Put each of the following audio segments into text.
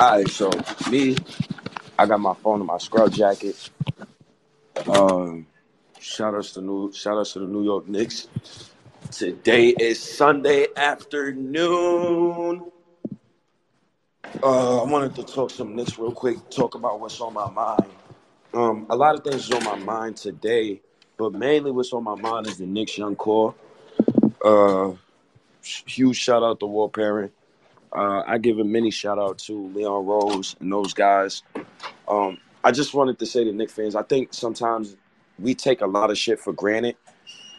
All right, so me, I got my phone in my scrub jacket. Um, shout outs to new, shout outs to the New York Knicks. Today is Sunday afternoon. Uh, I wanted to talk some Knicks real quick. Talk about what's on my mind. Um, a lot of things is on my mind today, but mainly what's on my mind is the Knicks young core. Uh, huge shout out to War Parent. Uh, I give a mini shout out to Leon Rose and those guys. Um, I just wanted to say to Knick fans, I think sometimes we take a lot of shit for granted,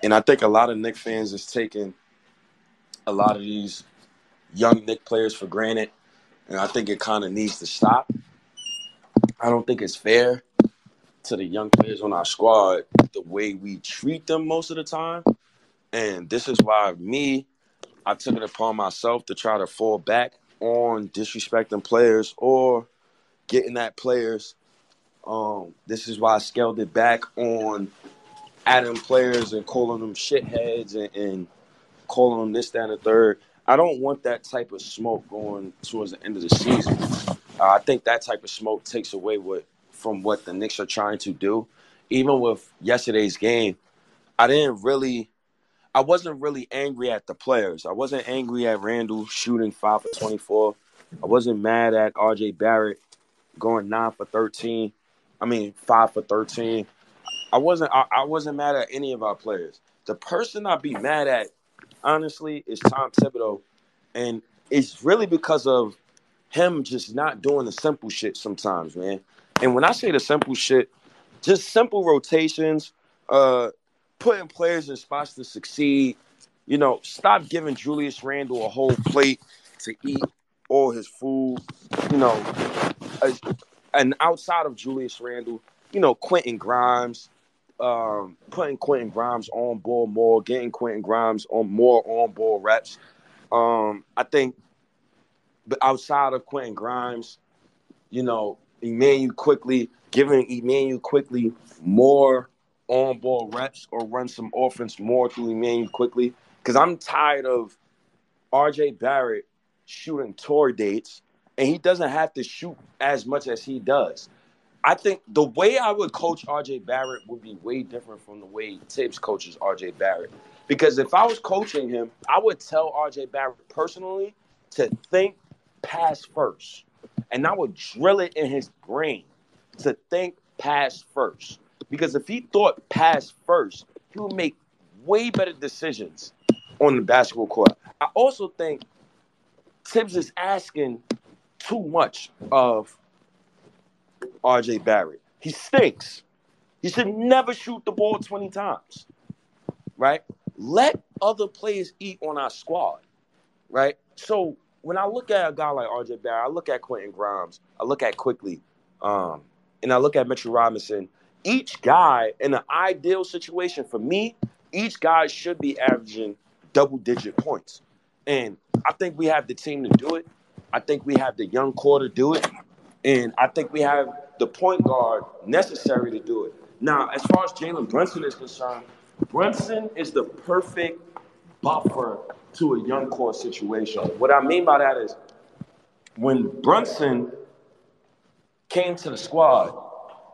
and I think a lot of Knick fans is taking a lot of these young Knick players for granted, and I think it kind of needs to stop. I don't think it's fair to the young players on our squad the way we treat them most of the time, and this is why me I took it upon myself to try to fall back on disrespecting players or getting at players. Um, this is why I scaled it back on adding players and calling them shitheads and, and calling them this, that, and the third. I don't want that type of smoke going towards the end of the season. Uh, I think that type of smoke takes away what from what the Knicks are trying to do. Even with yesterday's game, I didn't really I wasn't really angry at the players. I wasn't angry at Randle shooting five for twenty four. I wasn't mad at RJ Barrett going nine for thirteen. I mean five for thirteen. I wasn't I, I wasn't mad at any of our players. The person I'd be mad at, honestly, is Tom Thibodeau. And it's really because of him just not doing the simple shit sometimes, man. And when I say the simple shit, just simple rotations, uh, putting players in spots to succeed. You know, stop giving Julius Randle a whole plate to eat all his food. You know, and outside of Julius Randle, you know, Quentin Grimes, um, putting Quentin Grimes on ball more, getting Quentin Grimes on more on ball reps. Um, I think, but outside of Quentin Grimes, you know, Immanuel Quickley giving Immanuel Quickley more on ball reps or run some offense more through Immanuel Quickley. Because I'm tired of RJ Barrett shooting tour dates and he doesn't have to shoot as much as he does. I think the way I would coach RJ Barrett would be way different from the way Thibs coaches RJ Barrett. Because if I was coaching him, I would tell RJ Barrett personally to think pass first. And I would drill it in his brain to think pass first. Because if he thought pass first, he would make way better decisions on the basketball court. I also think Thibs is asking too much of RJ Barrett. He stinks. He should never shoot the ball 20 times. Right? Let other players eat on our squad. Right? So when I look at a guy like RJ Barrett, I look at Quentin Grimes, I look at Quickley, um, and I look at Mitchell Robinson each guy in an ideal situation for me, each guy should be averaging double digit points. And I think we have the team to do it. I think we have the young core to do it. And I think we have the point guard necessary to do it. Now, as far as Jalen Brunson is concerned, Brunson is the perfect buffer to a young core situation. What I mean by that is when Brunson came to the squad,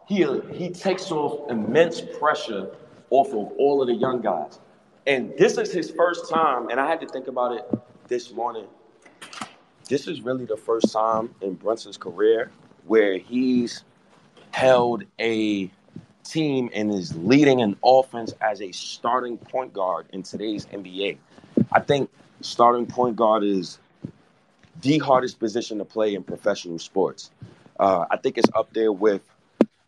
he he takes off immense pressure off of all of the young guys. And this is his first time, and I had to think about it this morning. This is really the first time in Brunson's career where he's held a team and is leading an offense as a starting point guard in today's NBA. I think starting point guard is the hardest position to play in professional sports. Uh, I think it's up there with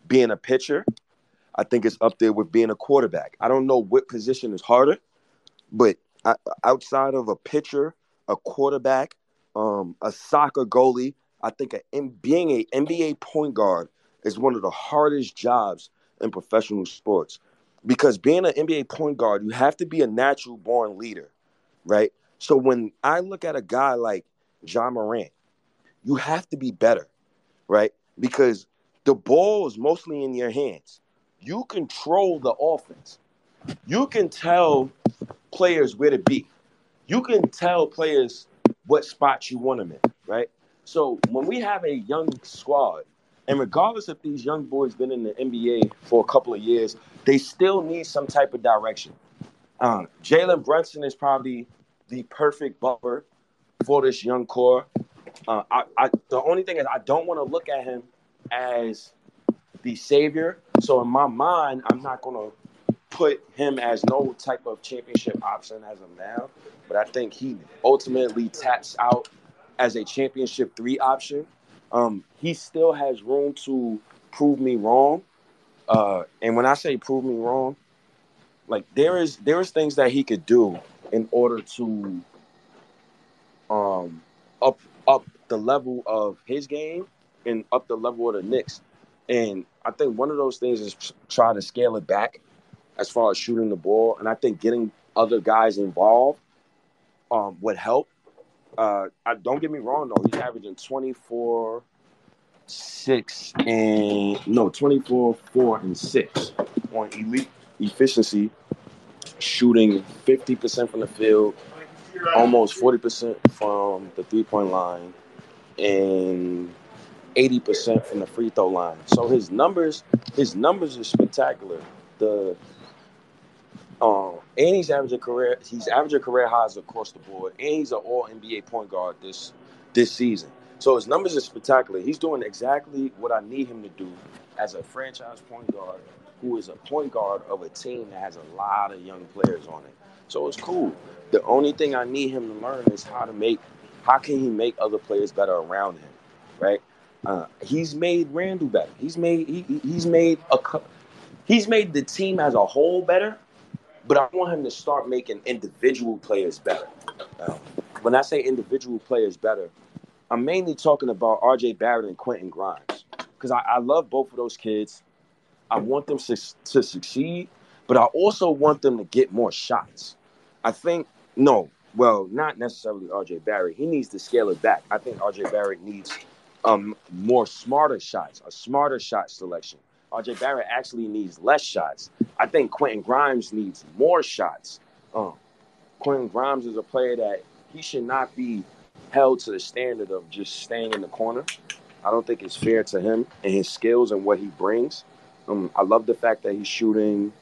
being a pitcher. I think it's up there with being a quarterback. I don't know what position is harder, but outside of a pitcher, a quarterback, um, a soccer goalie, I think a, being a NBA point guard is one of the hardest jobs in professional sports because being an NBA point guard, you have to be a natural born leader, right? So when I look at a guy like John Morant, you have to be better, right? Because the ball is mostly in your hands. You control the offense. You can tell players where to be. You can tell players what spots you want them in, right? So when we have a young squad, and regardless if these young boys been in the NBA for a couple of years, they still need some type of direction. Um, Jalen Brunson is probably the perfect buffer for this young core. Uh, I, I, the only thing is I don't want to look at him as the savior. So in my mind, I'm not gonna put him as no type of championship option as of now. But I think he ultimately taps out as a championship three option. Um, he still has room to prove me wrong. Uh, and when I say prove me wrong, like there is there is things that he could do in order to um up up the level of his game and up the level of the Knicks. And I think one of those things is try to scale it back as far as shooting the ball. And I think getting other guys involved um, would help. Uh, I, don't get me wrong though, he's averaging 24, six and no 24, four and six on elite efficiency, shooting 50% from the field, almost 40% from the three point line, and 80% from the free throw line. So his numbers, his numbers are spectacular. The um, and he's averaging career, he's averaging career highs across the board, and he's an All NBA point guard this this season. So his numbers are spectacular. He's doing exactly what I need him to do as a franchise point guard, who is a point guard of a team that has a lot of young players on it. So it's cool. The only thing I need him to learn is how to make, how can he make other players better around him, right? Uh, he's made Randle better. He's made he, he's made a he's made the team as a whole better. But I want him to start making individual players better. When I say individual players better, I'm mainly talking about R.J. Barrett and Quentin Grimes because I, I love both of those kids. I want them to, to succeed, but I also want them to get more shots. I think no, well, not necessarily RJ Barrett. He needs to scale it back. I think RJ Barrett needs um more smarter shots, a smarter shot selection. RJ Barrett actually needs less shots. I think Quentin Grimes needs more shots. Um, Quentin Grimes is a player that he should not be held to the standard of just staying in the corner. I don't think it's fair to him and his skills and what he brings. Um, I love the fact that he's shooting,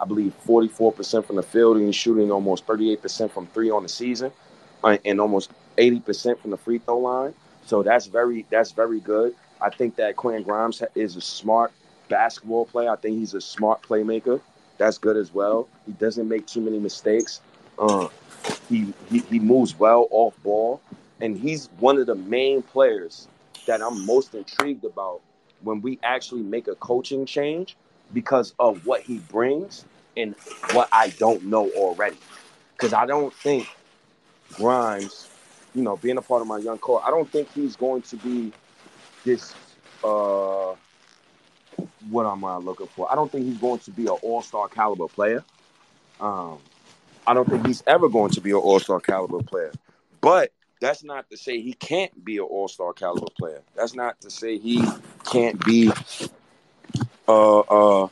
I believe, 44% from the field and he's shooting almost 38% from three on the season, uh, and almost 80% from the free throw line. So that's very that's very good. I think that Quentin Grimes is a smart basketball player. I think he's a smart playmaker. That's good as well. He doesn't make too many mistakes. Uh, he, he he moves well off ball, and he's one of the main players that I'm most intrigued about when we actually make a coaching change because of what he brings and what I don't know already. Because I don't think Grimes you know, being a part of my young core, I don't think he's going to be this. Uh, what am I looking for? I don't think he's going to be an all star caliber player. Um, I don't think he's ever going to be an all star caliber player. But that's not to say he can't be an All Star caliber player. That's not to say he can't be uh, uh,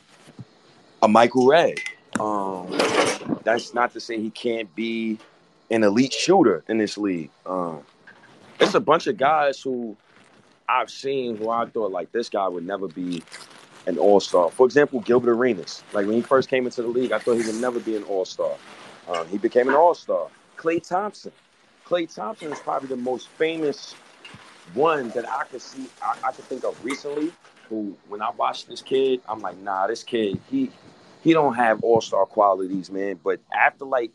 a Michael Redd. Um, that's not to say he can't be an elite shooter in this league. Um, it's a bunch of guys who I've seen who I thought like this guy would never be an all star. For example, Gilbert Arenas. Like when he first came into the league, I thought he would never be an all star. Um, he became an all star. Klay Thompson. Klay Thompson is probably the most famous one that I could see, I, I could think of recently. Who, when I watched this kid, I'm like, nah, this kid, he he don't have all star qualities, man. But after like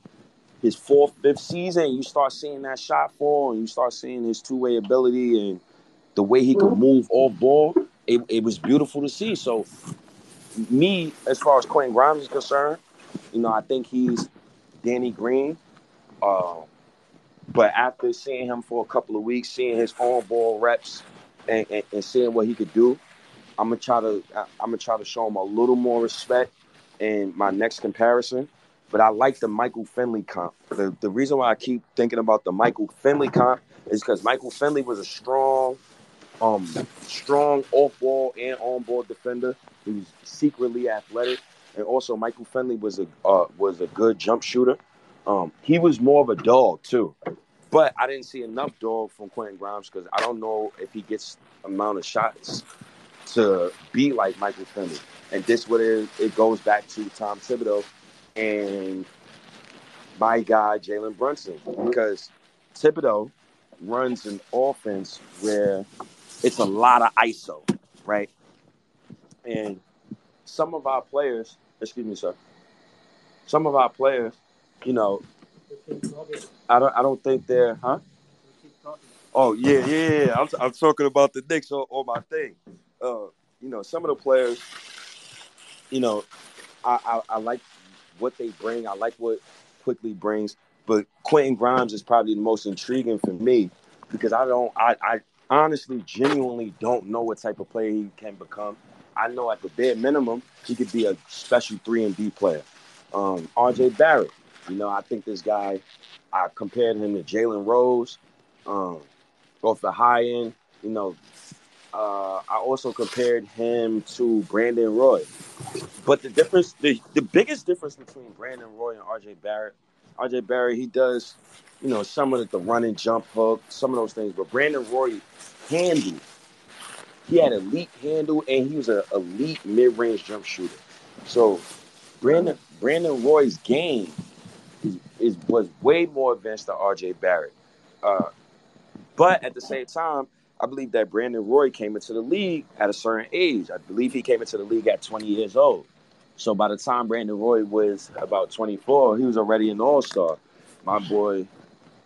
his fourth, fifth season, you start seeing that shot fall, and you start seeing his two way ability and the way he could move off ball. It, it was beautiful to see. So, me, as far as Quentin Grimes is concerned, you know, I think he's Danny Green. Uh, but after seeing him for a couple of weeks, seeing his on ball reps, and, and, and, seeing what he could do, I'm gonna try to I'm gonna try to show him a little more respect in my next comparison. But I like the Michael Finley comp. The, the reason why I keep thinking about the Michael Finley comp is because Michael Finley was a strong, um, strong off ball and on ball defender. He was secretly athletic, and also Michael Finley was a uh, was a good jump shooter. Um, he was more of a dog too, but I didn't see enough dog from Quentin Grimes because I don't know if he gets amount of shots to be like Michael Finley. And this what it, it goes back to Tom Thibodeau and my guy Jalen Brunson because Thibodeau runs an offense where it's a lot of ISO, right? And some of our players, excuse me, sir, some of our players, you know, I don't, I don't think they're, huh? Oh yeah, yeah, yeah. I'm, I'm talking about the Knicks or, on my thing. Uh, you know, some of the players, you know, I, I, I like what they bring. I like what Quickley brings, but Quentin Grimes is probably the most intriguing for me because I don't, I, I honestly, genuinely don't know what type of player he can become. I know at the bare minimum he could be a special three and D player. Um, R.J. Barrett, you know, I think this guy. I compared him to Jalen Rose, um, off the high end. You know, uh, I also compared him to Brandon Roy. But the difference, the, the biggest difference between Brandon Roy and RJ Barrett, RJ Barrett, he does, you know, some of the, the run and jump hook, some of those things. But Brandon Roy handled. He had elite handle and he was an elite mid range jump shooter. So Brandon Brandon Roy's game is, is was way more advanced than RJ Barrett. Uh, but at the same time, I believe that Brandon Roy came into the league at a certain age. I believe he came into the league at 20 years old. So by the time Brandon Roy was about 24, he was already an all star. My boy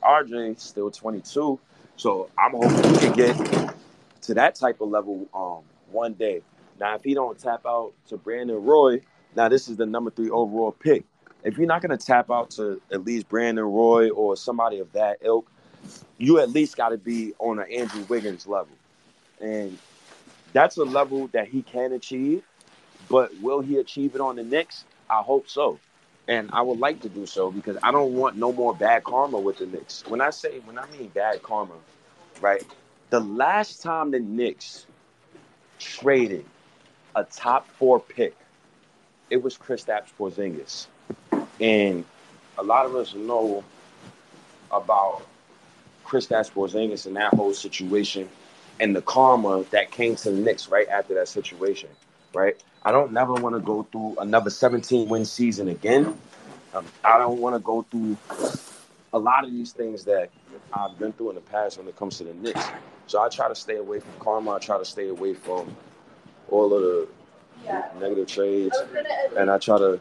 RJ still 22. So I'm hoping he can get to that type of level um, one day. Now, if he don't tap out to Brandon Roy, now this is the number three overall pick. If you're not going to tap out to at least Brandon Roy or somebody of that ilk, you at least got to be on an Andrew Wiggins level. And that's a level that he can achieve. But will he achieve it on the Knicks? I hope so. And I would like to do so because I don't want no more bad karma with the Knicks. When I say, when I mean bad karma, right? The last time the Knicks traded a top four pick, it was Kristaps Porzingis. And a lot of us know about Kristaps Porzingis and that whole situation and the karma that came to the Knicks right after that situation, right? I don't never want to go through another 17 win season again. Um, I don't want to go through a lot of these things that I've been through in the past when it comes to the Knicks. So I try to stay away from karma. I try to stay away from all of the negative trades, and I try to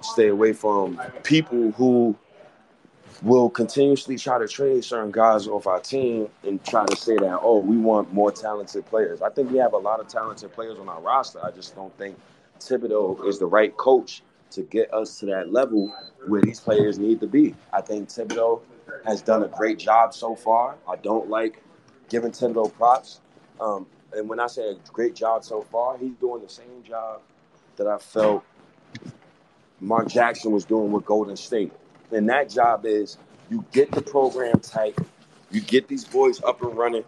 stay away from people who will continuously try to trade certain guys off our team and try to say that, oh, we want more talented players. I think we have a lot of talented players on our roster. I just don't think Thibodeau is the right coach to get us to that level where these players need to be. I think Thibodeau has done a great job so far. I don't like giving Thibodeau props. Um, and when I say a great job so far, he's doing the same job that I felt Mark Jackson was doing with Golden State. And that job is you get the program tight, You get these boys up and running.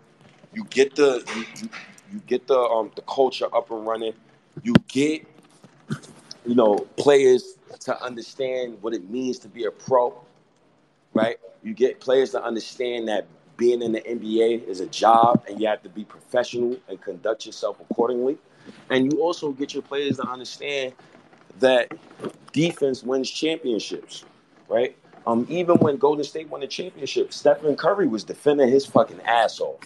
You get the you, you, you get the um the culture up and running. You get you know players to understand what it means to be a pro, right? You get players to understand that being in the NBA is a job and you have to be professional and conduct yourself accordingly. And you also get your players to understand that defense wins championships, right? Um, even when Golden State won the championship, Stephen Curry was defending his fucking ass off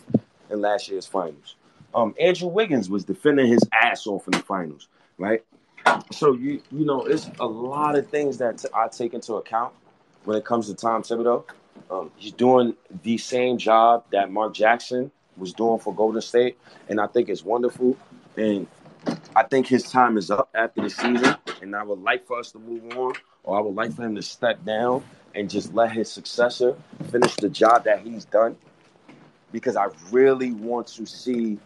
in last year's finals. Um, Andrew Wiggins was defending his ass off in the finals, right? So you you know, it's a lot of things that t- I take into account when it comes to Tom Thibodeau. Um, he's doing the same job that Mark Jackson was doing for Golden State, and I think it's wonderful. And I think his time is up after the season, and I would like for us to move on, or I would like for him to step down and just let his successor finish the job that he's done. Because I really want to see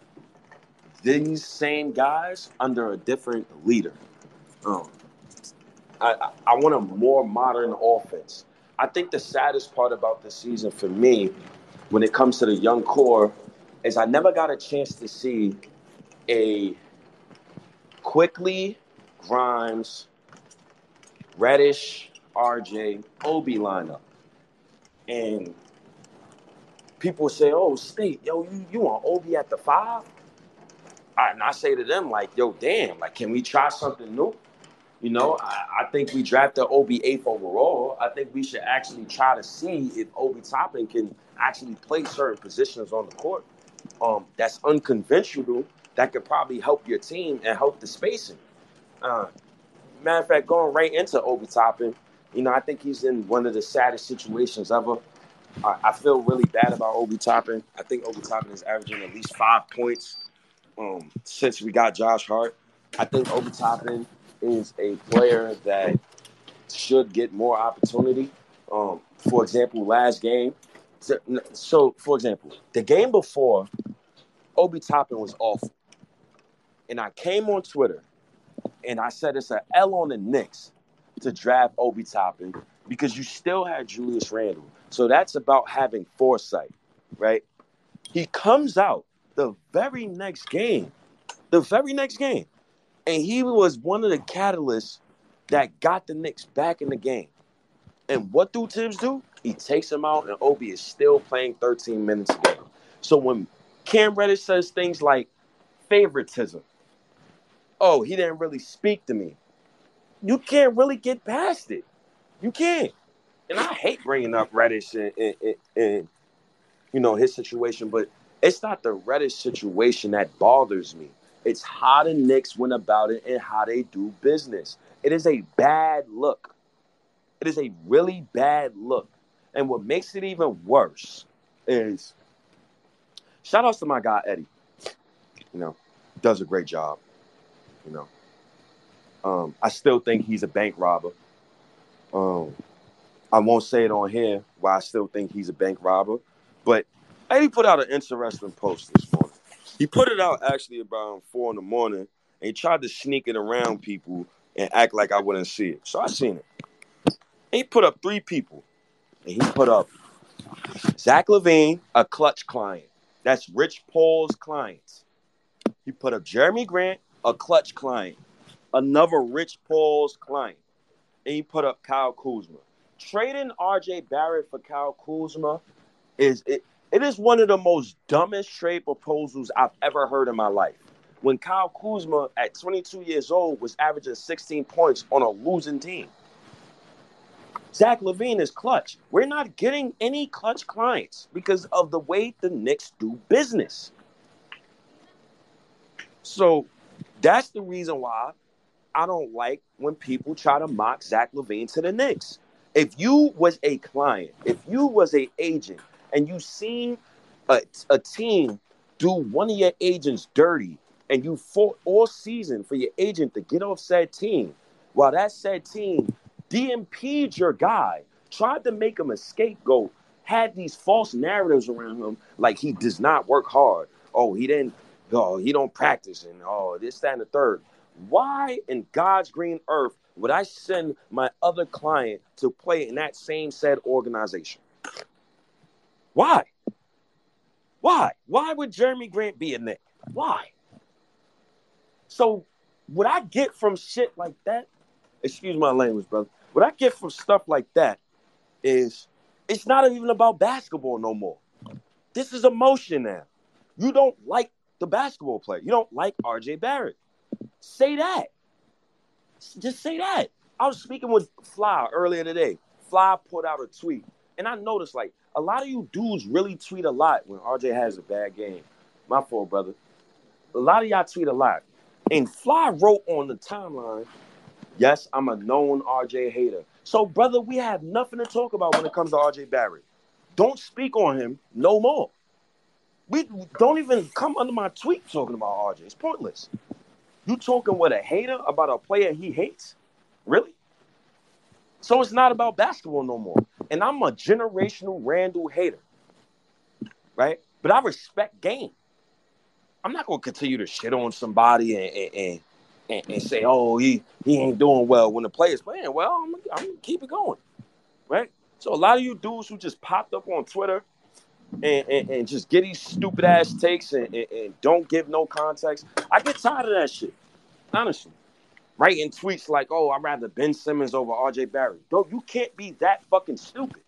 these same guys under a different leader. Um, I, I, want a more modern offense. I think the saddest part about this season for me, when it comes to the young core, is I never got a chance to see a Quickley Grimes, Reddish, RJ, Obi lineup. And people say, oh, State, yo, you, you want Obi at the five? and I say to them, like, yo, damn, like, can we try something new? You know, I, I think we drafted Obi eighth overall. I think we should actually try to see if Obi Toppin can actually play certain positions on the court. Um, that's unconventional. That could probably help your team and help the spacing. Uh, matter of fact, going right into Obi Toppin, you know, I think he's in one of the saddest situations ever. I, I feel really bad about Obi Toppin. I think Obi Toppin is averaging at least five points um, since we got Josh Hart. I think Obi Toppin is a player that should get more opportunity. Um, for example, last game. So, so, for example, the game before, Obi Toppin was awful. And I came on Twitter and I said it's an L on the Knicks to draft Obi Toppin because you still had Julius Randle. So that's about having foresight, right? He comes out the very next game, the very next game, and he was one of the catalysts that got the Knicks back in the game. And what do Thibs do? He takes him out, and Obi is still playing 13 minutes a game. So when Cam Reddish says things like favoritism, oh, he didn't really speak to me. You can't really get past it. You can't. And I hate bringing up Reddish and, and, and, you know his situation, but it's not the Reddish situation that bothers me. It's how the Knicks went about it and how they do business. It is a bad look. It is a really bad look. And what makes it even worse is shout outs to my guy Eddie. You know, does a great job. You know. Um, I still think he's a bank robber. Um, I won't say it on here why I still think he's a bank robber, but he put out an interesting post this morning. He put it out actually about four in the morning, and he tried to sneak it around people and act like I wouldn't see it. So I seen it. And he put up three people, and he put up Zach LaVine, a Klutch client. That's Rich Paul's clients. He put up Jerami Grant, a Klutch client. Another Rich Paul's client. And he put up Kyle Kuzma. Trading RJ Barrett for Kyle Kuzma is it, it is one of the most dumbest trade proposals I've ever heard in my life. When Kyle Kuzma, at 22 years old, was averaging 16 points on a losing team. Zach LaVine is Klutch. We're not getting any Klutch clients because of the way the Knicks do business. So that's the reason why I don't like when people try to mock Zach LaVine to the Knicks. If you was a client, if you was a agent, and you seen a, a team do one of your agents dirty and you fought all season for your agent to get off said team while that said team DNP'd your guy, tried to make him a scapegoat, had these false narratives around him like he does not work hard. Oh, he didn't, oh, he don't practice and oh, this, that, and the third. Why in God's green earth would I send my other client to play in that same said organization? Why? Why? Why would Jerami Grant be in Knick? Why? So, what I get from shit like that, excuse my language, brother. What I get from stuff like that is it's not even about basketball no more. This is emotion now. You don't like the basketball player. You don't like RJ Barrett. Say that. Just say that. I was speaking with Fly earlier today. Fly put out a tweet, and I noticed like a lot of you dudes really tweet a lot when RJ has a bad game. My fault, brother. A lot of y'all tweet a lot. And Fly wrote on the timeline, yes, I'm a known RJ hater. So, brother, we have nothing to talk about when it comes to RJ Barrett. Don't speak on him no more. We don't even come under my tweet talking about RJ. It's pointless. You talking with a hater about a player he hates? Really? So it's not about basketball no more. And I'm a generational Randle hater. Right? But I respect game. I'm not gonna continue to shit on somebody and and, and, and say, oh, he he ain't doing well when the player's playing well. I'm, I'm gonna keep it going. Right? So a lot of you dudes who just popped up on Twitter and, and, and just get these stupid ass takes and, and, and don't give no context, I get tired of that shit. Honestly writing tweets like, "Oh, I'd rather Ben Simmons over RJ Barrett." Don't you can't be that fucking stupid.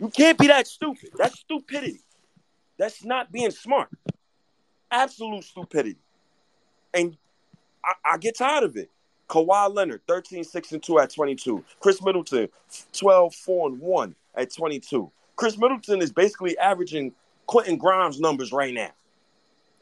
You can't be that stupid. That's stupidity. That's not being smart. Absolute stupidity. And I, I get tired of it. Kawhi Leonard, 13, 6, and 2 at 22. Khris Middleton, 12, 4, and 1 at 22. Khris Middleton is basically averaging Quentin Grimes numbers right now.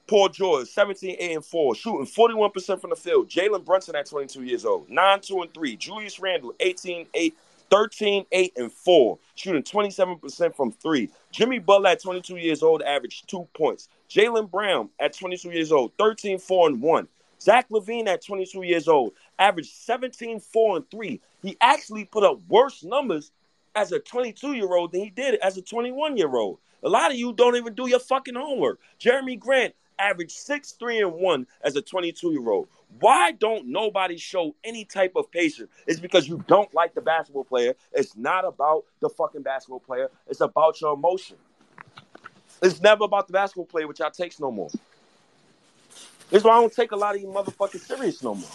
Paul George, 17, 8, and 4, shooting 41% from the field. Jalen Brunson at 22 years old, 9, 2, and 3. Julius Randle, 18, 8, 13, 8, and 4, shooting 27% from three. Jimmy Butler at 22 years old, averaged two points. Jaylen Brown at 22 years old, 13, 4, and 1. Zach LaVine at 22 years old, averaged 17, 4, and 3. He actually put up worse numbers as a 22 year old than he did it as a 21 year old. A lot of you don't even do your fucking homework. Jerami Grant averaged six, three, and one as a 22 year old. Why don't nobody show any type of patience? It's because you don't like the basketball player. It's not about the fucking basketball player. It's about your emotion. It's never about the basketball player, which I takes no more. This is why I don't take a lot of you motherfuckers serious no more.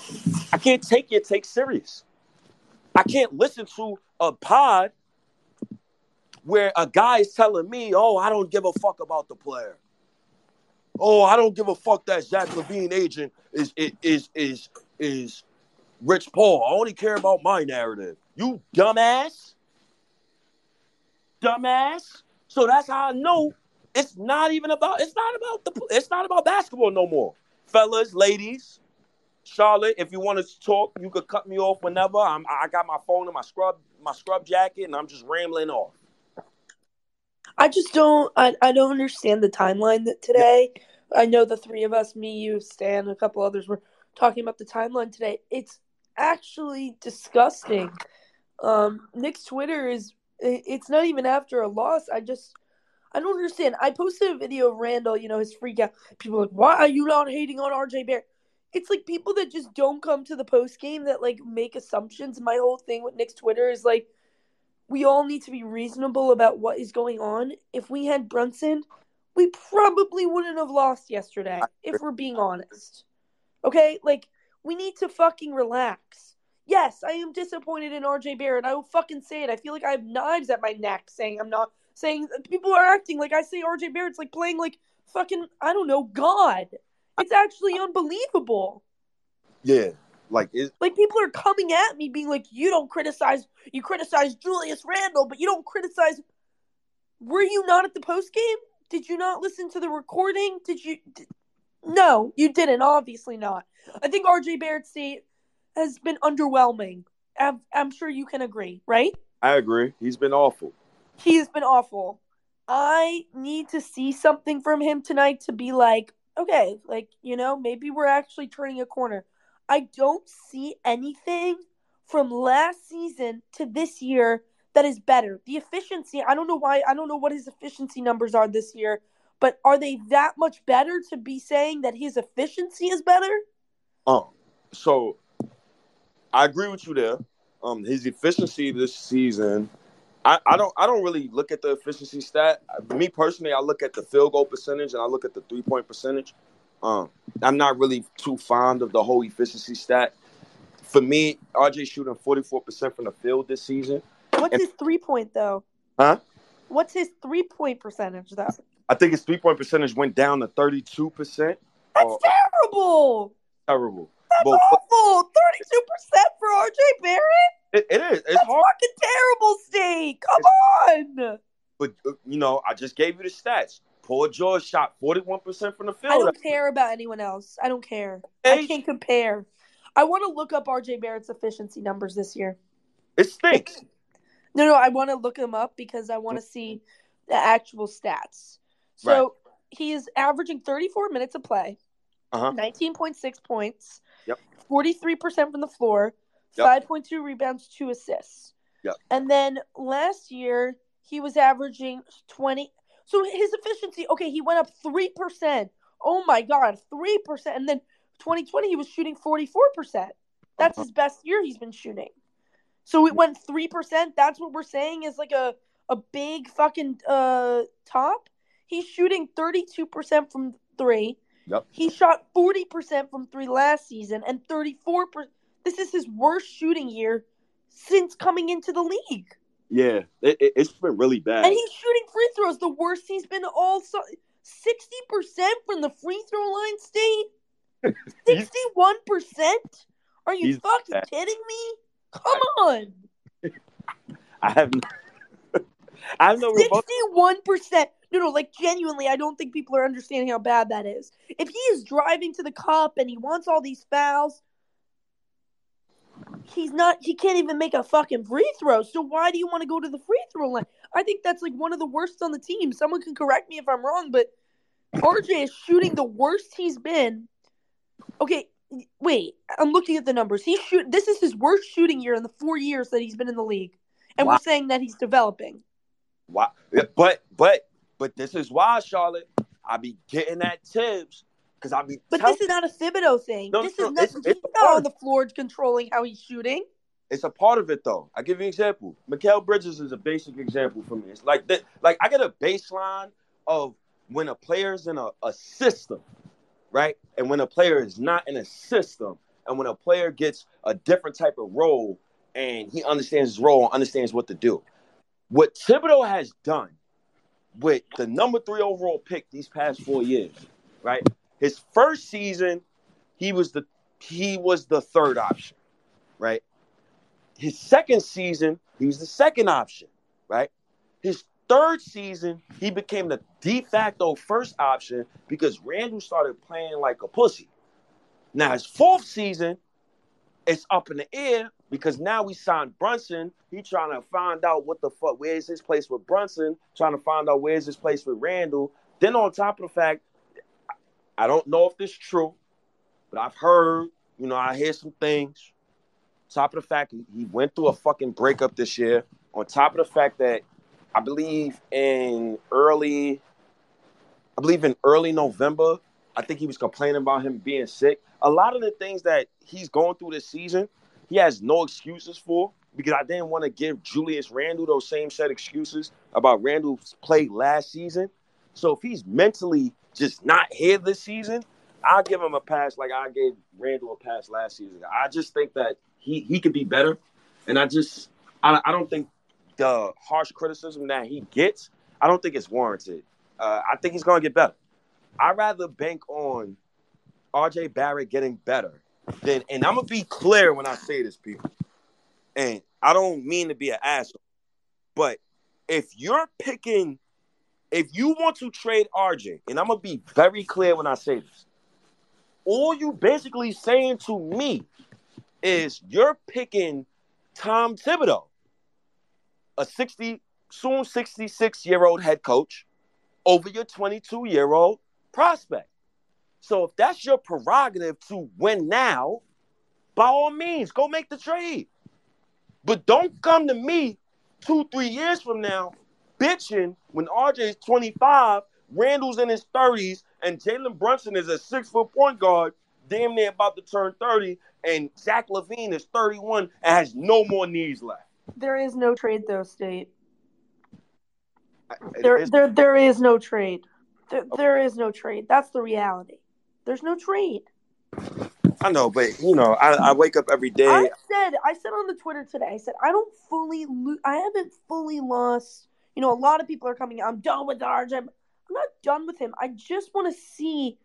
I can't take your take serious. I can't listen to a pod where a guy is telling me, "Oh, I don't give a fuck about the player." Oh, I don't give a fuck that Zach LaVine agent is is is is Rich Paul. I only care about my narrative. You dumbass. Dumbass. So that's how I know it's not even about it's not about the it's not about basketball no more. Fellas, ladies, Charlotte, if you want to talk, you could cut me off whenever. I'm I got my phone and my scrub my scrub jacket and I'm just rambling off. I just don't. I, I don't understand the timeline that today. I know the three of us, me, you, Stan, a couple others, were talking about the timeline today. It's actually disgusting. Um, Knick's Twitter is. It's not even after a loss. I just. I don't understand. I posted a video of Randle, you know, his freak out. People like, why are you not hating on RJ Barrett? It's like people that just don't come to the post game that like make assumptions. My whole thing with Knick's Twitter is like we all need to be reasonable about what is going on. If we had Brunson, we probably wouldn't have lost yesterday, if we're being honest. Okay? Like, we need to fucking relax. Yes, I am disappointed in RJ Barrett. I will fucking say it. I feel like I have knives at my neck saying I'm not saying people are acting like I say RJ Barrett's like playing like fucking I don't know, God. It's actually unbelievable. Yeah. Like it, like people are coming at me being like, you don't criticize you criticize Julius Randle, but you don't criticize. Were you not at the post game? Did you not listen to the recording? Did you? Did... No, you didn't. Obviously not. I think RJ Barrett's state has been underwhelming. I'm, I'm sure you can agree, right? I agree. He's been awful. He's been awful. I need to see something from him tonight to be like, okay, like, you know, maybe we're actually turning a corner. I don't see anything from last season to this year that is better. The efficiency, I don't know why, I don't know what his efficiency numbers are this year, but are they that much better to be saying that his efficiency is better? Um, so I agree with you there. Um, his efficiency this season, I, I don't I don't really look at the efficiency stat. Me personally, I look at the field goal percentage and I look at the three point percentage. Um, I'm not really too fond of the whole efficiency stat. For me, RJ shooting 44% from the field this season. What's and, his three point though? Huh? What's his three point percentage though? I think his three point percentage went down to 32%. That's uh, terrible. Terrible. That's but, awful. 32% for RJ Barrett? It, it is. It's That's hard. fucking terrible, State. Come on. But uh, you know, I just gave you the stats. Paul George shot forty one percent from the field. I don't care about anyone else. I don't care. Hey. I can't compare. I want to look up RJ Barrett's efficiency numbers this year. It stinks. No, no, I want to look them up because I want to see the actual stats. So right. he is averaging 34 minutes of play, uh-huh. 19.6 points, yep. 43% from the floor, yep. 5.2 rebounds, two assists. Yep. And then last year, he was averaging 20. So his efficiency, okay, he went up 3%. Oh my God, 3%. And then 2020, he was shooting 44%. That's his best year he's been shooting. So it went 3%. That's what we're saying is like a, a big fucking uh, top. He's shooting 32% from three. Yep. He shot 40% from three last season and 34%. This is his worst shooting year since coming into the league. Yeah, it, has been really bad. And he's shooting free throws the worst he's been all so- 60% from the free throw line state. 61%? Are you fucking bad. kidding me? Come on. I have no, I have no 61%. No, no, like genuinely, I don't think people are understanding how bad that is. If he is driving to the cup and he wants all these fouls, he's not he can't even make a fucking free throw. So why do you want to go to the free throw line? I think that's like one of the worst on the team. Someone can correct me if I'm wrong, but RJ is shooting the worst he's been. Okay, wait, I'm looking at the numbers. He shoot this is his worst shooting year in the 4 years that he's been in the league. And wow. we're saying that he's developing. Wow. But but but this is why Charlotte I be getting that tips because I be. But tell- this is not a Thibodeau thing. No, this no, is not. It's, it's not on the floor controlling how he's shooting. It's a part of it though. I give you an example. Mikal Bridges is a basic example for me. It's like that. Like I get a baseline of when a player's in a, a system, right? And when a player is not in a system, and when a player gets a different type of role and he understands his role and understands what to do. What Thibodeau has done with the number three overall pick these past four years, right? His first season, he was the he was the third option, right? His second season, he was the second option, right? His third season, he became the de facto first option because Randle started playing like a pussy. Now his fourth season, it's up in the air because now we signed Brunson. He trying to find out what the fuck, where's his place with Brunson, trying to find out where's his place with Randle. Then on top of the fact, I don't know if this is true, but I've heard, you know, I hear some things. Top of the fact he went through a fucking breakup this year. On top of the fact that I believe in early, I believe in early November, I think he was complaining about him being sick. A lot of the things that he's going through this season, he has no excuses for because I didn't want to give Julius Randle those same set excuses about Randle's play last season. So if he's mentally just not here this season, I'll give him a pass like I gave Randle a pass last season. I just think that he he could be better, and I just I, I don't think the harsh criticism that he gets, I don't think it's warranted. Uh, I think he's going to get better. I'd rather bank on RJ Barrett getting better than, and I'm gonna be clear when I say this, people. And I don't mean to be an asshole, but if you're picking if you want to trade RJ, and I'm gonna be very clear when I say this, all you basically saying to me is you're picking Tom Thibodeau, a 60, soon 66 year old head coach, over your 22 year old prospect. So if that's your prerogative to win now, by all means, go make the trade. But don't come to me two, three years from now bitching when RJ is 25, Randle's in his 30s, and Jalen Brunson is a six foot point guard, damn near about to turn 30, and Zach LaVine is 31 and has no more knees left. There is no trade though, State. there, there, there is no trade. There, there is no trade. That's the reality. There's no trade. I know, but you know, I, I wake up every day. I said, I said on the Twitter today, I said I don't fully, lo- I haven't fully lost. You know, a lot of people are coming. I'm done with RJ. I'm not done with him. I just want to see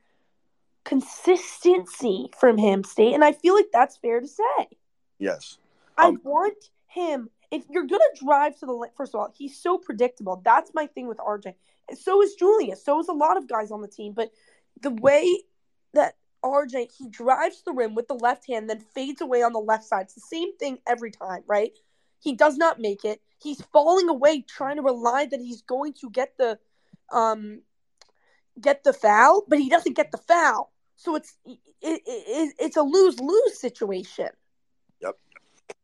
consistency from him, State, and I feel like that's fair to say. Yes. I um, want him. If you're gonna drive to the first of all, he's so predictable. That's my thing with RJ. So is Julius. So is a lot of guys on the team. But the way that RJ he drives the rim with the left hand, then fades away on the left side. It's the same thing every time, right? He does not make it. He's falling away, trying to rely that he's going to get the um get the foul, but he doesn't get the foul. So it's it, it, it's a lose lose situation. Yep.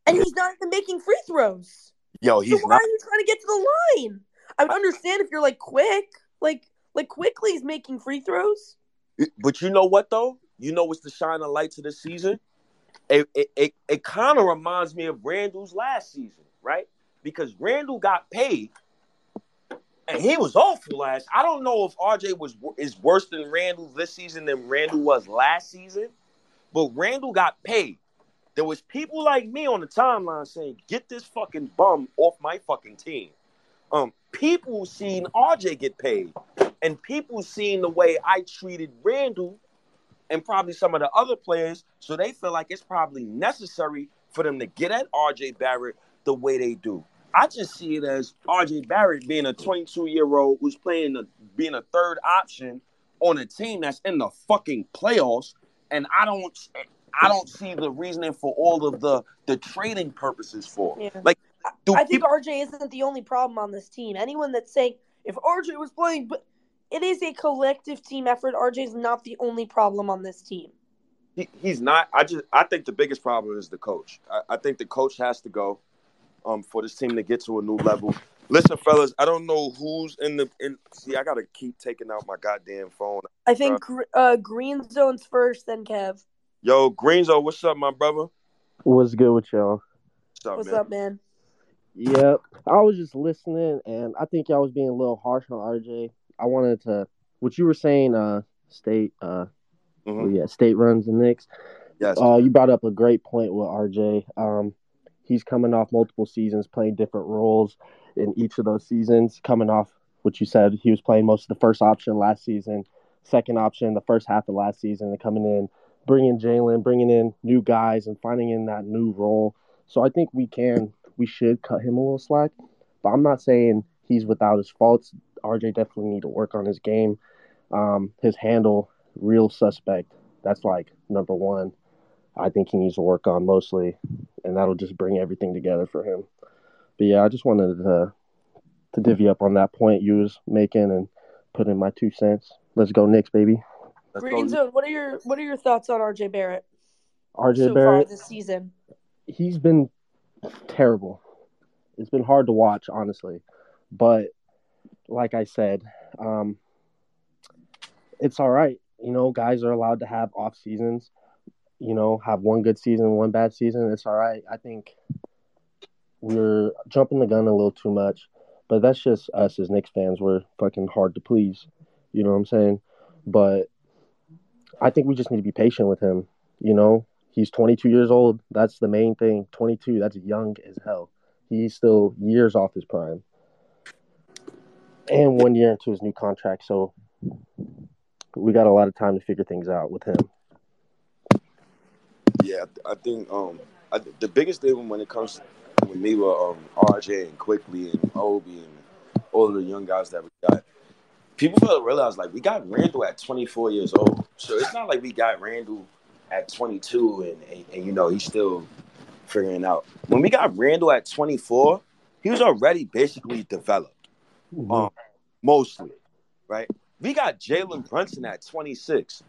And he's not even making free throws. Yo, he's so why not. are you trying to get to the line? I would understand if you're like quick, like like quickly he's making free throws. But you know what though? You know what's the shining light of the season? It it, it, it kind of reminds me of Randle's last season, right? Because Randall got paid and he was awful last. I don't know if RJ was is worse than Randle this season than Randle was last season, but Randle got paid. There was people like me on the timeline saying, "Get this fucking bum off my fucking team." Um, people seen RJ get paid, and people seen the way I treated Randle and probably some of the other players, so they feel like it's probably necessary for them to get at RJ Barrett the way they do. I just see it as RJ Barrett being a 22 year old who's playing the being a third option on a team that's in the fucking playoffs, and I don't I don't see the reasoning for all of the the trading purposes for. Yeah. Like, I think people... RJ isn't the only problem on this team. Anyone that's saying if RJ was playing, but it is a collective team effort. RJ is not the only problem on this team. He, he's not. I just I think the biggest problem is the coach. I, I think the coach has to go um, for this team to get to a new level. Listen, fellas, I don't know who's in the in. See, I gotta keep taking out my goddamn phone. I think uh, Green Zone's first, then Kev. Yo, Green Zone, what's up, my brother? What's good with y'all? What's up, what's man? Up, man? Yep, I was just listening, and I think y'all was being a little harsh on RJ. I wanted to, what you were saying, uh, state, uh, mm-hmm. well, yeah, state runs the Knicks. Yes. Uh, you brought up a great point with RJ. Um, he's coming off multiple seasons playing different roles in each of those seasons. Coming off what you said, he was playing most of the first option last season, second option the first half of last season, and coming in, bringing Jalen, bringing in new guys, and finding in that new role. So I think we can, we should cut him a little slack. But I'm not saying he's without his faults. RJ definitely need to work on his game. Um, his handle, real suspect. That's like number one. I think he needs to work on mostly, and that'll just bring everything together for him. But yeah, I just wanted to to divvy up on that point you was making and put in my two cents. Let's go Knicks, baby. Green Zone, what are your what are your thoughts on RJ Barrett? RJ so Barrett this season. He's been terrible. It's been hard to watch, honestly. But like I said, um, it's all right. You know, guys are allowed to have off seasons you know, have one good season, one bad season, it's all right. I think we're jumping the gun a little too much, but that's just us as Knicks fans. We're fucking hard to please. You know what I'm saying? But I think we just need to be patient with him. You know, he's 22 years old. That's the main thing. 22, that's young as hell. He's still years off his prime. And one year into his new contract. So we got a lot of time to figure things out with him. Yeah, I think um I, the biggest thing when it comes with me were um RJ and Quickley and Obi and all the young guys that we got, people to realize like we got Randle at 24 years old, so it's not like we got Randle at 22 and, and, and you know he's still figuring out. When we got Randle at 24, he was already basically developed, mm-hmm. um, mostly, right? We got Jalen Brunson at 26.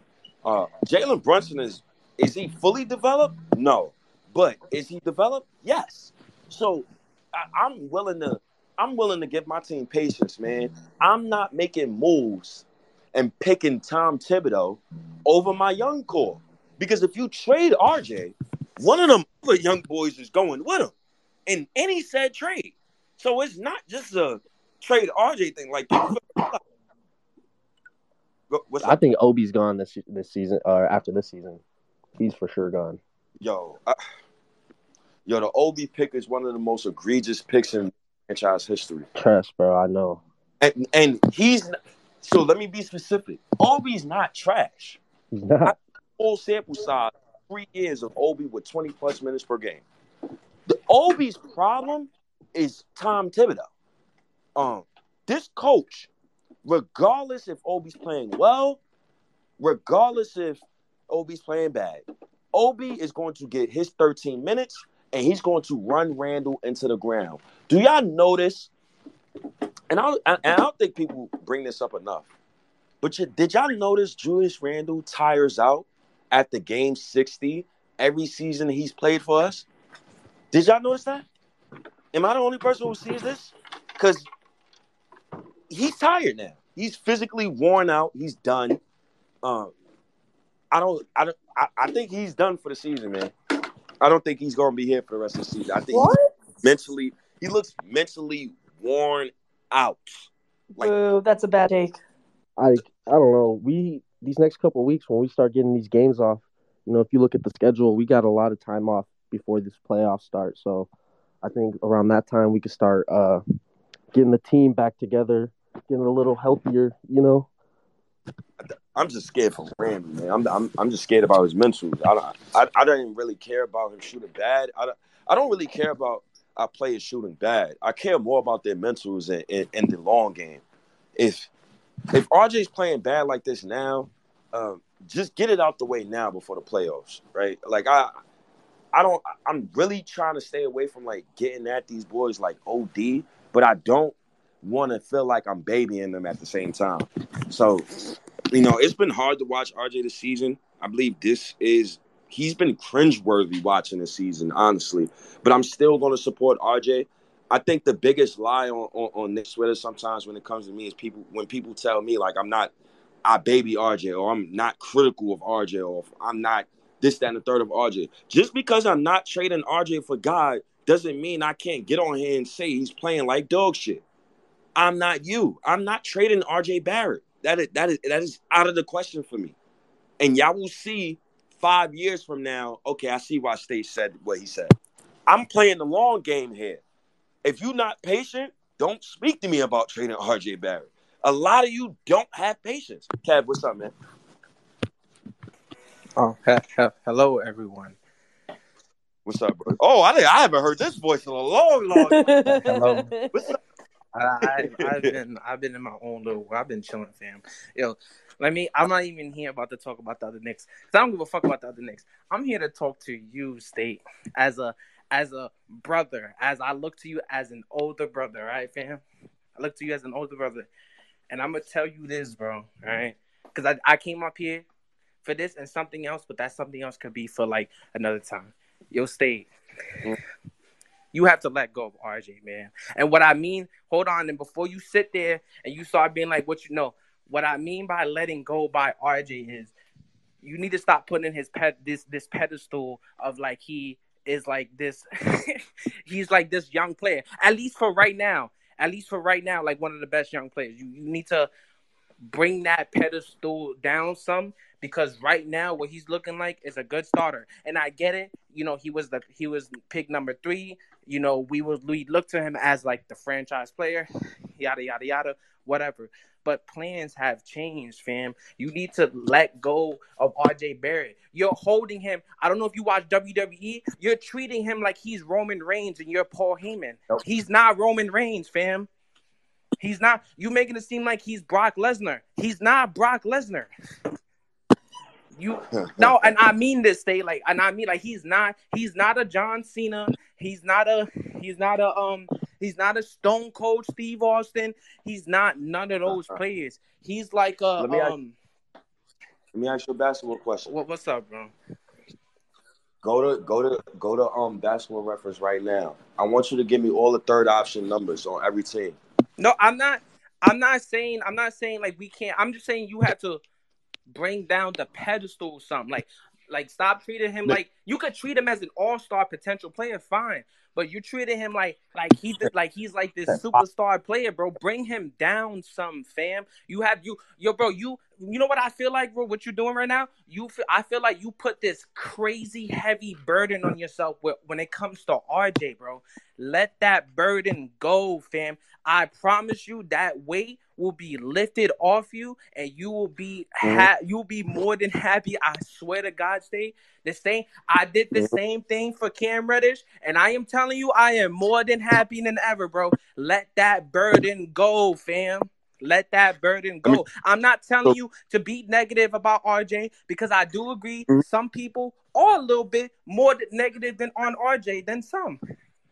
Uh, Jalen Brunson is is he fully developed? No. But is he developed? Yes. So I, I'm willing to I'm willing to give my team patience, man. I'm not making moves and picking Tom Thibodeau over my young core. Because if you trade RJ, one of them other young boys is going with him in any said trade. So it's not just a trade RJ thing. Like, I think Obi's gone this this season or after this season. He's for sure gone. Yo, I, yo, the Obi pick is one of the most egregious picks in franchise history. Trash, bro. I know. And and he's so. Let me be specific. Obi's not trash. He's not. Full sample size, three years of Obi with twenty plus minutes per game. The Obi's problem is Tom Thibodeau. Um, this coach, regardless if Obi's playing well, regardless if Obi's playing bad, Obi is going to get his 13 minutes and he's going to run Randle into the ground. Do y'all notice? And I, and I don't think people bring this up enough. But you, did y'all notice Julius Randle tires out at the game 60 every season he's played for us? Did y'all notice that? Am I the only person who sees this? Because he's tired now. He's physically worn out. He's done. Um, I don't. I don't. I, I, think he's done for the season, man. I don't think he's going to be here for the rest of the season. I think what? mentally, he looks mentally worn out. Like, Ooh, that's a bad take. I I don't know. We these next couple weeks when we start getting these games off, you know, if you look at the schedule, we got a lot of time off before this playoff starts. So I think around that time we could start uh, getting the team back together, getting a little healthier. You know. I'm just scared for Randy, man. I'm, I'm, I'm just scared about his mental. I don't, I, I don't even really care about him shooting bad. I don't, I don't really care about our players shooting bad. I care more about their mentals and, and, the long game. If if RJ's playing bad like this now, um, just get it out the way now before the playoffs, right? Like I, I don't. I'm really trying to stay away from like getting at these boys like OD, but I don't want to feel like I'm babying them at the same time. So, you know, it's been hard to watch RJ this season. I believe this is he's been cringeworthy watching this season, honestly. But I'm still going to support RJ. I think the biggest lie on, on, on Knick Twitter sometimes when it comes to me is people when people tell me like I'm not I baby RJ or I'm not critical of RJ or I'm not this, that, and the third of RJ. Just because I'm not trading RJ for God doesn't mean I can't get on here and say he's playing like dog shit. I'm not you. I'm not trading RJ Barrett. That is that is that is out of the question for me. And y'all will see five years from now. Okay, I see why State said what he said. I'm playing the long game here. If you're not patient, don't speak to me about trading RJ Barrett. A lot of you don't have patience. Kev, what's up, man? Oh, he- he- hello, everyone. What's up, bro? Oh, I, I haven't heard this voice in a long, long time. hello. What's up? I, have been I've been in my own little I've been chilling, fam. Yo, let me. I'm not even here about to talk about the other Knicks. Cause I don't give a fuck about the other Knicks. I'm here to talk to you, State, as a as a brother. As I look to you as an older brother, right, fam? I look to you as an older brother, and I'm gonna tell you this, bro. Right? Because I I came up here for this and something else, but that something else could be for like another time. Yo, State. You have to let go of RJ, man. And what I mean, hold on, and before you sit there and you start being like, what you know, what I mean by letting go by RJ is you need to stop putting in his pet this this pedestal of like he is like this he's like this young player. At least for right now. At least for right now, like one of the best young players. You you need to bring that pedestal down some because right now what he's looking like is a good starter. And I get it. You know, he was the he was pick number three. You know, we would we look to him as like the franchise player, yada yada yada, whatever. But plans have changed, fam. You need to let go of RJ Barrett. You're holding him. I don't know if you watch WWE. You're treating him like he's Roman Reigns and you're Paul Heyman. Nope. He's not Roman Reigns, fam. He's not. You making it seem like he's Brock Lesnar. He's not Brock Lesnar. You no, and I mean this. Stay like, and I mean like he's not. He's not a John Cena. He's not a. He's not a. Um. He's not a Stone Cold Steve Austin. He's not none of those uh-huh. players. He's like a. Let me, um, ask, let me ask you a basketball question. What, what's up, bro? Go to go to go to um basketball reference right now. I want you to give me all the third option numbers on every team. No, I'm not. I'm not saying. I'm not saying like we can't. I'm just saying you have to bring down the pedestal. Or something like Like, stop treating him like you could treat him as an all star potential player, fine. But you treated him like like he did, like he's like this superstar player, bro. Bring him down some, fam. You have you yo, bro. You you know what I feel like, bro? What you're doing right now? You feel, I feel like you put this crazy heavy burden on yourself with, when it comes to RJ, bro. Let that burden go, fam. I promise you that weight will be lifted off you and you will be mm-hmm. ha- you'll be more than happy. I swear to God, stay the same. I did the mm-hmm. same thing for Cam Reddish, and I am telling you, I am more than happy than ever, bro. Let that burden go, fam. Let that burden go. I'm not telling you to be negative about RJ because I do agree mm-hmm. some people are a little bit more negative than on RJ than some.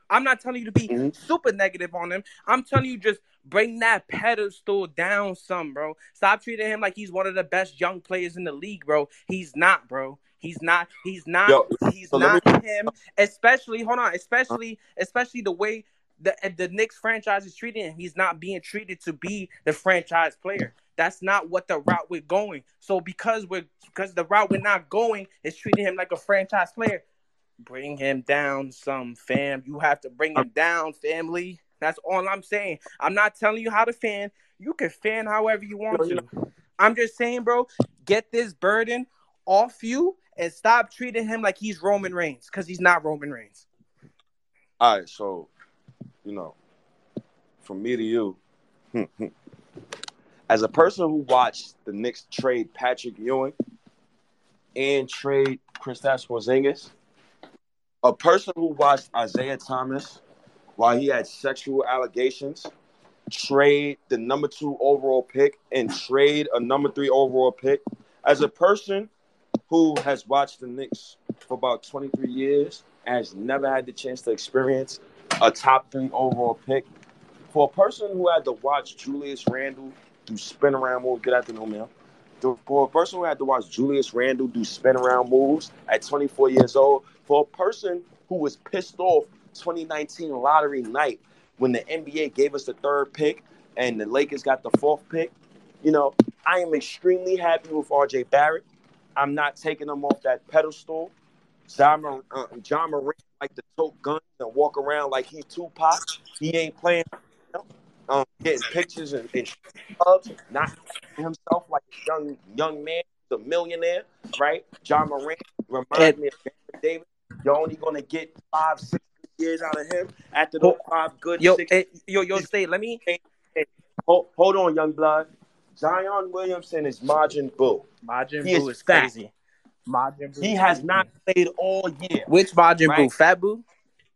I'm not telling you to be super negative on him. I'm telling you just bring that pedestal down some, bro. Stop treating him like he's one of the best young players in the league, bro. He's not, bro. He's not. He's not. Yo, he's so not him. Especially, hold on. Especially, especially the way the the Knicks franchise is treating him. He's not being treated to be the franchise player. That's not what the route we're going. So because we're because the route we're not going is treating him like a franchise player. Bring him down some fam. You have to bring him down, family. That's all I'm saying. I'm not telling you how to fan. You can fan however you want to. I'm just saying, bro, get this burden off you and stop treating him like he's Roman Reigns because he's not Roman Reigns. All right, so you know, from me to you, as a person who watched the Knicks trade Patrick Ewing and trade Kristaps Porzingis, a person who watched Isiah Thomas while he had sexual allegations, trade the number two overall pick and trade a number three overall pick, as a person who has watched the Knicks for about 23 years and has never had the chance to experience a top three overall pick. For a person who had to watch Julius Randle do spin around moves, the no man. For a person who had to watch Julius Randle do spin around moves at 24 years old, for a person who was pissed off 2019 lottery night when the NBA gave us the third pick and the Lakers got the fourth pick, you know, I am extremely happy with RJ Barrett. I'm not taking him off that pedestal. John, uh, Ja Morant like to tote guns and walk around like he Tupac. He ain't playing, you know, um, getting pictures and, and clubs, not himself like a young young man, the millionaire, right? Ja Morant reminds me of Davis. You're only gonna get five, six years out of him after those five good Yo, six. eh, yo, yo, stay. Let me. Hold, hold on, young blood. Zion Williamson is Majin Buu. Majin He Buu is is fat. crazy. Majin Buu He is has crazy. not played all year. Which Majin Right. Buu? Fat Boo?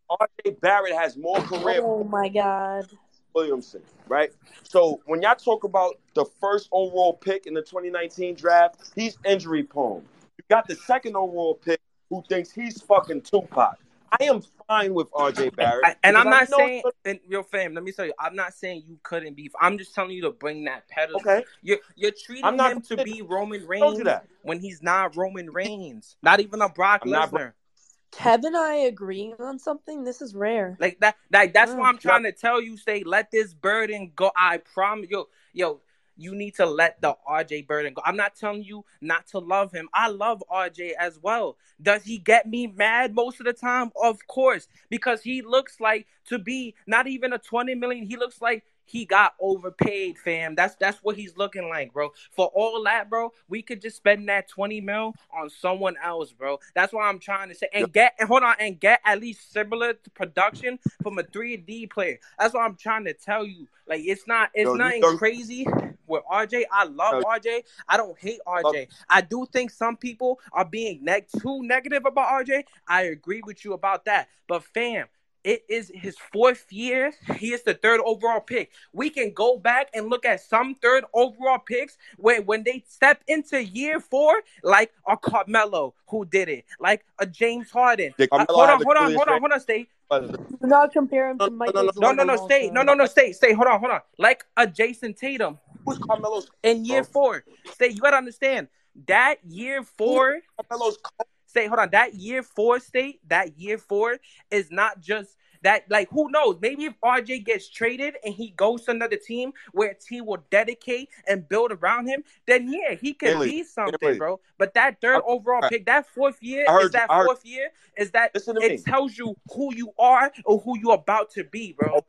RJ Barrett has more career Oh my god. Williamson, right? So when y'all talk about the first overall pick in the 2019 draft, he's injury prone. You got the second overall pick who thinks he's fucking Tupac. I am fine with RJ Barrett. I- and I'm because I not saying, and your fam, let me tell you, I'm not saying you couldn't be. I'm just telling you to bring that pedestal. Okay, You're, you're treating I'm not- him to be Roman I told Reigns you that. when he's not Roman Reigns. Not even a Brock I'm Lesnar. Kev and I agreeing on something. This is rare. Like that, like that's why Mm. I'm trying to tell you, stay. Let this burden go. I promise, yo, yo. You need to let the RJ burden go. I'm not telling you not to love him. I love RJ as well. Does he get me mad most of the time? Of course, because he looks like to be not even a 20 million. He looks like he got overpaid, fam. That's that's what he's looking like, bro. For all that, bro, we could just spend that 20 mil on someone else, bro. That's why I'm trying to say and get and hold on and get at least similar to production from a 3D player. That's what I'm trying to tell you. Like it's not it's Yo, nothing don't- crazy with RJ. I love. RJ. I don't hate RJ. I do think some people are being neg- too negative about RJ. I agree with you about that. But fam, it is his fourth year. He is the third overall pick. We can go back and look at some third overall picks where when they step into year four, like a Carmelo who did it, like a James Harden. Did Uh, Carmelo hold on, hold on, hold on, hold on, stay. Do not compare him to no, Michael no, no. No, no, no, stay. No, no, no, stay, stay. Hold on, hold on. Like a Jayson Tatum Who's Carmelo's in year four. Stay. You gotta understand that year four. Carmelo's coach? State, hold on. That year four state, that year four is not just that. Like, who knows? Maybe if RJ gets traded and he goes to another team where a team will dedicate and build around him, then yeah, he can be something, bro. But that third I- overall I- pick, that fourth year, is you- that fourth year is that to me. it tells you who you are or who you're about to be, bro.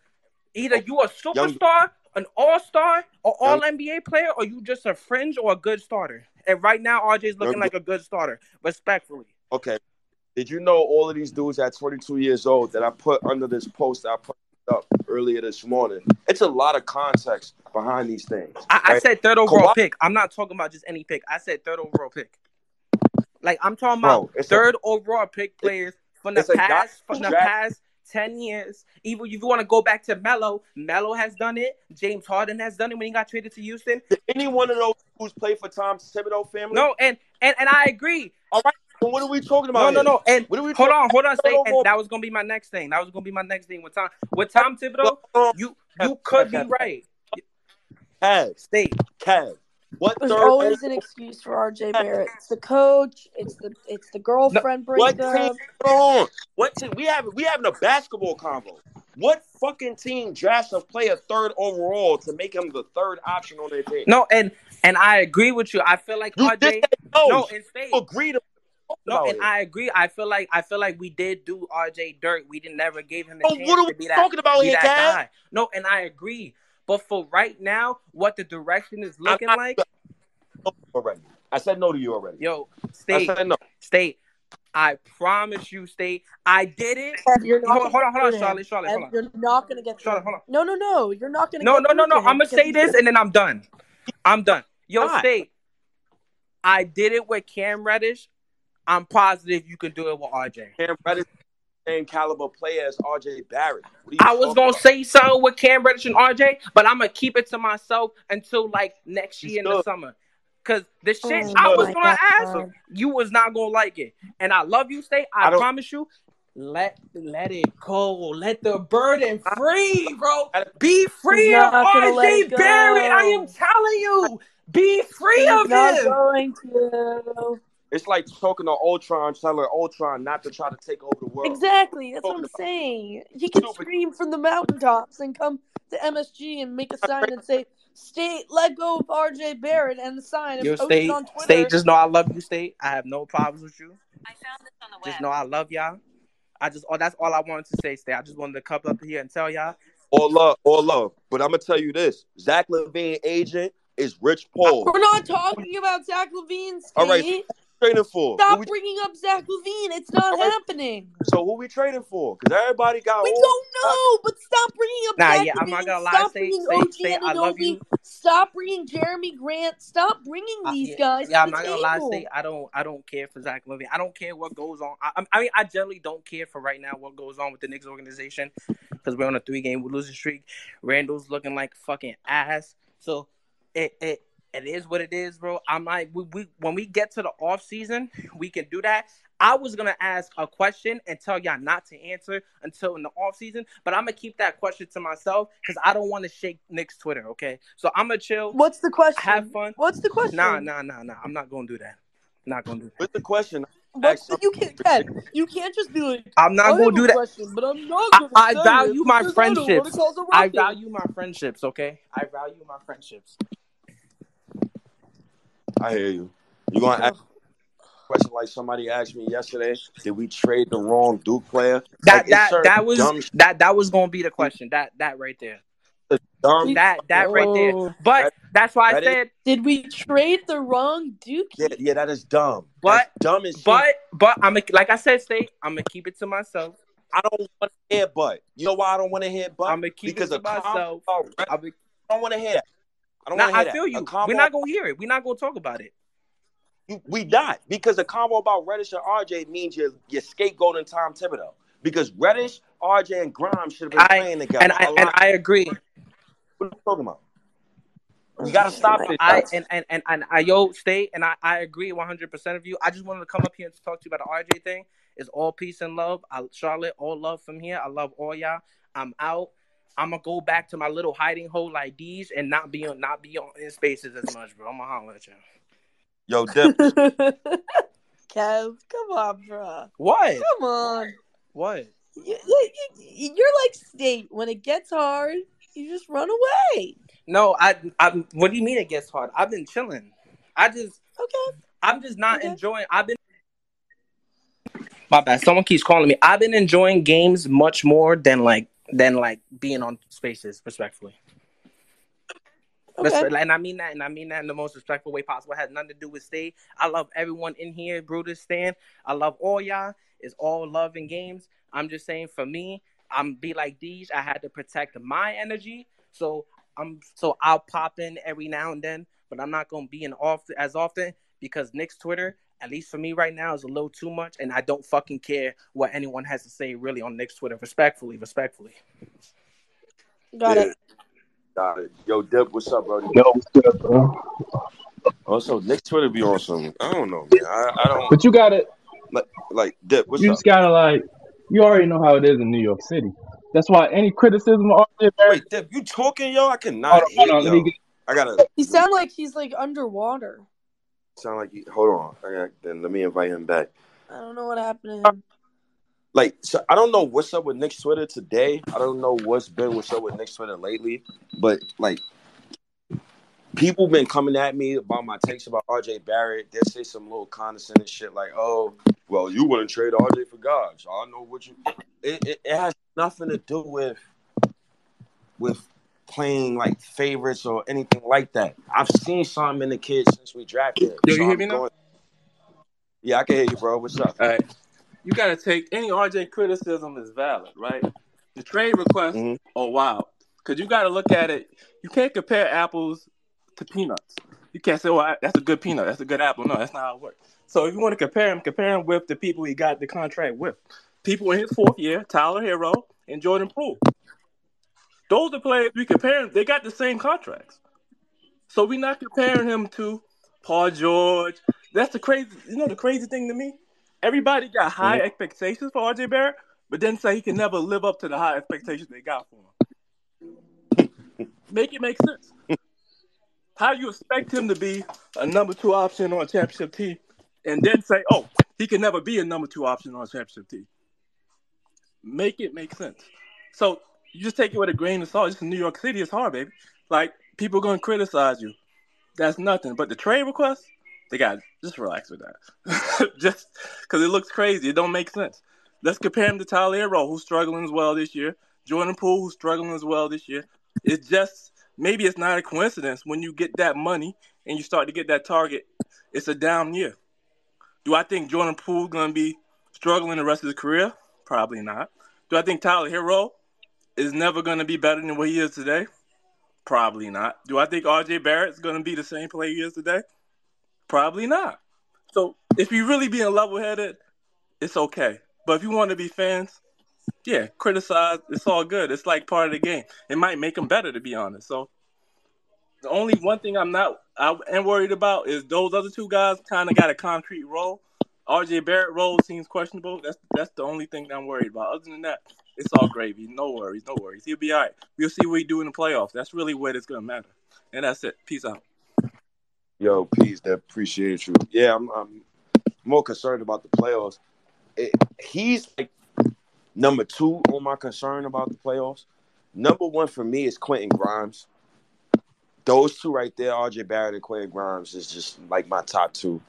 Either you a superstar, an all-star, or all NBA player, or you just a fringe or a good starter. And right now, RJ's looking like a good starter, respectfully. Okay. Did you know all of these dudes at 22 years old that I put under this post that I put up earlier this morning? It's a lot of context behind these things. I, I said third overall Kawhi- pick. I'm not talking about just any pick. I said third overall pick. Like I'm talking about Bro, it's a- third overall pick players from the past from the past ten years. Even if you want to go back to Melo, Melo has done it. James Harden has done it when he got traded to Houston. Did any one of those who's played for Tom Thibodeau family? No, and and and I agree. Then What are we talking about? no, here? no. And What are we hold talking on, hold on. Say, No, no, and that was gonna be my next thing. That was gonna be my next thing with Tom. With Tom Thibodeau, about? Um, you you could be right. Kev, State. Kev. What There's third always an excuse for RJ Barrett. It's the coach. It's the it's the girlfriend What breakup. team? Hold on. What team? We have we having a basketball convo. What fucking team drafts a player third overall to make him the third option on their team? No, and and I agree with you. I feel like You RJ. did no. No, and State. you agreed. No, and I agree. I feel like I feel like we did do RJ dirt. We didn't never gave him the Oh, chance what are to we be that, talking about be here, that guy. No, and I agree. But for right now, what the direction is looking not- like, already. I said no to you already. yo, I state, said no. state. I promise you, state. I did it. Kev, you're not Hold, gonna hold on, hold get on, through Charlotte. Charlotte, hold on. You're not gonna get through. Charlotte, hold on. No, no, no. You're not gonna. No, get no, through no, no. I'm gonna say this and then I'm done. I'm done. Yo, Why? state. I did it with Cam Reddish. I'm positive you can do it with RJ. Cam Reddish, same caliber player as RJ Barrett. What are you I was gonna about? say so with Cam Reddish and RJ, but I'm gonna keep it to myself until like next year in the summer. Cause the oh shit Oh I was gonna God. ask, you was not gonna like it. And I love you, State. I, I promise you. Let let it go. Let the burden free, bro. Be free He's of not gonna let RJ it. Barrett. I am telling you. Be free He's of not him. going to. It's like talking to Ultron, telling Ultron not to try to take over the world. Exactly. That's what I'm saying. He can Stupid. scream from the mountaintops and come to MSG and make a sign and say, "State, let go of RJ Barrett," and the sign and Yo, State, on Twitter. State, just know I love you, State. I have no problems with you. I found this on the web. Just know I love y'all. I just, oh, that's all I wanted to say, State. I just wanted to come up here and tell y'all. All love, all love. But I'm gonna tell you this: Zach LaVine agent is Rich Paul. We're not talking about Zach LaVine. State. All right, Trading for? Stop we- bringing up Zach LaVine. It's not All right. happening. so who we trading for? Because everybody got. We all- don't know, but stop bringing up Nah, Zach yeah, I'm not gonna lie, Stop say- bringing say- OG say I love you. Stop bringing Jerami Grant. Stop bringing I- these yeah, guys. Yeah, to I'm the not gonna lie, table. State. I don't, I don't care for Zach LaVine. I don't care what goes on. I, I mean, I generally don't care for right now what goes on with the Knicks organization because we're on a three game losing streak. Randall's looking like fucking ass. So it, it, it is what it is, bro. I'm like, we, we when we get to the off season, we can do that. I was gonna ask a question and tell y'all not to answer until in the off season, but I'm gonna keep that question to myself because I don't want to shake Knick's Twitter. Okay, so I'm gonna chill, What's the question? have fun. What's the question? Nah, nah, nah, nah. I'm not gonna do that. Not gonna do that. What's the question? What's the, you can't Ken, you can't just be like I'm not gonna do that. Question, but I'm not I, gonna I say value it my because I don't wanna friendships. cause a I ruckus. value my friendships. Okay, I value my friendships. I hear you. You gonna ask a question like somebody asked me yesterday? Did we trade the wrong Duke player? That Like, that that was dumb that that was gonna be the question. That that right there. dumb. That that right there. Oh. But That- that's why I that is- said. Did we trade the wrong Duke? Yeah, yeah, that is dumb. But- That's dumb as shit. But but I'm a, like I said, stay. I'm gonna keep it to myself. I don't want to hear but. You know why I don't want to hear but? I'ma keep because it to myself. combo- I I'm a, don't want to hear that. I don't want to hear I that. feel A you. combo- We're not gonna hear it. We're not gonna talk about it. We not because the combo about Reddish and RJ means you're you're scapegoating Tom Thibodeau because Reddish, RJ, and Grimes should have been I- playing together. And I a and. I agree. what are you talking about? You gotta stop it. I and and and, and I yo stay and I, I agree 100 percent of you. I just wanted to come up here and talk to you about the RJ thing. It's all peace and love. I, Charlotte, all love from here. I love all y'all. I'm out. I'm gonna go back to my little hiding hole like these and not be on not be on in spaces as much, bro. I'm gonna holler at you. Yo, Dip, Kev. Come on, bro. What? Come on. What? You, you, you- you're like State. When it gets hard, you just run away. No, I. I. What do you mean it gets hard? I've been chilling. I just. Okay. I'm just not Okay. enjoying. I've been. My bad. Someone keeps calling me. I've been enjoying games much more than like than like being on spaces. Respectfully. Okay. And I mean that, and I mean that in the most respectful way possible. It has nothing to do with stay. I love everyone in here, Brutus Stan. I love all y'all. It's all love and games. I'm just saying, for me, I'm be like Deej. I had to protect my energy, so I'm so I'll pop in every now and then, but I'm not gonna be in off as often because Knick's Twitter, at least for me right now, is a little too much, and I don't fucking care what anyone has to say really on Knick's Twitter. Respectfully, respectfully. Got Yeah. it. Got it. Yo, Dip, what's up, bro? Yo, what's up, bro? Also, Knick's Twitter be on some. I don't know, man. I, I don't But you got it. like like Dip. What's you up? just gotta like, you already know how it is in New York City. That's why any criticism of RJ Barrett, Wait, Dip, you talking, yo? I hold cannot on, hear hold on, let me get, I gotta You sound like he's like underwater. Sound like you. Hold on. Got, then let me invite him back. I don't know what happened to him. Like, so I don't know what's up with Knick's Twitter today. I don't know what's been what's up with Knick's Twitter lately. But like, people been coming at me about my takes about RJ Barrett. They say some little condescending shit like, "Oh, well, you wouldn't trade RJ for God." So I know what you. It, it, it has nothing to do with with playing like favorites or anything like that. I've seen something in the kids since we drafted. him. Yo, you So hear I'm me now? Yeah, I can hear you, bro. What's up? All right. You got to take any RJ criticism is valid, right? The trade requests mm-hmm. are wild because you got to look at it. You can't compare apples to peanuts. You can't say, "Well, that's a good peanut. That's a good apple." No, that's not how it works. So if you want to compare him, compare him with the people he got the contract with. People in his fourth year, Tyler Herro and Jordan Poole. Those are players we compare. They got the same contracts. So we're not comparing him to Paul George. That's the crazy. You know the crazy thing to me. Everybody got high mm-hmm. expectations for RJ Barrett, but then say he can never live up to the high expectations they got for him. make it make sense. How you expect him to be a number two option on a championship team, and then say, "Oh, he can never be a number two option on a championship team"? Make it make sense. So you just take it with a grain of salt. In New York City, it's hard, baby. Like people are gonna criticize you. That's nothing. But the trade request, they got just relax with that. just because it looks crazy, it don't make sense. Let's compare him to Tyler Herro, who's struggling as well this year. Jordan Poole, who's struggling as well this year. It's just maybe it's not a coincidence when you get that money and you start to get that target. It's a down year. Do I think Jordan Poole gonna be struggling the rest of his career? Probably not. Do I think Tyler Herro is never gonna be better than what he is today? Probably not. Do I think RJ Barrett's going to be the same player he is today? Probably not. So if you really being level headed, it's okay. But if you want to be fans, yeah, criticize. It's all good. It's like part of the game. It might make them better, to be honest. So the only one thing I'm not I am worried about is those other two guys kind of got a concrete role. RJ Barrett role seems questionable. That's that's the only thing I'm worried about. Other than that, it's all gravy. No worries, no worries. He'll be all right. We'll see what he do in the playoffs. That's really what it's gonna matter. And that's it. Peace out. Yo, peace. That appreciate you. Yeah, I'm, I'm more concerned about the playoffs. It, he's like number two on my concern about the playoffs. Number one for me is Quentin Grimes. Those two right there, RJ Barrett and Quentin Grimes, is just like my top two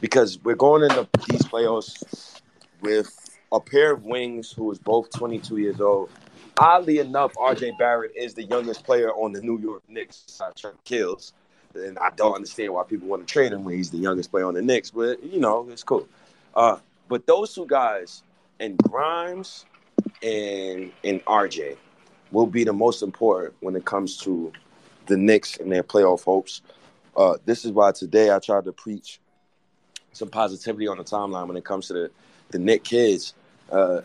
because we're going into these playoffs with a pair of wings who is both 22 years old. Oddly enough, RJ Barrett is the youngest player on the New York Knicks. Kills, and I don't understand why people want to trade him when he's the youngest player on the Knicks. But you know, it's cool. Uh, but those two guys and Grimes and and RJ will be the most important when it comes to the Knicks and their playoff hopes. Uh, this is why today I tried to preach some positivity on the timeline when it comes to the the Knick kids. Uh,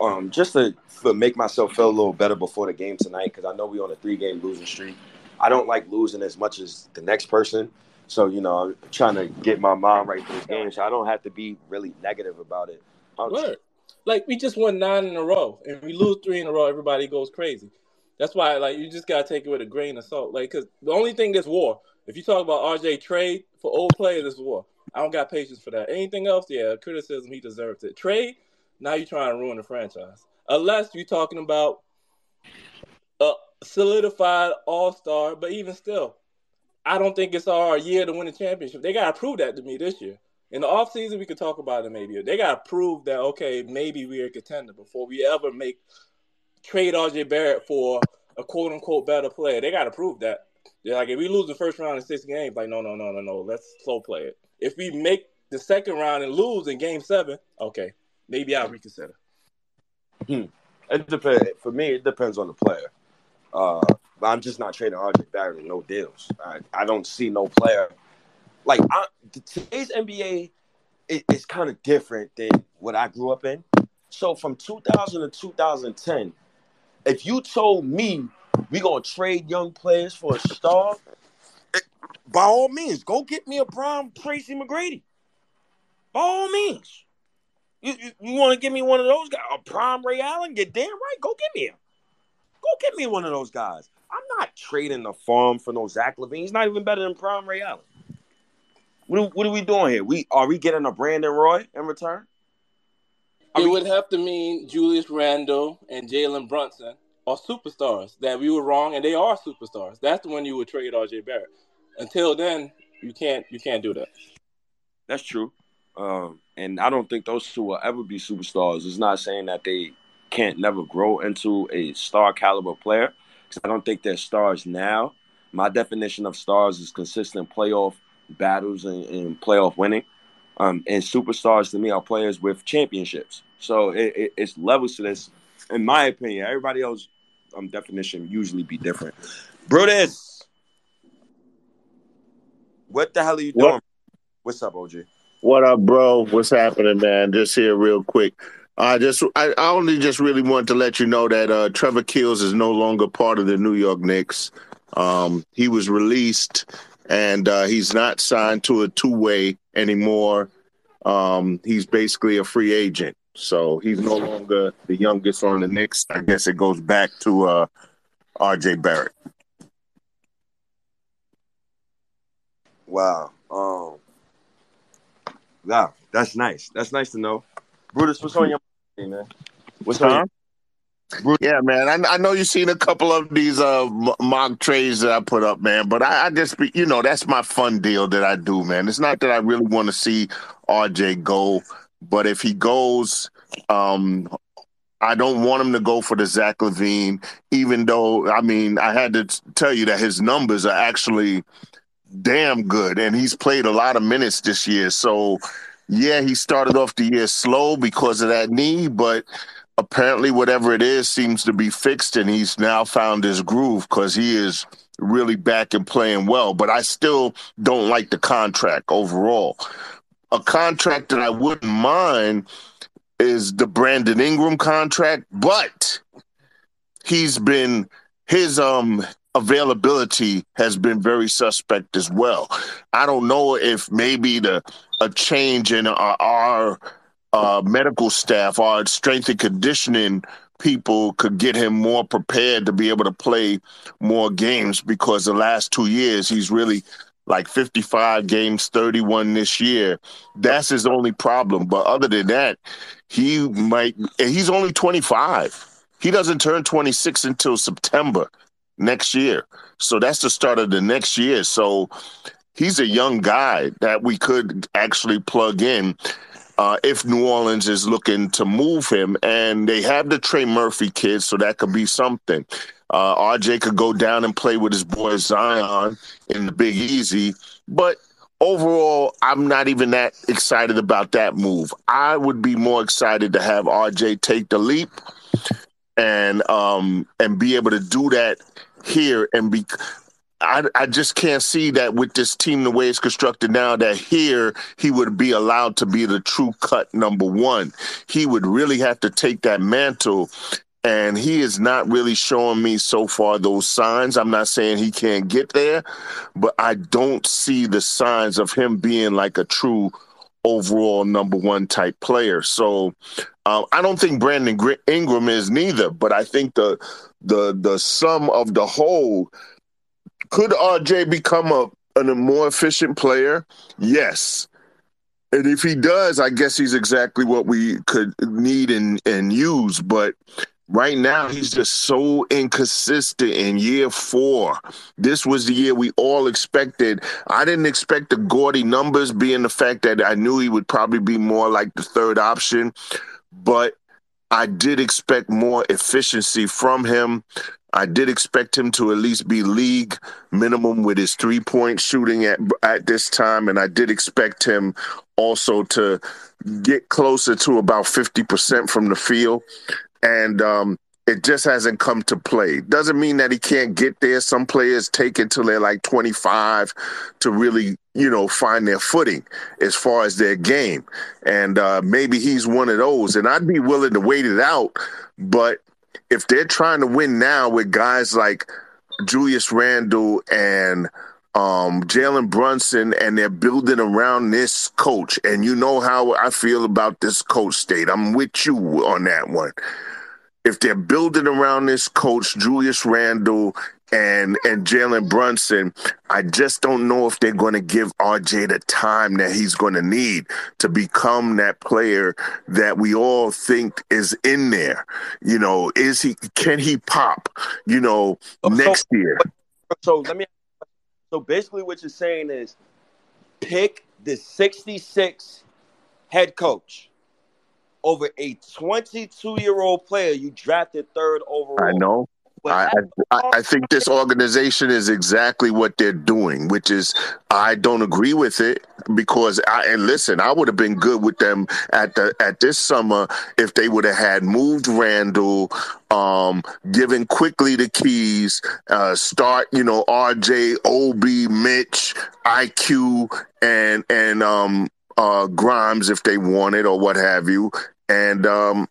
um, just to, to make myself feel a little better before the game tonight because I know we're on a three game losing streak. I don't like losing as much as the next person. So, you know, I'm trying to get my mind right for this game so I don't have to be really negative about it. Word. Like we just won nine in a row, and we lose three in a row. Everybody goes crazy. That's why, like, you just gotta take it with a grain of salt. Like, cause the only thing that's war. If you talk about RJ trade for old players, it's war. I don't got patience for that. Anything else, yeah, criticism, he deserves it. Trade, now you're trying to ruin the franchise. Unless you're talking about a solidified all star, but even still, I don't think it's our year to win the championship. They gotta prove that to me this year. In the offseason, we could talk about it maybe. They gotta prove that okay, maybe we're a contender before we ever make trade RJ Barrett for a quote unquote better player. They gotta prove that. They're like if we lose the first round in six games, like no, no, no, no, no. Let's slow play it. If we make the second round and lose in game seven, okay, maybe I'll reconsider. Hmm. It depends. For me, it depends on the player. Uh, but I'm just not trading RJ Barrett no deals. I, I don't see no player like I, today's NBA is, is kind of different than what I grew up in. So from 2000 to 2010, if you told me we're gonna trade young players for a star, eh, by all means, go get me a prime Tracy McGrady. By all means. You, you, you want to give me one of those guys, a prime Ray Allen? Get damn right, go get me him. Go get me one of those guys. I'm not trading the farm for no Zach LaVine. He's not even better than prime Ray Allen. What are, what are we doing here? We are we getting a Brandon Roy in return? Are it we... would have to mean Julius Randle and Jalen Brunson are superstars. That we were wrong, and they are superstars. That's the one you would trade RJ Barrett. Until then, you can't you can't do that. That's true. Um, and I don't think those two will ever be superstars. It's not saying that they can't never grow into a star caliber player. Because I don't think they're stars now. My definition of stars is consistent playoff battles and, and playoff winning. Um, and superstars to me are players with championships. So it, it, it's levels to this, in my opinion. Everybody else um, definition usually be different. Brutus, what the hell are you doing? What? What's up, OG? What up, bro? What's happening, man? Just here real quick. I just I, I only just really wanted to let you know that uh, Trevor Keels is no longer part of the New York Knicks. Um, he was released and uh, he's not signed to a two way anymore. Um, he's basically a free agent, so he's no longer the youngest on the Knicks. I guess it goes back to uh, R.J. Barrett. Wow. Um. Wow, that's nice. That's nice to know. Brutus, what's on your mind, man? What's huh? on? Yeah, man. I, I know you've seen a couple of these uh, mock trades that I put up, man. But I, I just, you know, that's my fun deal that I do, man. It's not that I really want to see RJ go, but if he goes, um, I don't want him to go for the Zach LaVine, Even though, I mean, I had to tell you that his numbers are actually damn good, and he's played a lot of minutes this year. So, yeah, he started off the year slow because of that knee, but apparently whatever it is seems to be fixed and he's now found his groove because he is really back and playing well but i still don't like the contract overall a contract that i wouldn't mind is the brandon ingram contract but he's been his um availability has been very suspect as well i don't know if maybe the a change in our, our uh, medical staff, our strength and conditioning people could get him more prepared to be able to play more games because the last two years he's really like 55 games, 31 this year. That's his only problem. But other than that, he might, he's only 25. He doesn't turn 26 until September next year. So that's the start of the next year. So he's a young guy that we could actually plug in uh, if New Orleans is looking to move him. And they have the Trey Murphy kid, so that could be something. Uh, RJ could go down and play with his boy Zion in the Big Easy. But overall, I'm not even that excited about that move. I would be more excited to have RJ take the leap and um and be able to do that here and be I, I just can't see that with this team the way it's constructed now that here he would be allowed to be the true cut number one. He would really have to take that mantle and he is not really showing me so far those signs. I'm not saying he can't get there, but I don't see the signs of him being like a true overall number one type player. So um, I don't think Brandon Ingram is neither, but I think the the the sum of the whole could RJ become a, a more efficient player? Yes. and if he does, I guess he's exactly what we could need and and use. But right now, he's just so inconsistent. In year four, this was the year we all expected. I didn't expect the gaudy numbers, being the fact that I knew he would probably be more like the third option, but. I did expect more efficiency from him. I did expect him to at least be league minimum with his three point shooting at at this time, and I did expect him also to get closer to about fifty percent from the field. And um, it just hasn't come to play. Doesn't mean that he can't get there. Some players take it till they're like 25 to really, you know, find their footing as far as their game. And uh, maybe he's one of those. And I'd be willing to wait it out. But if they're trying to win now with guys like Julius Randle and um, Jalen Brunson, and they're building around this coach, and you know how I feel about this coach state. I'm with you on that one if they're building around this coach, Julius Randle and and Jalen Brunson, I just don't know if they're going to give RJ the time that he's going to need to become that player that we all think is in there. You know, is he? Can he pop? You know, So, next year. so let me. So basically, what you're saying is, pick the 66 head coach over a 22 year old player you drafted third overall. I know. I I think this organization is exactly what they're doing, which is I don't agree with it because I and listen, I would have been good with them at the at this summer if they would have had moved Randle, um, given Quickley the keys, uh, start you know RJ, Ob, Mitch, IQ, and and um uh Grimes if they wanted or what have you, and um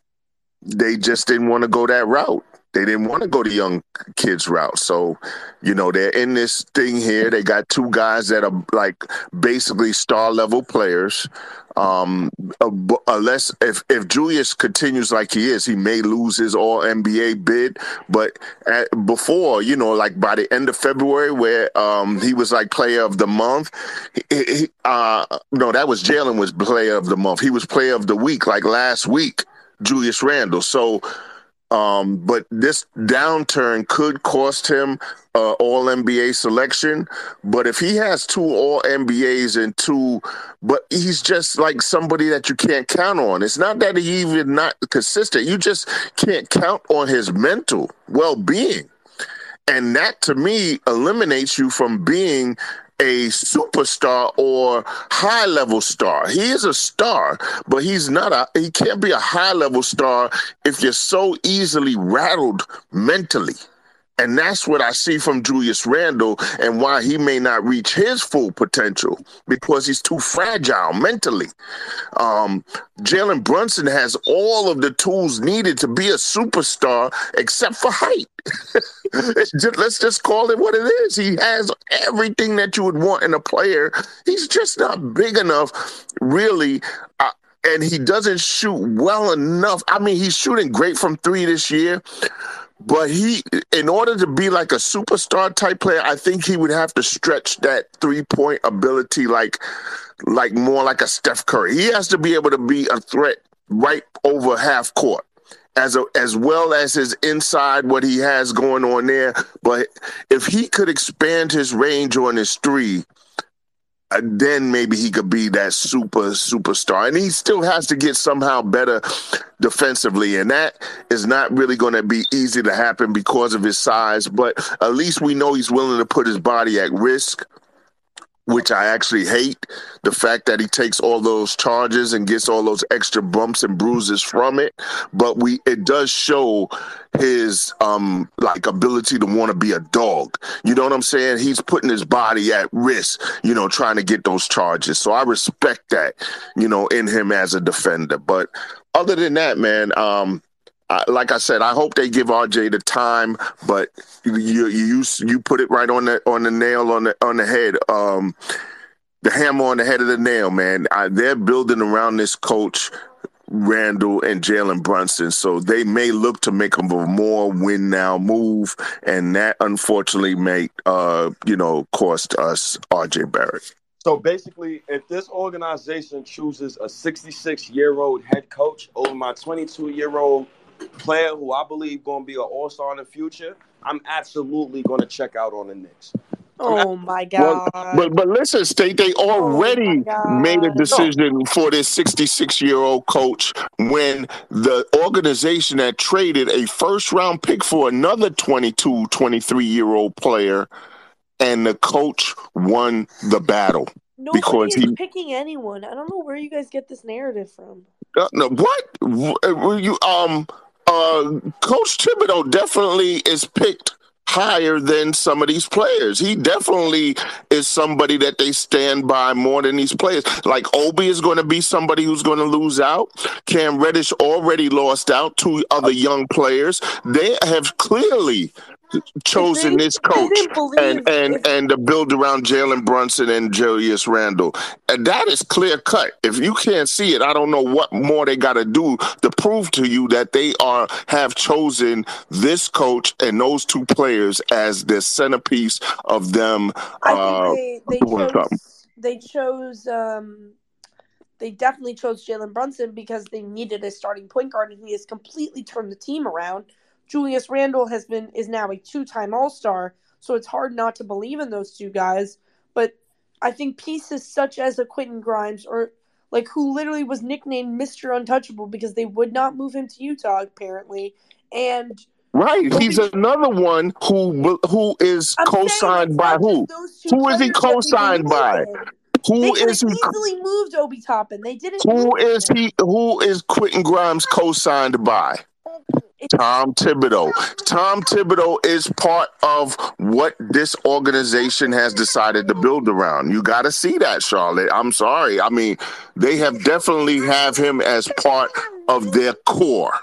they just didn't want to go that route. They didn't want to go the young kids route. So, you know, they're in this thing here. They got two guys that are like basically star level players. Um, uh, unless if if Julius continues like he is, he may lose his All NBA bid. But at, before, you know, like by the end of February, where um he was like Player of the Month, he, he, uh, no, that was Jalen was Player of the Month. He was Player of the Week like last week. Julius Randle. So, um, but this downturn could cost him uh, All NBA selection. But if he has two All NBAs and two, but he's just like somebody that you can't count on. It's not that he even not consistent. You just can't count on his mental well being. And that to me eliminates you from being a superstar or high level star. He is a star, but he's not a he can't be a high level star if you're so easily rattled mentally. And that's what I see from Julius Randle and why he may not reach his full potential because he's too fragile mentally. Um, Jalen Brunson has all of the tools needed to be a superstar except for height. Just- let's just call it what it is. He has everything that you would want in a player. He's just not big enough, really. Uh, and he doesn't shoot well enough. I mean, he's shooting great from three this year, but he, in order to be like a superstar type player, I think he would have to stretch that three point ability like, like more like a Steph Curry. He has to be able to be a threat right over half court as a, as well as his inside what he has going on there. But if he could expand his range on his three, then maybe he could be that super superstar. And he still has to get somehow better defensively, and that is not really going to be easy to happen because of his size. But at least we know he's willing to put his body at risk which I actually hate. The fact that he takes all those charges and gets all those extra bumps and bruises from it. But we it does show his um like ability to want to be a dog. You know what I'm saying? He's putting his body at risk, you know, trying to get those charges. So I respect that, you know, in him as a defender. But other than that, man, um I, like I said, I hope they give RJ the time, but you you you put it right on the on the nail on the on the head. Um, the hammer on the head of the nail, man. I, they're building around this coach, Randle and Jalen Brunson, so they may look to make a more win now move, and that unfortunately may uh you know cost us RJ Barrett. So basically, if this organization chooses a 66 year old head coach over my 22 year old player, who I believe going to be an all star in the future, I'm absolutely going to check out on the Knicks. Oh my Well, god. but but listen, state they already Oh made a God. decision for this 66 year old coach when the organization had traded a first round pick for another 22, 23 year old player, and the coach won the battle. Nobody because is he- picking anyone. I don't know where you guys get this narrative from. Uh, no, what? Were you um uh Coach Thibodeau definitely is picked higher than some of these players. He definitely is somebody that they stand by more than these players. Like Obi is going to be somebody who's going to lose out. Cam Reddish already lost out to other young players. They have clearly chosen this coach and and and to build around Jalen Brunson and Julius Randle. And that is clear cut. If you can't see it, I don't know what more they got to do to prove to you that they are have chosen this coach and those two players as the centerpiece of them. I Uh, think they, they chose they chose um they definitely chose Jalen Brunson because they needed a starting point guard and he has completely turned the team around. Julius Randle has been is now a two time all star, so it's hard not to believe in those two guys. But I think pieces such as a Quentin Grimes or like who literally was nicknamed Mr. Untouchable because they would not move him to Utah apparently. And Right, he's another one who who is I'm co-signed by who? just those two Who is he players that we co-signed by? Who They is he? easily moved Obi Toppin. They didn't. Who is him. he? Who is Quentin Grimes co-signed by? Tom Thibodeau. Tom Thibodeau is part of what this organization has decided to build around. You got to see that, Charlotte. I'm sorry. I mean, they have definitely have him as part of their core.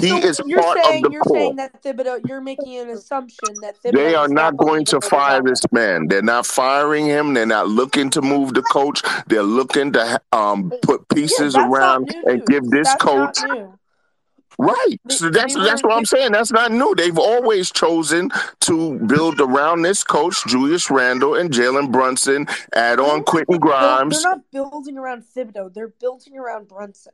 He So is part saying of the you're core. saying that Thibodeau. You're making an assumption that Thibodeau They are not going to fire this man. They're not firing him. They're not looking to move the coach. They're looking to um, put pieces not around and give this That's coach. Right. So that's that's what I'm saying. That's not new. They've always chosen to build around this coach, Julius Randle and Jalen Brunson, add on Quentin build- They're not building around Thibodeau. They're building around Brunson.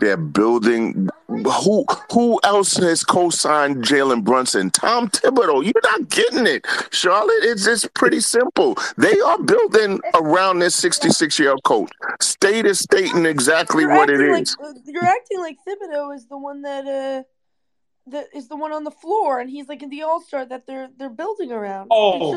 They're building who who else has co-signed Jalen Brunson? Tom Thibodeau. You're not getting it, Charlotte. It's it's pretty simple. They are building around this 66 year old coach. State is stating exactly You're what it acting is. like you're acting like Thibodeau is the one that uh that is the one on the floor, and he's like in the All Star that they're they're building around. Oh.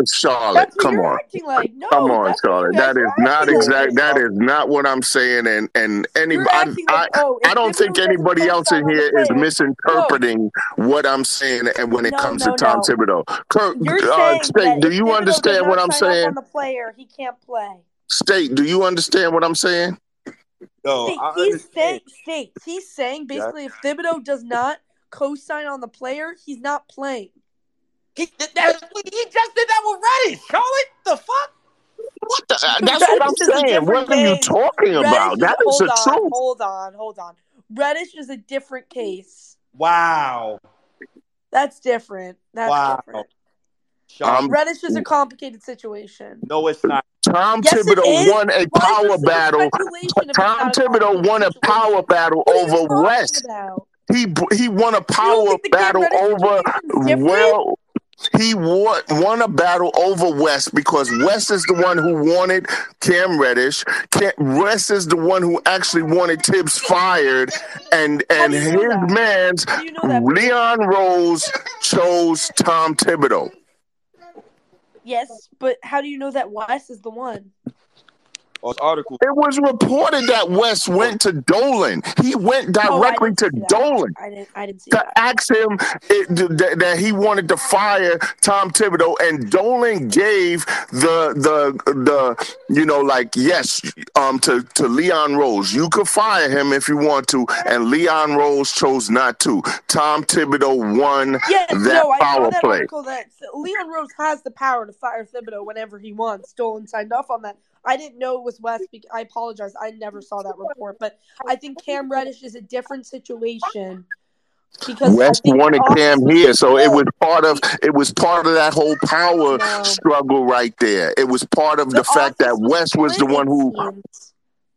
It's. Charlotte, come on. like. No, Come on, that's what you Charlotte. That is not acting like. exact. That is not what I'm saying. And and You're anybody, I, like, oh, if I don't think anybody else in here is player- misinterpreting what I'm saying. And when it No, comes no, to Tom no. Thibodeau, Kirk, You're uh, saying State, do you Thibodeau understand what I'm saying? On the player, he can't play. State, do you understand what I'm saying? Yo, State, I he's saying, state, he's saying Yeah. basically if Thibodeau does not co-sign on the player, he's not playing. He, that, he just did that with Reddish. Charlotte, the fuck? What the, uh, that's what I'm Reddish is a saying. different What are you talking Reddish about? is- That is hold the on, truth. Hold on, hold on. Reddish is a different case. Wow. That's different. That's Wow. different. Sean, Um, Reddish is a complicated situation. no, it's not. Tom Yes, Thibodeau won a Why power battle. speculation if it's Tom not Thibodeau won a situation? power battle What over talking West. about? He he won a power think the Cam battle over situation's different? well. He won, won a battle over West because West is the one who wanted Cam Reddish. Cam, West is the one who actually wanted Thibs fired, and oh, and his that? man's you know? Leon Rose chose Tom Thibodeau. Yes, but how do you know that West is the one? Or article. It was reported that West went to Dolan. He went Oh, directly didn't to that. Dolan. I didn't. I didn't see to that. ask him it, that, that he wanted to fire Tom Thibodeau, and Dolan gave the the the you know like yes um to to Leon Rose. You could fire him if you want to, and Leon Rose chose not to. Tom Thibodeau won Yes, that no, I saw power that play. article that Leon Rose has the power to fire Thibodeau whenever he wants. Dolan signed off on that. I didn't know it was West. bec- I apologize. I never saw that report, but I think Cam Reddish is a different situation. because West wanted office Cam here, so it was part of it was part of that whole power No. struggle right there. It was part of the, The fact that was West was the one who seems.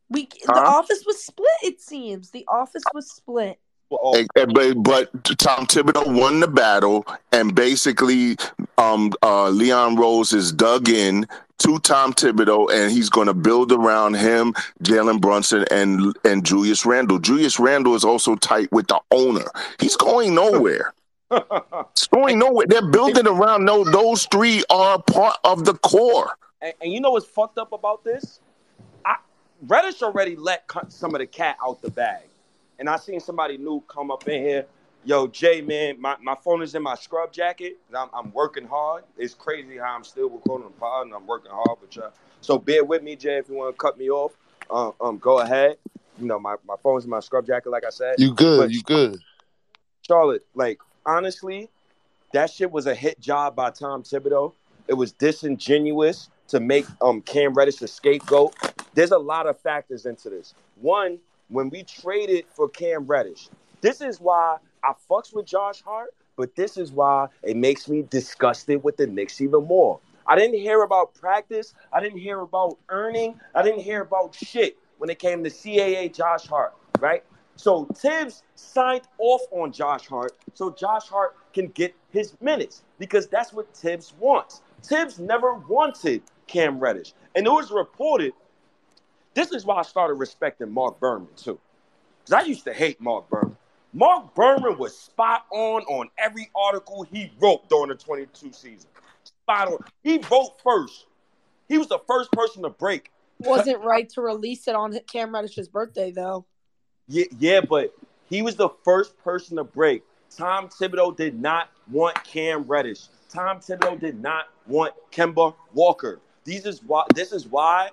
We the office was split. It seems the office was split. Well, eh, But, but Tom Thibodeau won the battle, and basically, um, uh, Leon Rose is dug in to Tom Thibodeau, and he's going to build around him, Jalen Brunson, and and Julius Randle. Julius Randle is also tight with the owner. He's going nowhere. It's going nowhere. They're building around No, Those three are part of the core. and, and you know what's fucked up about this? I, Reddish already let some of the cat out the bag. And I seen somebody new come up in here. Yo, Jay, man, my, my phone is in my scrub jacket. I'm, I'm working hard. It's crazy how I'm still recording a pod and I'm working hard with y'all. So bear with me, Jay, if you want to cut me off. Um, um, go ahead. You know, my, my phone's in my scrub jacket, like I said. You good? But You good? Charlotte, like honestly, that shit was a hit job by Tom Thibodeau. It was disingenuous to make um Cam Reddish a scapegoat. There's a lot of factors into this. One, when we traded for Cam Reddish, this is why I fucks with Josh Hart, but this is why it makes me disgusted with the Knicks even more. I didn't hear about practice. I didn't hear about earning. I didn't hear about shit when it came to CAA Josh Hart, right? So Thibs signed off on Josh Hart so Josh Hart can get his minutes because that's what Thibs wants. Thibs never wanted Cam Reddish. And it was reported, this is why I started respecting Marc Berman too. Because I used to hate Marc Berman. Marc Berman was spot on on every article he wrote during the 22 season. Spot on. He wrote first. He was the first person to break Wasn't right to release it on Cam Reddish's birthday though. Yeah, yeah, but he was the first person to break. Tom Thibodeau did not want Cam Reddish. Tom Thibodeau did not want Kemba Walker. These is why. This is why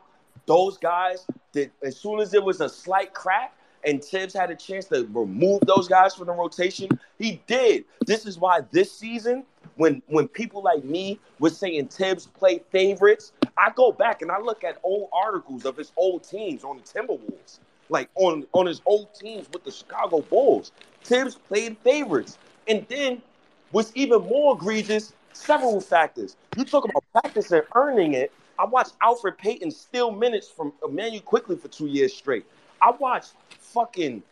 those guys did. As soon as there was a slight crack and Thibs had a chance to remove those guys from the rotation, he did. This is why this season, when when people like me were saying Thibs play favorites, I go back and I look at old articles of his old teams on the Timberwolves like on on his old teams with the Chicago Bulls. Thibs played favorites, and then what's even more egregious, several factors. You talk about practice and earning it. I watched Elfrid Payton steal minutes from Immanuel Quickley for two years straight. I watched fucking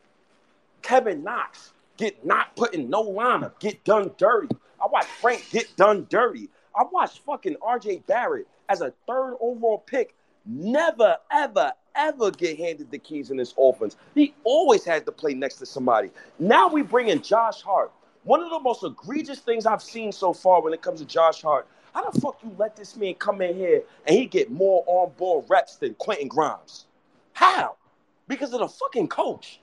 Kevin Knox get not put in no lineup, get done dirty. I watched Frank get done dirty. I watched fucking RJ Barrett as a third overall pick never, ever, ever get handed the keys in this offense. He always had to play next to somebody. Now we bring in Josh Hart. One of the most egregious things I've seen so far when it comes to Josh Hart. How the fuck you let this man come in here and he get more on board reps than Quentin Grimes? How? Because of the fucking coach.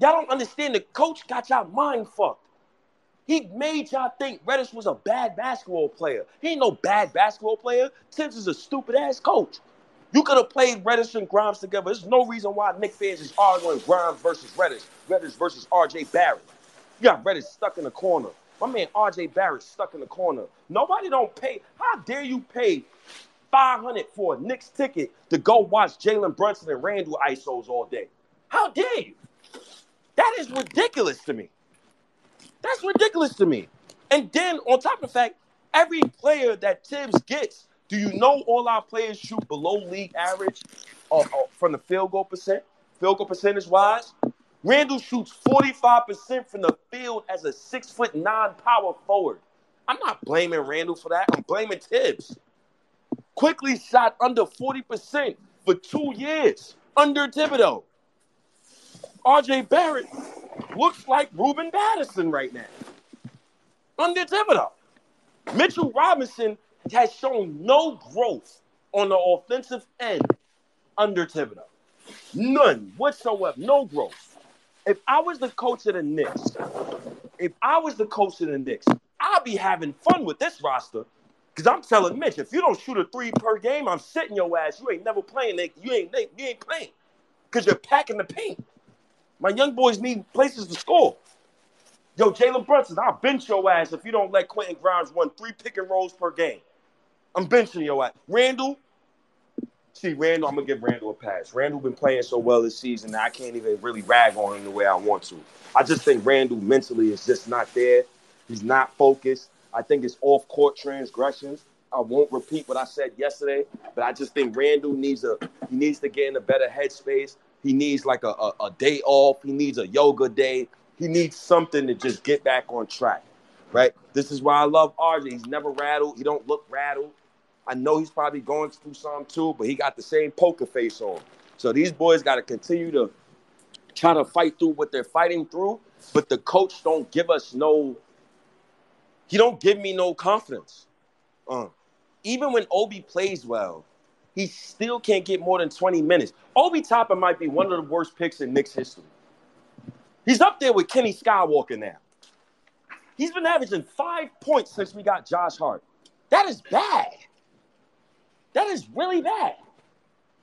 Y'all don't understand. The coach got y'all mind fucked. He made y'all think Reddish was a bad basketball player. He ain't no bad basketball player. Thibs is a stupid ass coach. You could have played Reddish and Grimes together. There's no reason why Knick fans is arguing Grimes versus Reddish, Reddish versus RJ Barrett. You got Reddish stuck in the corner. My man RJ Barrett stuck in the corner. Nobody don't pay. How dare you pay 500 for a Knicks ticket to go watch Jalen Brunson and Randle ISOs all day? How dare you? That is ridiculous to me. That's ridiculous to me. And then on top of the fact, every player that Thibs gets, do you know all our players shoot below league average uh, uh, from the field goal percent, field goal percentage wise? Randle shoots 45% from the field as a six foot nine power forward. I'm not blaming Randle for that. I'm blaming Thibs. Quickley shot under 40% for two years under Thibodeau. RJ Barrett looks like Ruben Patterson right now. Under Thibodeau. Mitchell Robinson has shown no growth on the offensive end under Thibodeau. None whatsoever. No growth. If I was the coach of the Knicks, if I was the coach of the Knicks, I'd be having fun with this roster. Because I'm telling Mitch, if you don't shoot a three per game, I'm sitting your ass. You ain't never playing, Nick. You ain't you ain't playing. Because you're packing the paint. My young boys need places to score. Yo, Jalen Brunson, I'll bench your ass if you don't let Quentin Grimes run three pick and rolls per game. I'm benching your ass. Randle, see, Randle, I'm gonna give Randle a pass. Randle been playing so well this season that I can't even really rag on him the way I want to. I just think Randle mentally is just not there. He's not focused. I think it's off court transgressions. I won't repeat what I said yesterday, but I just think Randle needs a he needs to get in a better headspace. He needs like a, a, a day off. He needs a yoga day. He needs something to just get back on track. Right? This is why I love RJ. He's never rattled. He don't look rattled. I know he's probably going through some too, but he got the same poker face on. So these boys got to continue to try to fight through what they're fighting through, but the coach don't give us no. He don't give me no confidence. Uh, even when Obi plays well, he still can't get more than 20 minutes. Obi Toppin might be one of the worst picks in Knicks history. He's up there with Kenny Skywalker now. He's been averaging five points since we got Josh Hart. That is bad. That is really bad.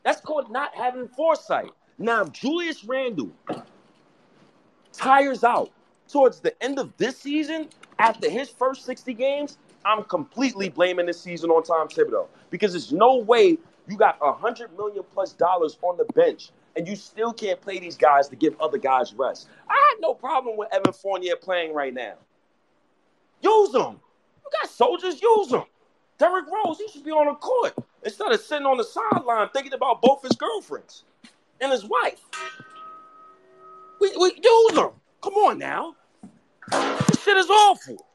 That's called not having foresight. Now, Julius Randle tires out towards the end of this season, after his first 60 games, I'm completely blaming this season on Tom Thibodeau because there's no way you got a hundred million plus dollars on the bench and you still can't play these guys to give other guys rest. I have no problem with Evan Fournier playing right now. Use them. You got soldiers, use them. Derrick Rose, he should be on the court instead of sitting on the sideline thinking about both his girlfriends and his wife. We, we use them. Come on now. Shit is awful.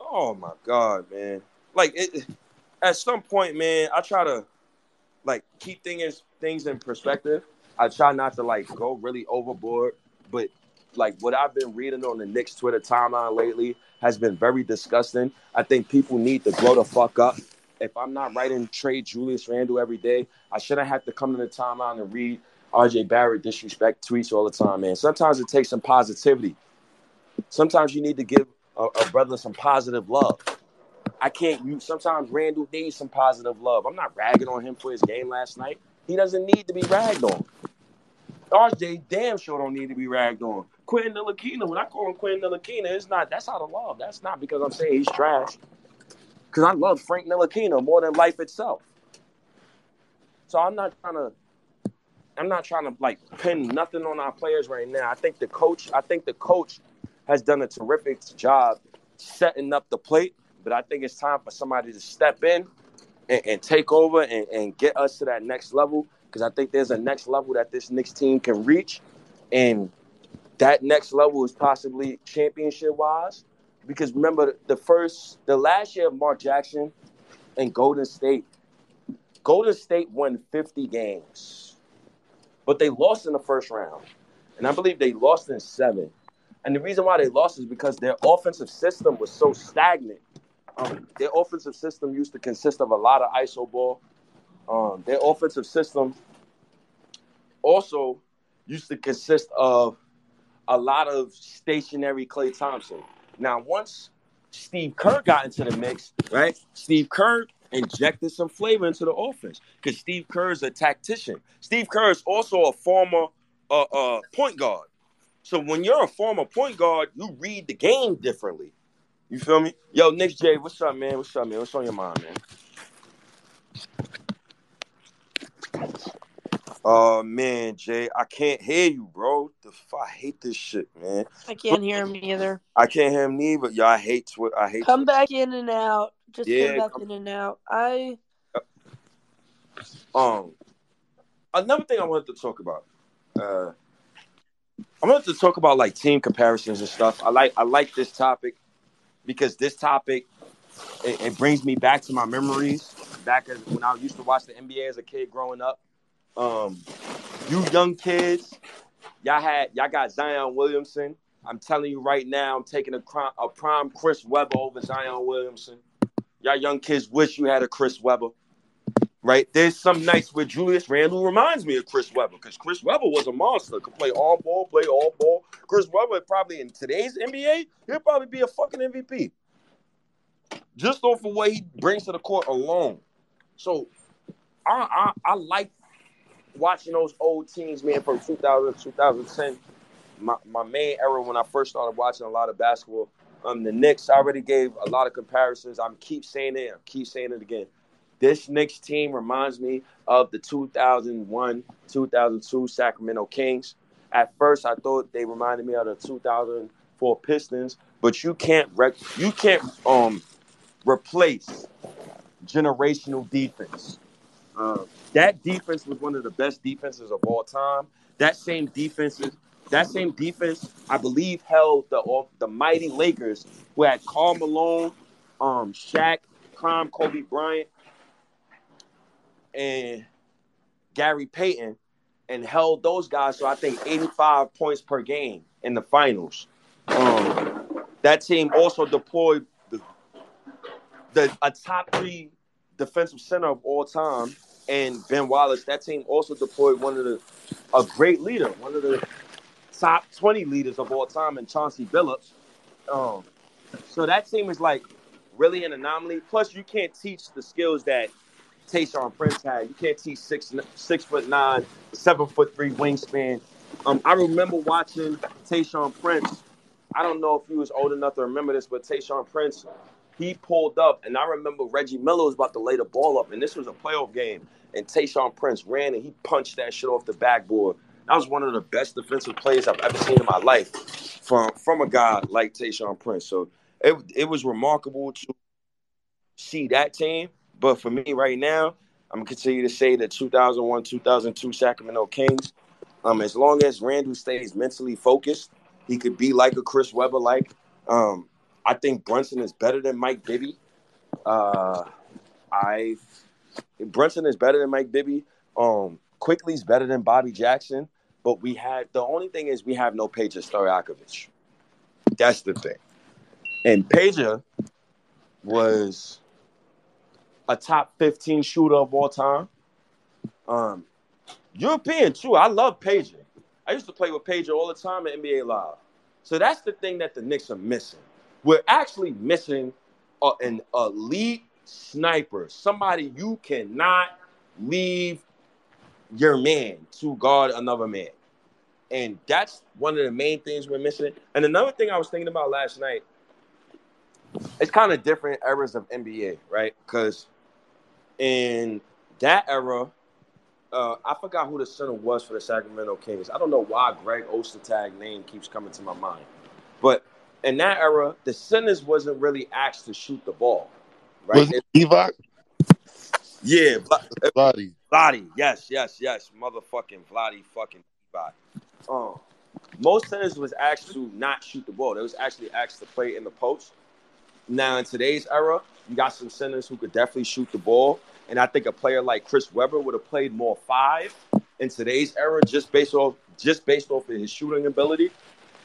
Oh my god, man! Like it, at some point, man, I try to like keep things things in perspective. I try not to like go really overboard, but like what I've been reading on the Knicks Twitter timeline lately has been very disgusting. I think people need to grow the fuck up. If I'm not writing trade Julius Randle every day, I shouldn't have to come to the timeline and read RJ Barrett disrespect tweets all the time, man. Sometimes it takes some positivity. Sometimes you need to give a, a brother some positive love. I can't use sometimes Randle needs some positive love. I'm not ragging on him for his game last night. He doesn't need to be ragged on. RJ damn sure don't need to be ragged on. Quentin Ntilikina, when I call him Quentin Ntilikina, it's not that's out of love. That's not because I'm saying he's trash. Because I love Frank Ntilikina more than life itself. So I'm not trying to I'm not trying to like pin nothing on our players right now. I think the coach, I think the coach has done a terrific job setting up the plate, but I think it's time for somebody to step in and, and take over and, and, get us to that next level. Because I think there's a next level that this Knicks team can reach, and that next level is possibly championship wise. Because remember the first, the last year of Mark Jackson and Golden State, Golden State won 50 games, but they lost in the first round, and I believe they lost in seven. And the reason why they lost is because their offensive system was so stagnant. Um, their offensive system used to consist of a lot of iso ball. Um, their offensive system also used to consist of a lot of stationary Klay Thompson. Now, once Steve Kerr got into the mix, right? Steve Kerr injected some flavor into the offense because Steve Kerr is a tactician. Steve Kerr is also a former uh, uh, point guard. So when you're a former point guard, you read the game differently. You feel me? Yo, Nick J, what's up, man? What's up, man? What's on your mind, man? Oh uh, man, Jay, I can't hear you, bro. The f- I hate this shit, man. I can't hear him either. I can't hear him neither. Yo, I hate Twitter. I hate. Come Twitter. back in and out. Just Yeah, come back come- in and out. I Um, another thing I wanted to talk about. Uh, I wanted to talk about like team comparisons and stuff. I like I like this topic because this topic it, it brings me back to my memories back as when I used to watch the NBA as a kid growing up. Um, you young kids, y'all had y'all got Zion Williamson. I'm telling you right now, I'm taking a, a prime Chris Webber over Zion Williamson. Y'all young kids wish you had a Chris Webber right? There's some nights where Julius Randle reminds me of Chris Webber because Chris Webber was a monster. Could play all ball, play all ball. Chris Webber probably in today's NBA, he'll probably be a fucking MVP. Just off of what he brings to the court alone. So I I, I like watching those old teams, man, from 2000 2010. My, my main era when I first started watching a lot of basketball. Um, the Knicks, I already gave a lot of comparisons. I'm keep saying it, I keep saying it again. This Knicks team reminds me of the 2001 2002 Sacramento Kings. At first, I thought they reminded me of the 2004 Pistons, but you can't rec- you can't um replace generational defense. Uh, that defense was one of the best defenses of all time. That same defense, that same defense, I believe, held the the mighty Lakers, who had Karl Malone, um, Shaq, Prime Kobe Bryant, and Gary Payton, and held those guys. So I think 85 points per game in the finals. Um, that team also deployed the, the a top three defensive center of all time, and Ben Wallace. That team also deployed one of the a great leader, one of the top 20 leaders of all time, and Chauncey Billups. Um, so that team is like really an anomaly. Plus, you can't teach the skills that Tayshaun Prince had. You can't teach six six foot nine, seven foot three wingspan. Um, I remember watching Tayshaun Prince. I don't know if he was old enough to remember this, but Tayshaun Prince, he pulled up, and I remember Reggie Miller was about to lay the ball up, and this was a playoff game, and Tayshaun Prince ran and he punched that shit off the backboard. That was one of the best defensive plays I've ever seen in my life from from a guy like Tayshaun Prince. So it it was remarkable to see that team. But for me right now, I'm gonna continue to say the 2001, 2002 Sacramento Kings. Um, as long as Randle stays mentally focused, he could be like a Chris Webber. Like, um, I think Brunson is better than Mike Bibby. Uh, I Brunson is better than Mike Bibby. Um, Quickley's better than Bobby Jackson. But we had the only thing is we have no Peja Stojakovic. That's the thing. And Peja was a top 15 shooter of all time. Um, European too. I love Peja. I used to play with Peja all the time at NBA Live. So that's the thing that the Knicks are missing. We're actually missing a, an elite sniper, somebody you cannot leave your man to guard another man. And that's one of the main things we're missing. And another thing I was thinking about last night, it's kind of different eras of NBA, right? Because in that era, uh, I forgot who the center was for the Sacramento Kings. I don't know why Greg Ostertag name keeps coming to my mind. But in that era, the centers wasn't really asked to shoot the ball, right? Was it Divac? Yeah, Vlade. Vlade. Yes, yes, yes. Motherfucking Vlade fucking Divac. Um, most centers was asked to not shoot the ball. They was actually asked to play in the post. Now in today's era, you got some centers who could definitely shoot the ball, and I think a player like Chris Webber would have played more five in today's era just based off just based off of his shooting ability.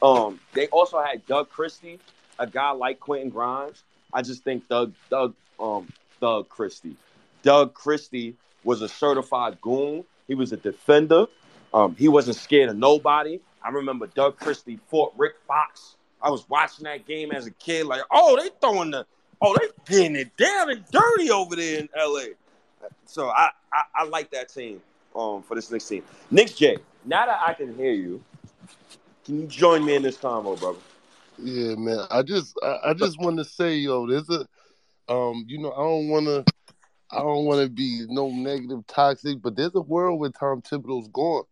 Um, they also had Doug Christie, a guy like Quentin Grimes. I just think Doug Doug um Doug Christie, Doug Christie was a certified goon. He was a defender. Um, he wasn't scared of nobody. I remember Doug Christie fought Rick Fox. I was watching that game as a kid, like, oh, they throwing the, oh, they getting it down and dirty over there in LA. So I, I, I like that team um, for this next team. Knicks J, now that I can hear you, can you join me in this convo, brother? Yeah, man. I just I, I just want to say, yo, there's a um, you know, I don't wanna I don't wanna be no negative toxic, but there's a world where Tom Thibodeau's gone.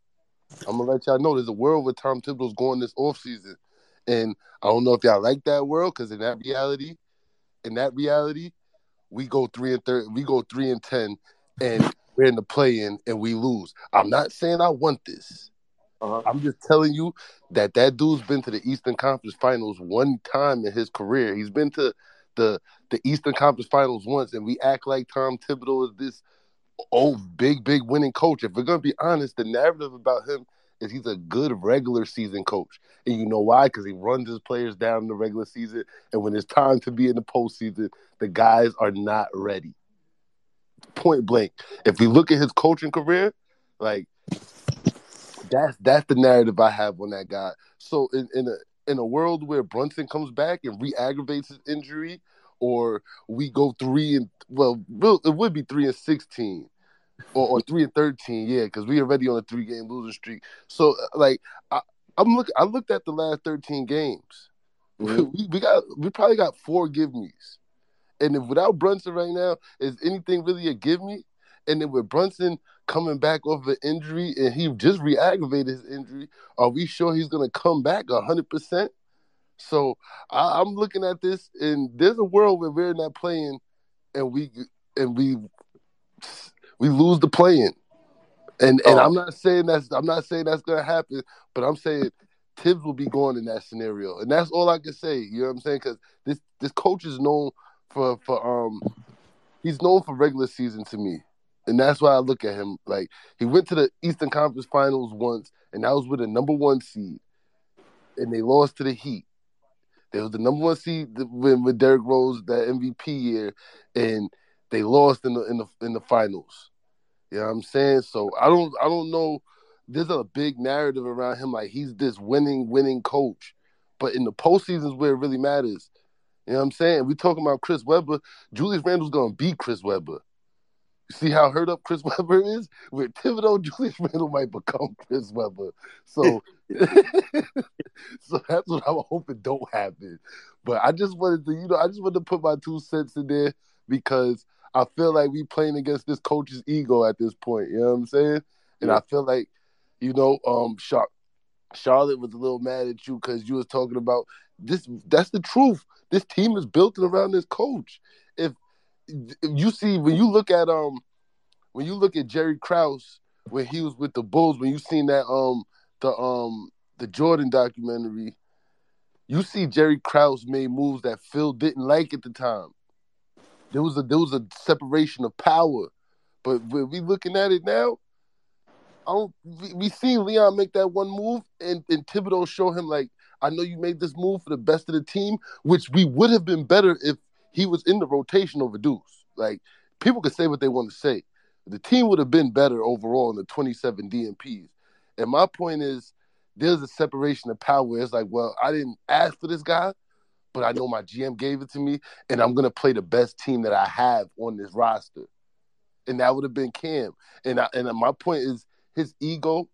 I'm gonna let y'all know there's a world where Tom Thibodeau's going this offseason. And I don't know if y'all like that world, because in that reality, in that reality, we go three and third, we go three and ten, and we're in the play-in and we lose. I'm not saying I want this. Uh-huh. I'm just telling you that that dude's been to the Eastern Conference Finals one time in his career. He's been to the the Eastern Conference Finals once, and we act like Tom Thibodeau is this old big big winning coach. If we're gonna be honest, the narrative about him is he's a good regular season coach, and you know why? Because he runs his players down in the regular season, and when it's time to be in the postseason, the guys are not ready. Point blank. If you look at his coaching career, like that's that's the narrative I have on that guy. So in, in a in a world where Brunson comes back and re-aggravates his injury, or we go three and well, it would be three and sixteen, or, or three and thirteen, yeah, because we already on a three game losing streak. So like I, I'm look I looked at the last thirteen games. Mm-hmm. We, we got we probably got four give me's, and if without Brunson right now, is anything really a give me? And then with Brunson coming back off an injury and he just re-aggravated his injury. Are we sure he's gonna come back hundred percent? So I, I'm looking at this, and there's a world where we're not playing, and we and we we lose the play-in. And and Oh. I'm not saying that's I'm not saying that's gonna happen, but I'm saying Thibs will be going in that scenario, and that's all I can say. You know what I'm saying? Because this this coach is known for for um he's known for regular season to me, and that's why I look at him like he went to the Eastern Conference Finals once, and that was with a number one seed, and they lost to the Heat. They was the number one seed when with Derrick Rose that MVP year, and they lost in the in the in the finals. You know what I'm saying? So I don't I don't know. There's a big narrative around him like he's this winning winning coach, but in the postseasons where it really matters. You know what I'm saying? We talking about Chris Webber. Julius Randle's gonna beat Chris Webber. You see how hurt up Chris Webber is? With Thibodeau, Julius Randle might become Chris Webber. So, so that's what I'm hoping don't happen. But I just wanted to, you know, I just wanted to put my two cents in there because I feel like we playing against this coach's ego at this point. You know what I'm saying? And I feel like, you know, um, Char- Charlotte was a little mad at you because you was talking about this. That's the truth. This team is built around this coach. If, if you see when you look at um when you look at Jerry Krause when he was with the Bulls, when you seen that um the um the Jordan documentary, you see Jerry Krause made moves that Phil didn't like at the time. There was a there was a separation of power, but when we looking at it now, I don't. We, we seen Leon make that one move, and and Thibodeau show him like, I know you made this move for the best of the team, which we would have been better if he was in the rotation over Deuce. Like people could say what they want to say, the team would have been better overall in the 27 DNPs. And my point is, there's a separation of power. It's like, well, I didn't ask for this guy, but I know my GM gave it to me, and I'm gonna play the best team that I have on this roster. And that would have been Cam. And I, and my point is, his ego.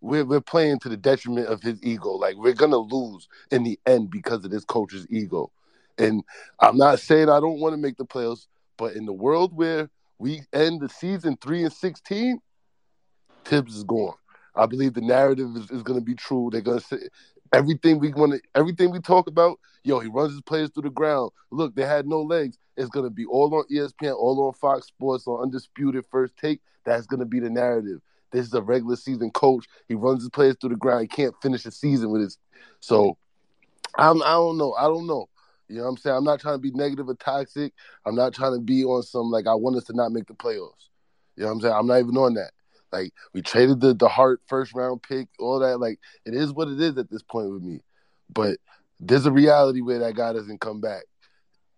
We're we're playing to the detriment of his ego. Like we're gonna lose in the end because of this coach's ego. And I'm not saying I don't want to make the playoffs, but in the world where we end the season three and sixteen, Thibs is gone. I believe the narrative is, is going to be true. They're going to say everything we want to, everything we talk about. Yo, he runs his players through the ground. Look, they had no legs. It's going to be all on ESPN, all on Fox Sports, on Undisputed First Take. That's going to be the narrative. This is a regular season coach. He runs his players through the ground. He can't finish the season with his. So, I'm. I don't know. I don't know. You know what I'm saying? I'm not trying to be negative or toxic. I'm not trying to be on some like I want us to not make the playoffs. You know what I'm saying? I'm not even on that. Like we traded the the Hart first round pick, all that. Like it is what it is at this point with me. But there's a reality where that guy doesn't come back,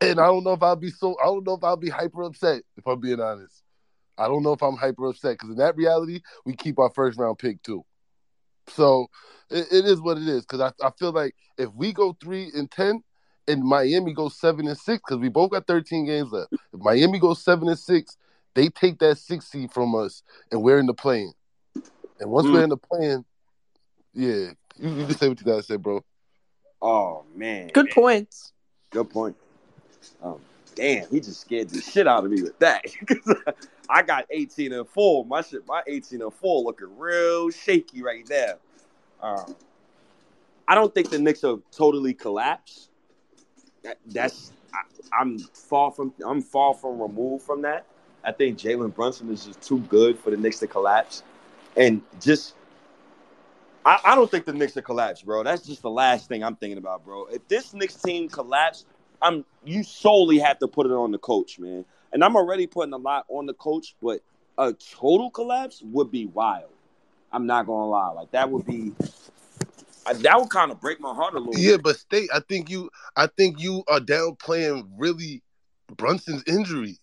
and I don't know if I'll be so. I don't know if I'll be hyper upset if I'm being honest. I don't know if I'm hyper upset because in that reality we keep our first round pick too. So it, it is what it is because I, I feel like if we go three and ten and Miami goes seven and six because we both got 13 games left. If Miami goes seven and six, they take that six seed from us and we're in the plane. And once Mm. we're in the plane, yeah, you, you just say what you gotta say, bro. Oh man. Good points. Good point. Um, damn, he just scared the shit out of me with that. I got 18 and 4. My shit, my 18 and 4 looking real shaky right now. Um, I don't think the Knicks have totally collapsed. That, that's I, I'm far from I'm far from removed from that. I think Jalen Brunson is just too good for the Knicks to collapse, and just I, I don't think the Knicks will collapse, bro. That's just the last thing I'm thinking about, bro. If this Knicks team collapse, I'm you solely have to put it on the coach, man. And I'm already putting a lot on the coach, but a total collapse would be wild. I'm not gonna lie, like that would be that would kind of break my heart a little. Yeah, bit. but state, I think you, I think you are downplaying really Brunson's injury.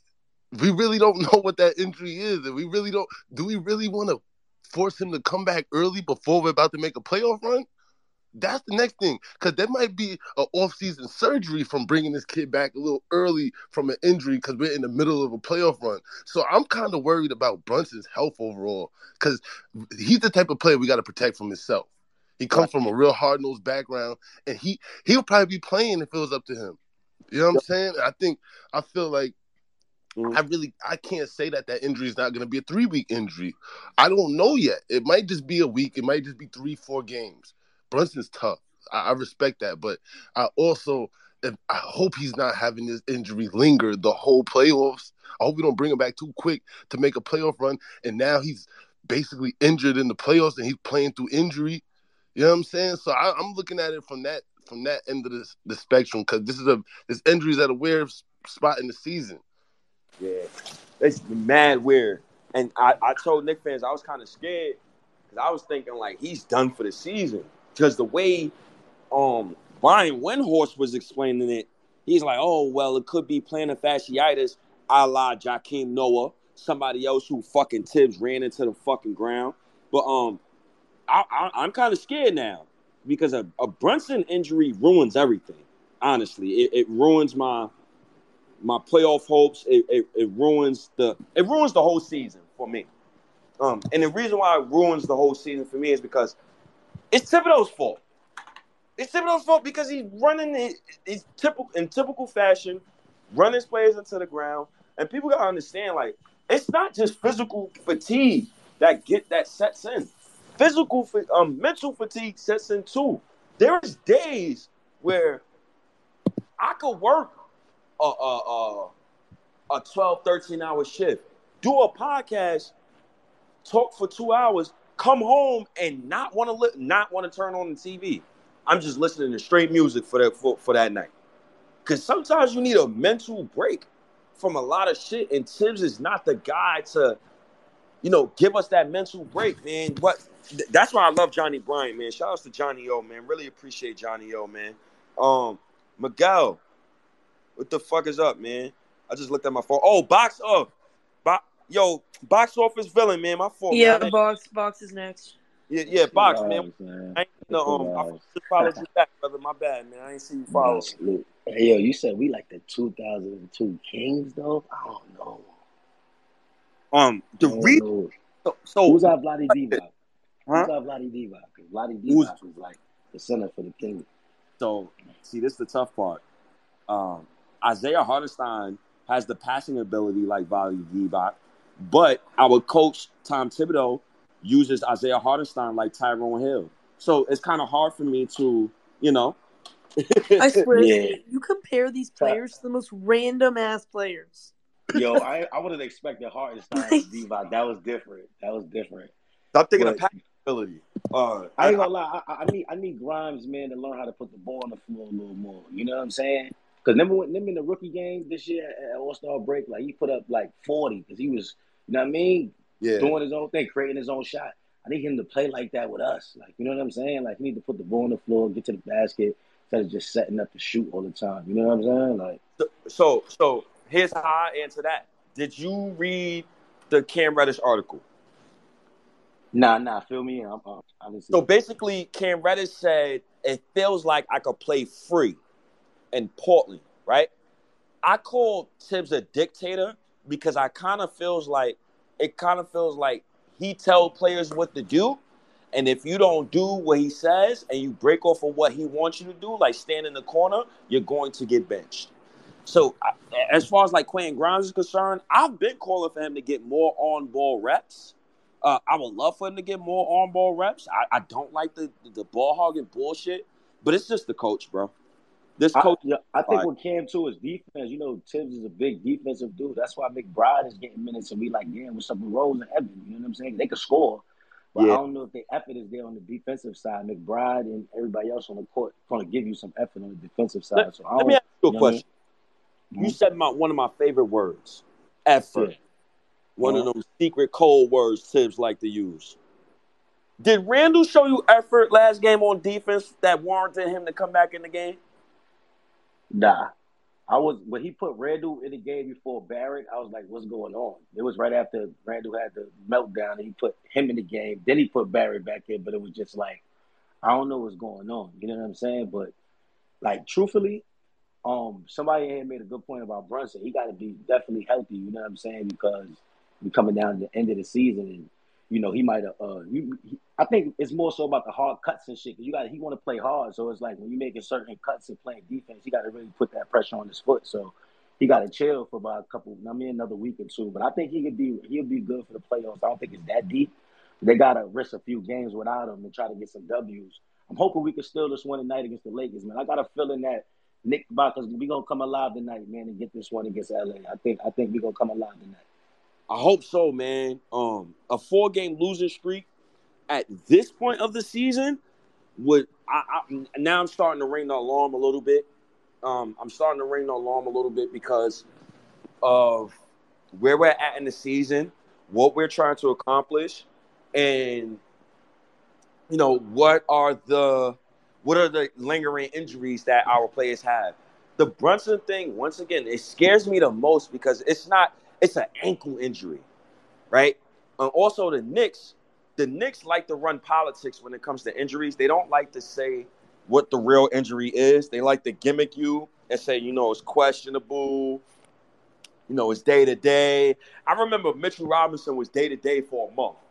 We really don't know what that injury is, and we really don't. Do we really want to force him to come back early before we're about to make a playoff run? That's the next thing, because there might be an off-season surgery from bringing this kid back a little early from an injury because we're in the middle of a playoff run. So I'm kind of worried about Brunson's health overall, because he's the type of player we got to protect from himself. He comes from a real hard-nosed background, and he he'll probably be playing if it was up to him. You know what I'm saying? I think I feel like Mhm. I really I can't say that that injury is not going to be a three week injury. I don't know yet. It might just be a week. It might just be three four games. Brunson's tough. I, I respect that, but I also I hope he's not having this injury linger the whole playoffs. I hope we don't bring him back too quick to make a playoff run, and now he's basically injured in the playoffs and he's playing through injury. You know what I'm saying? So I, I'm looking at it from that from that end of the, the spectrum because this is a this injury is at a weird spot in the season. Yeah, it's mad weird. And I, I told Knick fans I was kind of scared because I was thinking like he's done for the season because the way um Brian Windhorst was explaining it, he's like, oh well, it could be plantar fasciitis, a la Joakim Noah, somebody else who fucking Thibs ran into the fucking ground. But um, I, I'm kind of scared now because a, a Brunson injury ruins everything. Honestly, it, it ruins my my playoff hopes. It, it, it ruins the it ruins the whole season for me. Um, and the reason why it ruins the whole season for me is because it's Thibodeau's fault. It's Thibodeau's fault because he's running it, he's typical in typical fashion, running his players into the ground. And people gotta understand, like, it's not just physical fatigue that get that sets in. Physical, um, mental fatigue sets in too. There's days where I could work a, a, a, a 12, 13 hour shift, do a podcast, talk for two hours, come home and not want to li- not want to turn on the TV. I'm just listening to straight music for that for, for that night. Cause sometimes you need a mental break from a lot of shit, and Thibs is not the guy to, you know, give us that mental break, man. But th- that's why I love Johnny Bryant, man. Shout outs to Johnny O, man. Really appreciate Johnny O, man. Um, Miguel, what the fuck is up, man? I just looked at my phone. Oh, box up. Bo- Yo, box office villain, man. My fault. yeah, man. box box is next. Yeah, yeah, box, Two man. man. I ain't no, um, I lives. followed you back, brother. My bad, man. I ain't see you follow. Nah, salute. Hey, yo, you said we like the 2002 Kings, though? I don't know. Um, the don't reason. So, so Who's our Vlade Divac? huh? Who's our Vlade Divac? Because Vlade Who's Divac was like the center for the Kings. so? See, this is the tough part. Um, Isaiah Hartenstein has the passing ability like Vlade Divac, but our coach Tom Thibodeau uses Isaiah Hartenstein like Tyrone Hill. So it's kind of hard for me to, you know. I swear, Yeah. you, you compare these players to the most random ass players. Yo, I I would have expected Hartenstein to Divac. That was different. That was different. I'm thinking of But passing ability. Uh, I ain't gonna lie. I, I need I need Grimes, man, to learn how to put the ball on the floor a little more. You know what I'm saying? Because remember when remember in the rookie game this year at All Star break, like he put up like 40 because he was, you know what I mean, yeah. doing his own thing, creating his own shot. I need him to play like that with us. Like, you know what I'm saying? Like, he need to put the ball on the floor, get to the basket, instead of just setting up to shoot all the time. You know what I'm saying? Like, So, so, so here's how I answer that. Did you read the Cam Reddish article? nah, nah, fill me in. I'm, I'm, So basically, Cam Reddish said it feels like I could play free in Portland, right? I call Thibs a dictator because I kind of feels like it kind of feels like he tell players what to do, and if you don't do what he says and you break off of what he wants you to do, like stand in the corner, you're going to get benched. So as far as like Quentin Grimes is concerned, I've been calling for him to get more on ball reps. Uh, I would love for him to get more on ball reps. I, I don't like the the ball hogging bullshit, but it's just the coach, bro. This I, coach, yeah, I think with Cam too is defense. You know, Thibs is a big defensive dude. That's why McBride is getting minutes, and we like, damn, what's up with Rose and Evan? You know what I'm saying? They could score, but I don't know if the effort is there on the defensive side. McBride and everybody else on the court going to give you some effort on the defensive side. let, So I let me ask you a you what I question. mean? You said my one of my favorite words, effort. Yeah. One Uh-huh. of them secret code words Thibs like to use. Did Randle show you effort last game on defense that warranted him to come back in the game? Nah. I was when he put Randle in the game before Barrett. I was like, "What's going on?" It was right after Randle had the meltdown, and he put him in the game. Then he put Barrett back in, but it was just like, I don't know what's going on. You know what I'm saying? But like, truthfully, um, somebody here made a good point about Brunson. He got to be definitely healthy. You know what I'm saying? Because we're coming down to the end of the season, and you know he might have. Uh, you, I think it's more so about the hard cuts and shit. Cause you got he want to play hard, so it's like when you making certain cuts and playing defense, you got to really put that pressure on his foot. So he got to chill for about a couple. I mean, another week or two. But I think he could be he'll be good for the playoffs. I don't think it's that deep. They got to risk a few games without him and try to get some W's. I'm hoping we can steal this one tonight against the Lakers, man. I got a feeling that Nick because we gonna come alive tonight, man, and get this one against LA. I think I think we gonna come alive tonight. I hope so, man. Um, a four game losing streak at this point of the season would I, I now I'm starting to ring the alarm a little bit. Um, I'm starting to ring the alarm a little bit because of where we're at in the season, what we're trying to accomplish, and you know what are the what are the lingering injuries that our players have. The Brunson thing, once again, it scares me the most because it's not it's an ankle injury, right? And also the Knicks, the Knicks like to run politics when it comes to injuries. They don't like to say what the real injury is. They like to gimmick you and say, you know, it's questionable. You know, it's day to day. I remember Mitchell Robinson was day to day for a month.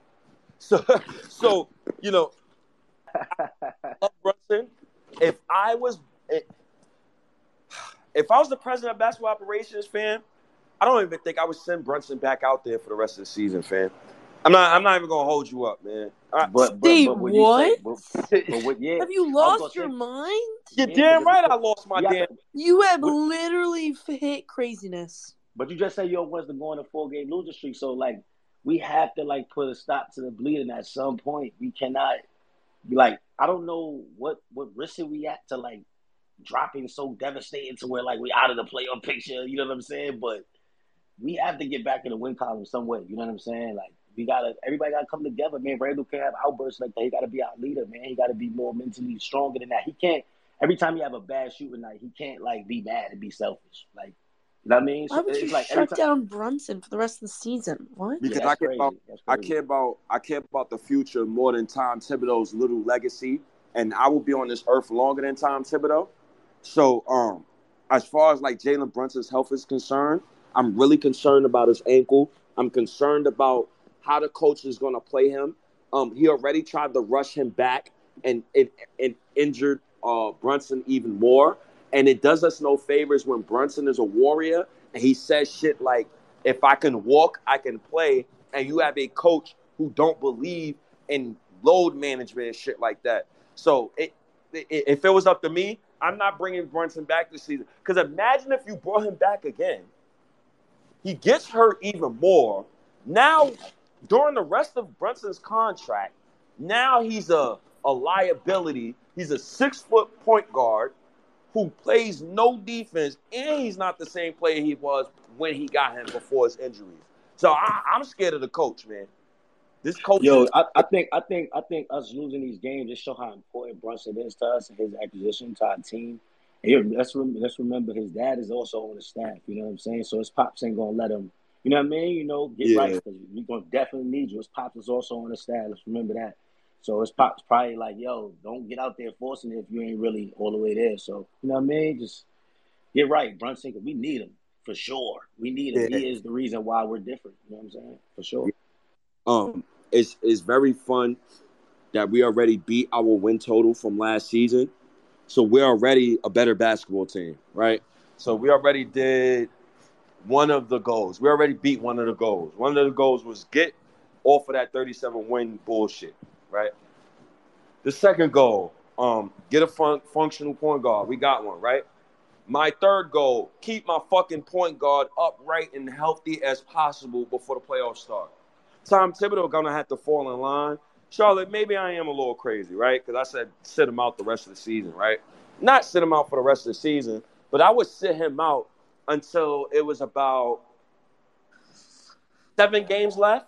So, so you know, Brunson. If I was, if I was the president of basketball operations, fam, I don't even think I would send Brunson back out there for the rest of the season, fam. I'm not. I'm not even gonna hold you up, man. But, but, Steve, but what? what? Say, but, but what? Yeah, Have you lost your say- mind? You're Yeah, damn right. I lost my Yeah, damn. You have What- literally hit craziness. But you just said you was to go on a four game losing streak, so like we have to like put a stop to the bleeding at some point. We cannot be like I don't know what what risk are we at to like dropping so devastating to where like we out of the playoff picture. You know what I'm saying? But we have to get back in the win column some way. You know what I'm saying? Like we gotta everybody gotta come together, man. Randle can't have outbursts like that. He gotta be our leader, man. He gotta be more mentally stronger than that. He can't every time you have a bad shooting night, he can't like be mad and be selfish. Like you know what I mean? Why So would you like shut time down Brunson for the rest of the season? What? Because Yeah, I care crazy. about I care about I care about the future more than Tom Thibodeau's little legacy, and I will be on this earth longer than Tom Thibodeau. So, um, as far as like Jalen Brunson's health is concerned, I'm really concerned about his ankle. I'm concerned about how the coach is going to play him. Um, he already tried to rush him back and it injured uh, Brunson even more. And it does us no favors when Brunson is a warrior and he says shit like, "If I can walk, I can play." And you have a coach who don't believe in load management and shit like that. So it, it if it was up to me, I'm not bringing Brunson back this season. Because imagine if you brought him back again, he gets hurt even more. Now, during the rest of Brunson's contract, now he's a, a liability. He's a six foot point guard who plays no defense, and he's not the same player he was when he got him before his injuries. So I, I'm scared of the coach, man. This coach, Yo, is- I, I think I think I think us losing these games just show how important Brunson is to us and his acquisition to our team. Yeah, let's rem- let's remember his dad is also on the staff. You know what I'm saying? So his pops ain't gonna let him. You know what I mean? You know, get Yeah. right because we're gonna definitely need you. His pops is also on the staff. Let's remember that. So his pops probably like, yo, don't get out there forcing it if you ain't really all the way there. So you know what I mean? Just get right, Brunson, we need him for sure. We need him. Yeah. He is the reason why we're different. You know what I'm saying? For sure. um, it's it's very fun that we already beat our win total from last season. So we're already a better basketball team, right? So we already did one of the goals. We already beat one of the goals. One of the goals was get off of that 37 win bullshit, right? The second goal, um, get a fun- functional point guard. We got one, right? My third goal, keep my fucking point guard upright and healthy as possible before the playoffs start. Tom Thibodeau gonna have to fall in line. Charlotte, maybe I am a little crazy, right? Because I said sit him out the rest of the season, right? Not sit him out for the rest of the season, but I would sit him out until it was about seven games left.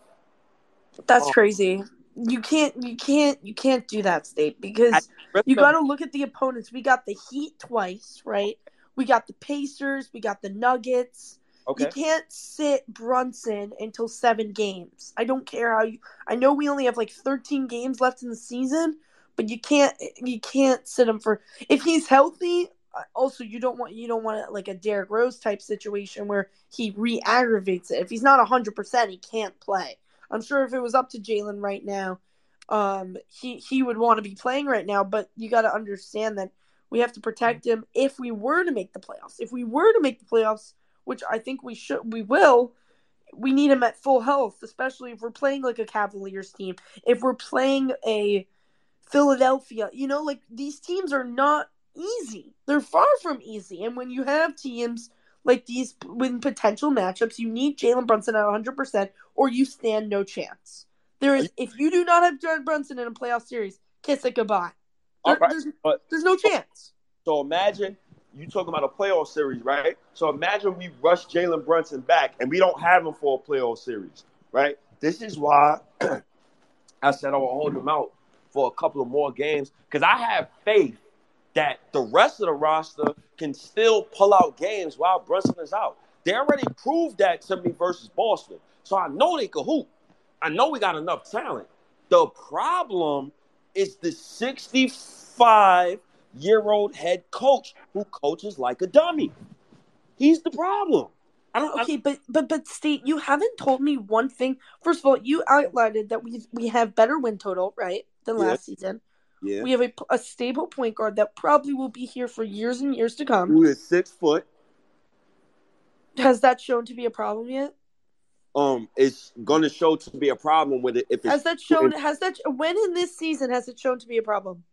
That's Oh. crazy. You can't. You can't. You can't do that, state because you got to look at the opponents. We got the Heat twice, right? We got the Pacers. We got the Nuggets. Okay. You can't sit Brunson until seven games. I don't care how you. I know we only have like thirteen games left in the season, but you can't. You can't sit him for if he's healthy. uh, Also, you don't want you don't want like a Derrick Rose type situation where he re-aggravates it. If he's not hundred percent, he can't play. I'm sure if it was up to Jalen right now, um, he he would want to be playing right now. But you got to understand that we have to protect him if we were to make the playoffs. If we were to make the playoffs, which I think we should, we will. We need him at full health, especially if we're playing like a Cavaliers team. If we're playing a Philadelphia, you know, like these teams are not easy. They're far from easy. And when you have teams like these with potential matchups, you need Jalen Brunson at 100%, or you stand no chance. There is, if you do not have Jalen Brunson in a playoff series, kiss it goodbye. There, All right, there's, but there's no chance. So imagine you talking about a playoff series, right? So imagine we rush Jalen Brunson back and we don't have him for a playoff series, right? This is why I said I will hold him out for a couple of more games because I have faith that the rest of the roster can still pull out games while Brunson is out. They already proved that to me versus Boston. So I know they can hoop. I know we got enough talent. The problem is the 65 year old head coach who coaches like a dummy. He's the problem. I don't. I- Okay, but but but state, you haven't told me one thing. First of all, you outlined that we we have better win total, right, than Yeah. last season. yeah. We have a, a stable point guard that probably will be here for years and years to come. Who is six foot? Has that shown to be a problem yet? Um, it's going to show to be a problem with it if Has that shown? Has that when in this season has it shown to be a problem?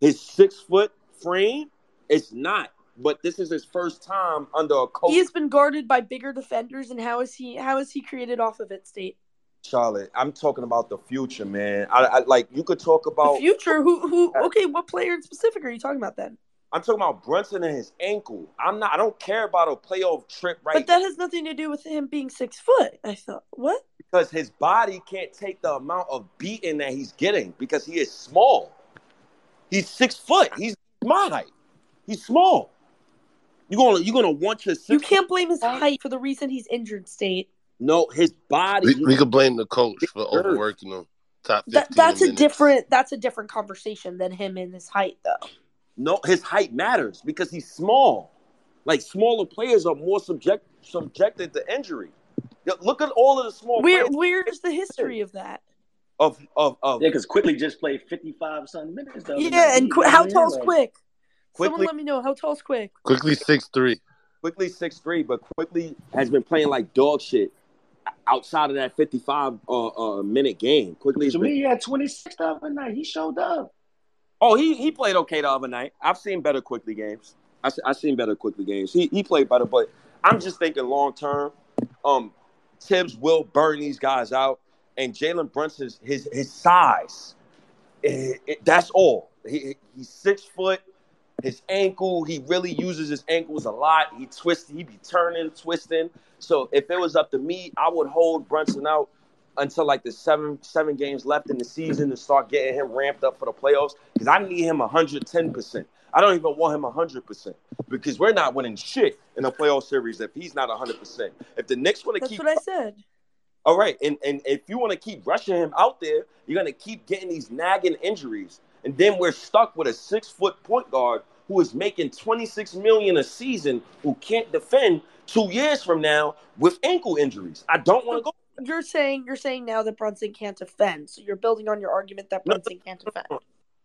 his six foot frame. It's not. But this is his first time under a coach. He has been guarded by bigger defenders, and how is he? How is he created off of it? State Charlotte, I'm talking about the future, man. I, I like you could talk the about. future. Who? Who? Okay, what player in specific are you talking about then? I'm talking about Brunson and his ankle. I'm not. I don't care about a playoff trip right But that has nothing to do with him being six foot. I thought what? because his body can't take the amount of beating that he's getting because he is small. He's six foot. He's my height. He's small. You're gonna you're gonna want your You can't blame his height for the reason he's injured. State No, his body. We, we could blame the coach for overworking him. Top that that's a minutes. different that's a different conversation than him and his height though. No, his height matters because he's small. Like smaller players are more subject subjected to injury. Look at all of the small Where players where's the history of that? Of of of Yeah, because Quickley just played 55 something minutes. the other night. Yeah, and qu- how tall's there. quick? Someone Quickley- let me know how tall's quick. Quickley six three. Quickley six three, but Quickley has been playing like dog shit outside of that fifty five uh, uh, minute game. Quickley, To me, he had 26 the other night. He showed up. oh he he played okay the other night. I've seen better Quickley games. I I seen better Quickley games. He he played better, but I'm just thinking long term. Um, Thibs will burn these guys out, and Jalen Brunson's his his size. It- it- that's all. He, he's six foot. His ankle, he really uses his ankles a lot. He twists, he be turning, twisting. So if it was up to me, I would hold Brunson out until like the seven seven games left in the season to start getting him ramped up for the playoffs. Because I need him 110 percent. I don't even want him 100 percent because we're not winning shit in a playoff series if he's not 100 percent. If the Knicks want to That's keep what I said. All right, and and if you want to keep rushing him out there, you're gonna keep getting these nagging injuries, and then we're stuck with a six foot point guard who is making 26 million a season who can't defend two years from now with ankle injuries. I don't want to go. You're saying you're saying now that Brunson can't defend, so you're building on your argument that No. Brunson can't defend.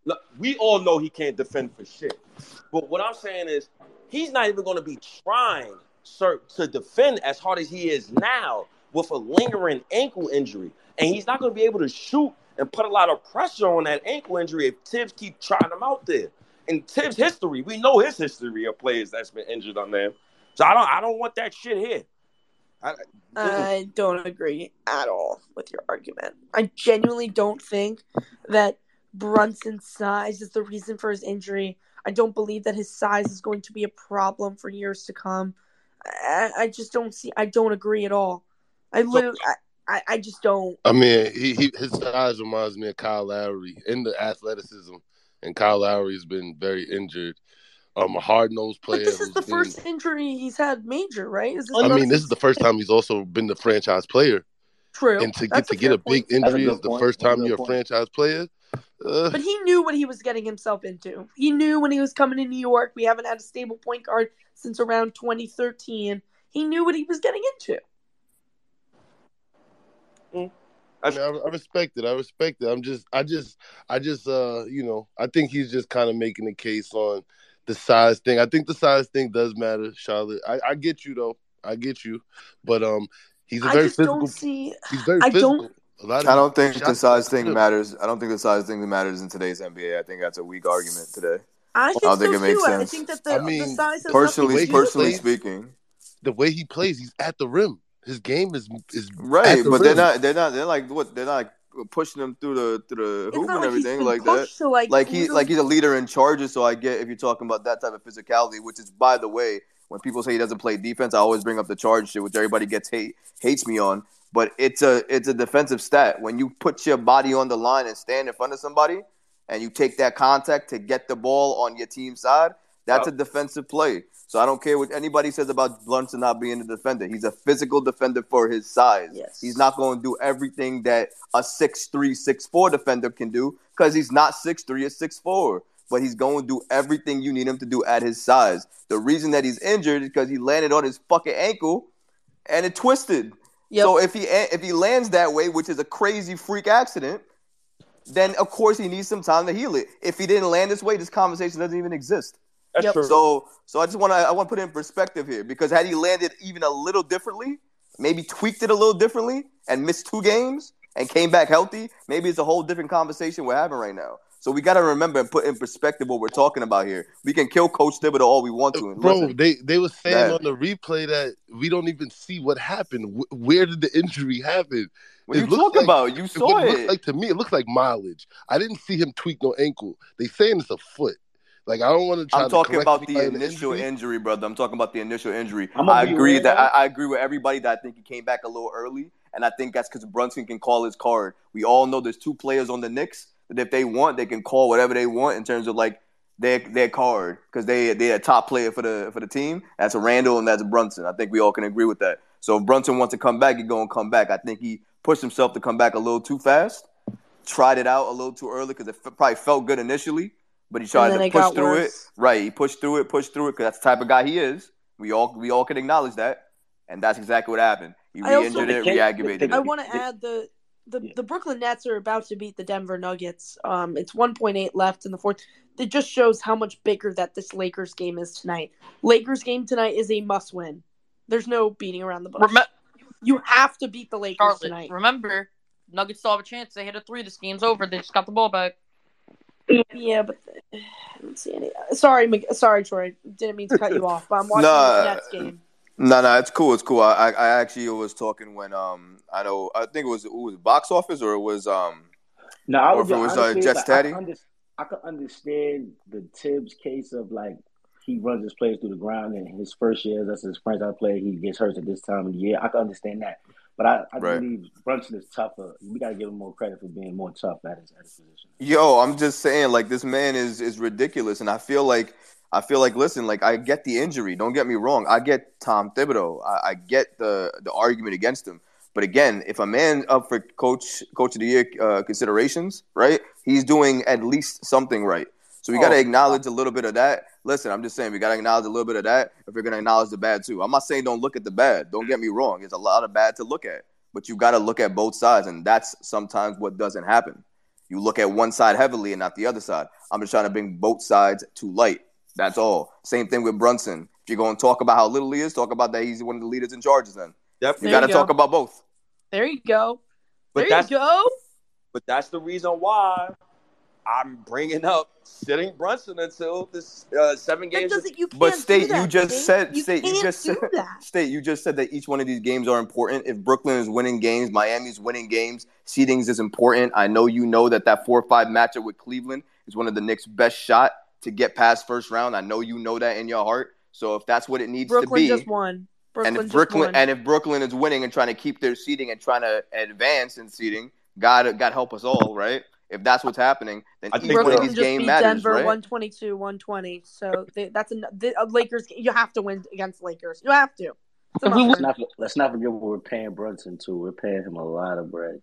Look, we all know he can't defend for shit, but what I'm saying is he's not even going to be trying sir, to defend as hard as he is now with a lingering ankle injury, and he's not going to be able to shoot and put a lot of pressure on that ankle injury if Thibs keep trying him out there. And Thibs' history, we know his history of players that's been injured on them. So I don't, I don't want that shit here. I, I don't agree at all with your argument. I genuinely don't think that Brunson's size is the reason for his injury. I don't believe that his size is going to be a problem for years to come. I, I just don't see. I don't agree at all. I literally, I, I, I just don't. I mean, he, he his size reminds me of Kyle Lowry in the athleticism, and Kyle Lowry has been very injured. Um, a hard nosed player. But player. this is the been- first injury he's had major, right? Is this I mean, this is the first time he's also been the franchise player, true? and to get That's to a get a big point. That's a injury is the point. first That's a time you're a franchise player. Uh, But he knew what he was getting himself into. He knew when he was coming to New York. We haven't had a stable point guard since around 2013. He knew what he was getting into. I, mean, I, I respect it. I respect it. I'm just, I just, I just, uh, you know, I think he's just kind of making a case on the size thing. I think the size thing does matter, Charlotte. I, I get you though. I get you, but um, he's a very just physical. don't see. He's very I physical. don't. A lot of I don't think the size thing good. matters. I don't think the size thing matters in today's NBA. I think that's a weak argument today. I I think don't think so it makes too. I sense. think that the I the mean, size has Personally, way nothing to do with personally plays- speaking, The way he plays, he's at the rim. His game is is right? the But they're not. They're not. They're like what? They're not like pushing him through the through the It's hoop not and like he's everything like that. pushed to like Like he like he's a leader in charges. So I get if you're talking about that type of physicality, which is by the way, when people say he doesn't play defense, I always bring up the charge shit, which everybody gets hate hates me on. But it's a it's a defensive stat. When you put your body on the line and stand in front of somebody, and you take that contact to get the ball on your team side, that's a defensive play. So I don't care what anybody says about Brunson not being a defender. He's a physical defender for his size. Yes. He's not going to do everything that a 6'3", 6'4 defender can do because he's not 6'3", or 6'4". But he's going to do everything you need him to do at his size. The reason that he's injured is because he landed on his fucking ankle and it twisted. Yep. So if he if he lands that way, which is a crazy freak accident, then of course he needs some time to heal it. If he didn't land this way, this conversation doesn't even exist. That's Yep. true. So so I just want to I want to put it in perspective here because had he landed even a little differently, maybe tweaked it a little differently and missed two games and came back healthy, maybe it's a whole different conversation we're having right now. So we got to remember and put in perspective what we're talking about here. We can kill Coach Thibodeau all we want to. Bro, listen, they they were saying That- on the replay that we don't even see what happened. Wh- Where did the injury happen? what it you talking like- about? You saw what it. looks like to me, it looks like mileage. I didn't see him tweak no ankle. They saying it's a foot. Like I don't want to try I'm talking correct about the initial injury. injury, brother. I'm talking about the initial injury. I'ma I be agree that. I, I agree with everybody that I think he came back a little early, and I think that's because Brunson can call his card. We all know there's two players on the Knicks that if they want, they can call whatever they want in terms of like their their card because they they're a top player for the for the team. That's a Randle and that's a Brunson. I think we all can agree with that. So if Brunson wants to come back, he's gonna come back. I think he pushed himself to come back a little too fast, tried it out a little too early because it f- probably felt good initially, but he tried to push through worse. it. Right, he pushed through it, pushed through it because that's the type of guy he is. We all we all can acknowledge that, and that's exactly what happened. He I re-injured it, re-aggravated the- I want to add the the, the Brooklyn Nets are about to beat the Denver Nuggets. Um, it's 1.8 left in the fourth. It just shows how much bigger that this Lakers game is tonight. Lakers game tonight is a must win. There's no beating around the bush. Rem- you have to beat the Lakers Charlotte, tonight. remember, Nuggets still have a chance. They hit a three. This game's over. They just got the ball back. Yeah, but I don't see any. Sorry, Mc- sorry, Troy. Didn't mean to cut you off, but I'm watching Nah. this Nets game. No, no, it's cool. It's cool. I, I, I actually was talking when um I know I think it was it was box office or it was um No, I Or was if it was, uh, Jets like, I, Taddy? can under, I can understand the Thibs case of like he runs his players through the ground and his first year as his franchise player, he gets hurt at this time of the year. I can understand that. But I, I Right. believe Brunson is tougher. We gotta give him more credit for being more tough at his, at his position. Yo, I'm just saying, like this man is is ridiculous, and I feel like I feel like listen, like I get the injury. Don't get me wrong. I get Tom Thibodeau. I, I get the the argument against him. But again, if a man up for coach coach of the year uh, considerations, right? He's doing at least something right. So we got to Oh. acknowledge a little bit of that. Listen, I'm just saying we got to acknowledge a little bit of that if you're going to acknowledge the bad too. I'm not saying don't look at the bad. Don't get me wrong. There's a lot of bad to look at, but you got to look at both sides, and that's sometimes what doesn't happen. You look at one side heavily and not the other side. I'm just trying to bring both sides to light. That's all. Same thing with Brunson. If you're going to talk about how little he is, talk about that he's one of the leaders in charges. Then you Definitely. There got to you go. talk about both. There you go. But there you go. but that's the reason why I'm bringing up sitting Brunson until this uh, seven games. doesn't. You can't But do state, that, you just State. said, you state, you can't just do said, that. state, you just said that each one of these games are important. If Brooklyn is winning games, Miami's winning games, seedings is important. I know you know that that four or five matchup with Cleveland is one of the Knicks' best shot to get past first round. I know you know that in your heart. So if that's what it needs Brooklyn to be, just won. Brooklyn and if just Brooklyn won. and if Brooklyn is winning and trying to keep their seeding and trying to advance in seeding, God, God help us all, right? If that's what's happening, then I each think one of Brooklyn these just games beat matters, Denver right? 122 120. So they, that's a the, uh, Lakers. You have to win against Lakers. You have to. It's a If we must Let's not, let's not forget what we're paying Brunson too. We're paying him a lot of bread.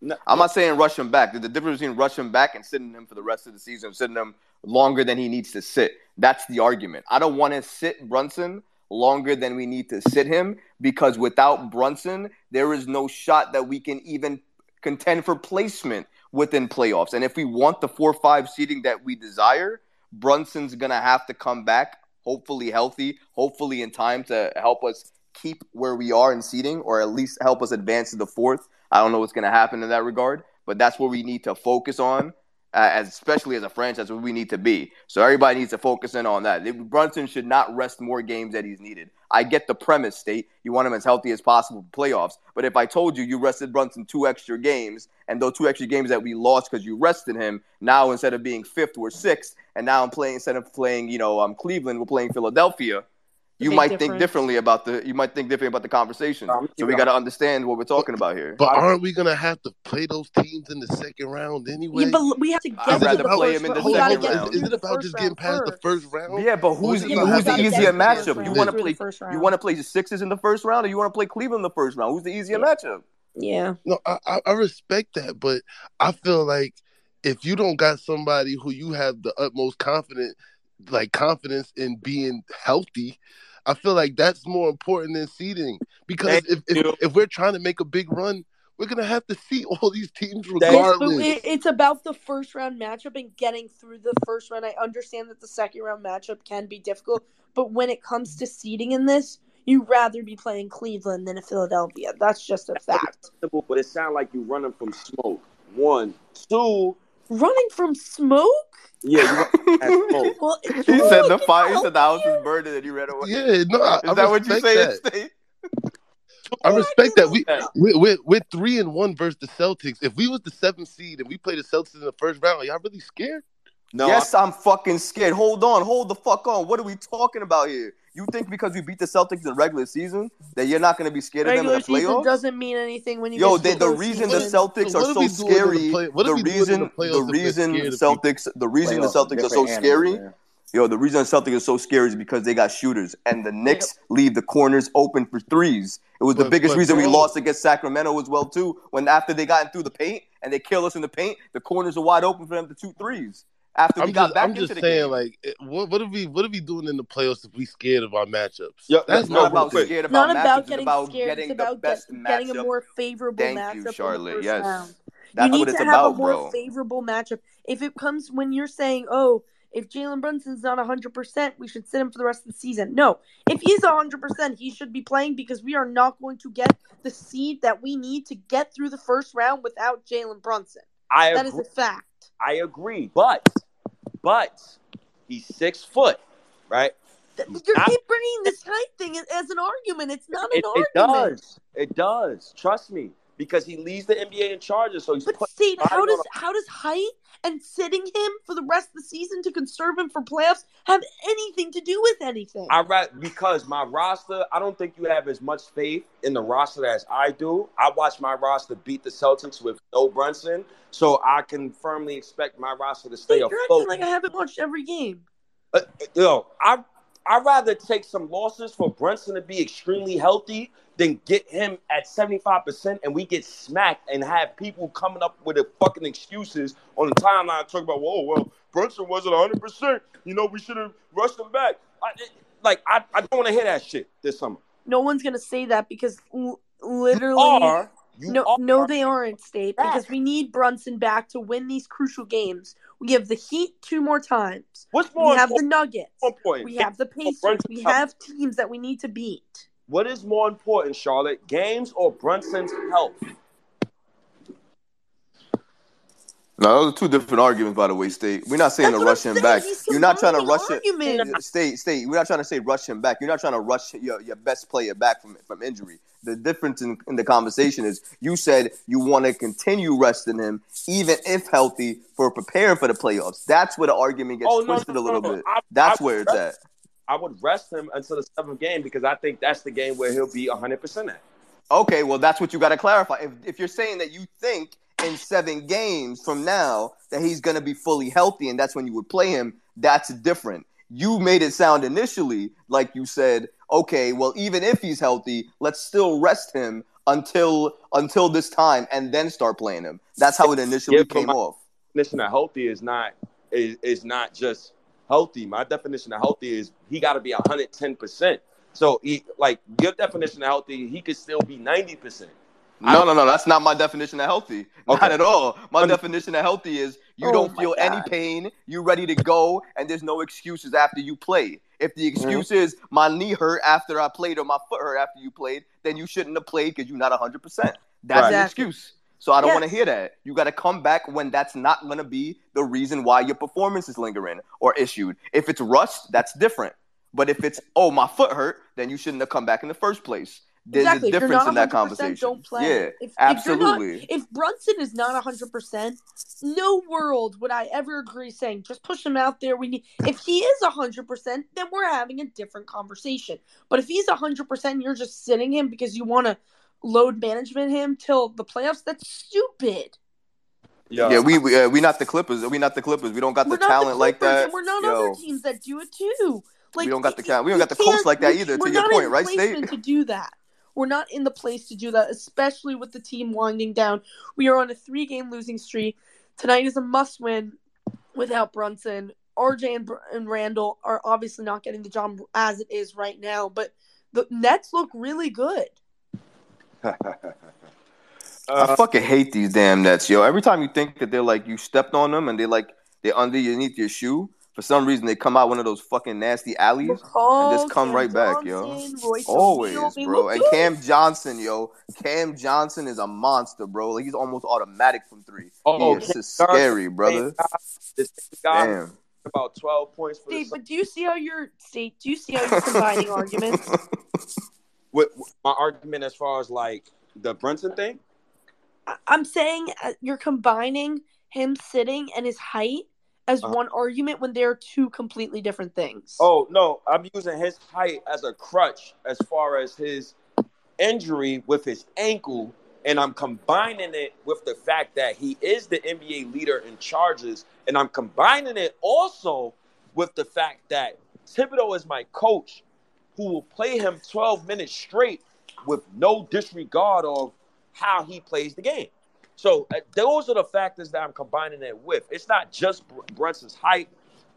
No, I'm not saying rush him back. The, a difference between rush him back and sitting him for the rest of the season, sitting him longer than he needs to sit. That's the argument. I don't want to sit Brunson longer than we need to sit him because without Brunson, there is no shot that we can even contend for placement within playoffs. And if we want the four five seeding that we desire, Brunson's gonna have to come back, hopefully healthy, hopefully in time to help us keep where we are in seeding, or at least help us advance to the fourth. I don't know what's to happen in that regard, but that's what we need to focus on. Uh, as especially as a franchise, where we need to be. So everybody needs to focus in on that. Brunson should not rest more games that he's needed. I get the premise, state. You want him as healthy as possible for playoffs. But if I told you you rested Brunson two extra games, and those two extra games that we lost because you rested him, now instead of being fifth, we're sixth, and now I'm playing instead of playing, you know, um, Cleveland, we're playing Philadelphia. You big might think differently about the you might think differently about the conversation. Um, So we got to understand what we're talking about here. But aren't we gonna have to play those teams in the second round anyway? Yeah, but we have to get I'd to rather the play first him in the round. We second gotta round. through Is it the about just getting round past the first. first round? Yeah, but Or who's is the, who's the easier matchup? You want to play the first you want to play the Sixers in the first round, or you want to play Cleveland in the first round? Who's the easier matchup? Yeah. No, I, I I respect that, but I feel like if you don't got somebody who you have the utmost confident, like confidence in being healthy, I feel like that's more important than seeding. Because if, if if we're trying to make a big run, we're gonna have to see all these teams Thank Yes, but regardless. it, it's about the first round matchup and getting through the first round. I understand that the second round matchup can be difficult, but when it comes to seeding in this, you'd rather be playing Cleveland than a Philadelphia. That's just a fact. But it sounds like you're running from smoke. One, two. Running from smoke? Yeah, you smoke. Well, He you said the at fire. He said the house is burning, and he ran away. Yeah, no, I, Is I that what you respect say? that. Oh, I respect that. We Okay. we we're, we're three and one versus the Celtics. If we was the seventh seed and we played the Celtics in the first round, are y'all really scared? No, yes, I'm fucking scared. Hold on, hold the fuck on. What are we talking about here? You think because we beat the Celtics in the regular season that you're not going to be scared of them in regular the season playoffs? doesn't mean anything when you Yo, get they, the the reason the. Celtics So are so we the scary, play- the we doing in reason, the playoffs the reason Celtics, the reason the Playoffs are Celtics are so different scary, animals, man. yo, the reason the Celtics are so scary is because they got shooters, and the Knicks leave the corners open for threes. It was the biggest but reason we bro- lost against Sacramento as well too. When after they got in through the paint and they kill us in the paint, the corners are wide open for them to shoot threes. After we I'm got just, back I'm into just the saying, game. like, what, what are we, what are we doing in the playoffs if we scared of our matchups? Yeah, That's not about thing. scared It's not about matchups. about It's getting about scared. getting it's about the best get, getting a more favorable Thank matchup you, in the Charlotte. first Yes. round. That's you need what it's to have about, a more bro. favorable matchup. If it comes when you're saying, "Oh, if Jalen Brunson's not 100%, we should sit him for the rest of the season." No, if he's 100%, he should be playing because we are not going to get the seed that we need to get through the first round without Jalen Brunson. I That is agree. a fact. I agree, but but he's six foot, right? Th- You I- keep bringing this height thing as- an argument. It's not an It, it does. It does. Trust me, because he leads the NBA in charges, so he's But body how does how does height and sitting him for the rest of the season to conserve him for playoffs have anything to do with anything? I ra- because my roster, I don't think you have as much faith in the roster as I do. I watched my roster beat the Celtics with no Brunson, so I can firmly expect my roster to stay You're acting afloat. like I haven't watched every game. Uh, yo, I I'd rather take some losses for Brunson to be extremely healthy than get him at 75% and we get smacked and have people coming up with the fucking excuses on the timeline talking about, whoa, well, Brunson wasn't 100%. You know, we should have rushed him back. I, it- like, I, I don't want to hear that shit this summer. No one's gonna say that because l- You literally, are. You no, are. no, they aren't, State. Back. Because we need Brunson back to win these crucial games. We have the Heat two more times. What's more important? We have the? Nuggets. important? We have the Pacers. We have teams that we need to beat. What is more important, Charlotte? Games or Brunson's health? No, those are two different arguments, by the way, State. We're not saying That's to rush I'm him saying. back. He's You're not trying to combining rush it. arguments. State, State. We're not trying to say rush him back. You're not trying to rush your, your best player back from from injury. The difference in, in the conversation is you said you want to continue resting him, even if healthy, for preparing for the playoffs. That's where the argument gets Oh, no, twisted no, a little no. bit. I- That's I- where it's at. I would rest him until the seventh game because I think that's the game where he'll be 100% at. Okay, well, that's what you got to clarify. If, if you're saying that you think in seven games from now that he's going to be fully healthy and that's when you would play him, that's different. You made it sound initially like you said, okay, well, even if he's healthy, let's still rest him until until this time and then start playing him. That's how it initially Yeah, came my- off. definition of healthy is not is, is not just healthy. My definition of healthy is he got to be 110 percent. So he like your definition of healthy, he could still be 90 percent. No, no, no. That's not my definition of healthy. Not at all. My definition of healthy is you Oh don't feel any pain, you're ready to go, and there's no excuses after you play. If the excuse is my knee hurt after I played or my foot hurt after you played, then you shouldn't have played because you're not 100. percent That's an Exactly. excuse. So I don't Yes. want to hear that. You got to come back when that's not going to be the reason why your performance is lingering or issued. If it's rust, that's different. But if it's oh my foot hurt, then you shouldn't have come back in the first place. There's exactly. a If you're difference not in that 100%, conversation. don't play. Yeah, if, If, you're not, absolutely. if Brunson is not 100%, no world would I ever agree saying just push him out there. We need. If he is 100%, then we're having a different conversation. But if he's 100% and you're just sitting him because you want to load management him till the playoffs, that's stupid. Yeah, yeah, we we, uh, we not the Clippers. We not the Clippers. We don't got We're the talent the like that. and we're not Yo, other teams that do it too. Like we don't got the. We don't got the coach like that either. we're To your not point, in right, placement State? to do that. We're not in the place to do that, especially with the team winding down. We are on a three-game losing streak. Tonight is a must-win without Brunson. RJ and, and Randle are obviously not getting the job as it is right now, but the Nets look really good. I fucking hate these damn Nets, yo. Every time you think that they're like you stepped on them and they like they're underneath your shoe, for some reason they come out one of those fucking nasty alleys and just come Cam right back, yo. Johnson, Royce Always, O'Neale, bro. And. Cam Johnson, yo. Cam Johnson is a monster, bro. Like he's almost automatic from three. oh, he is Cam just Johnson, scary, same brother. guy, the same guy Damn. about 12 points for the Steve, but do you see how you're state? Do you see how you're combining arguments? with, with my argument as far as like the Brunson thing. I- I'm saying uh, you're combining him sitting and his height as Uh, one argument when they're two completely different things. Oh no, I'm using his height as a crutch as far as his injury with his ankle, and I'm combining it with the fact that he is the NBA leader in charges, and I'm combining it also with the fact that Thibodeau is my coach, who will play him 12 minutes straight with no disregard of how he plays the game. So uh, those are the factors that I'm combining it with. It's not just Br- Brunson's height.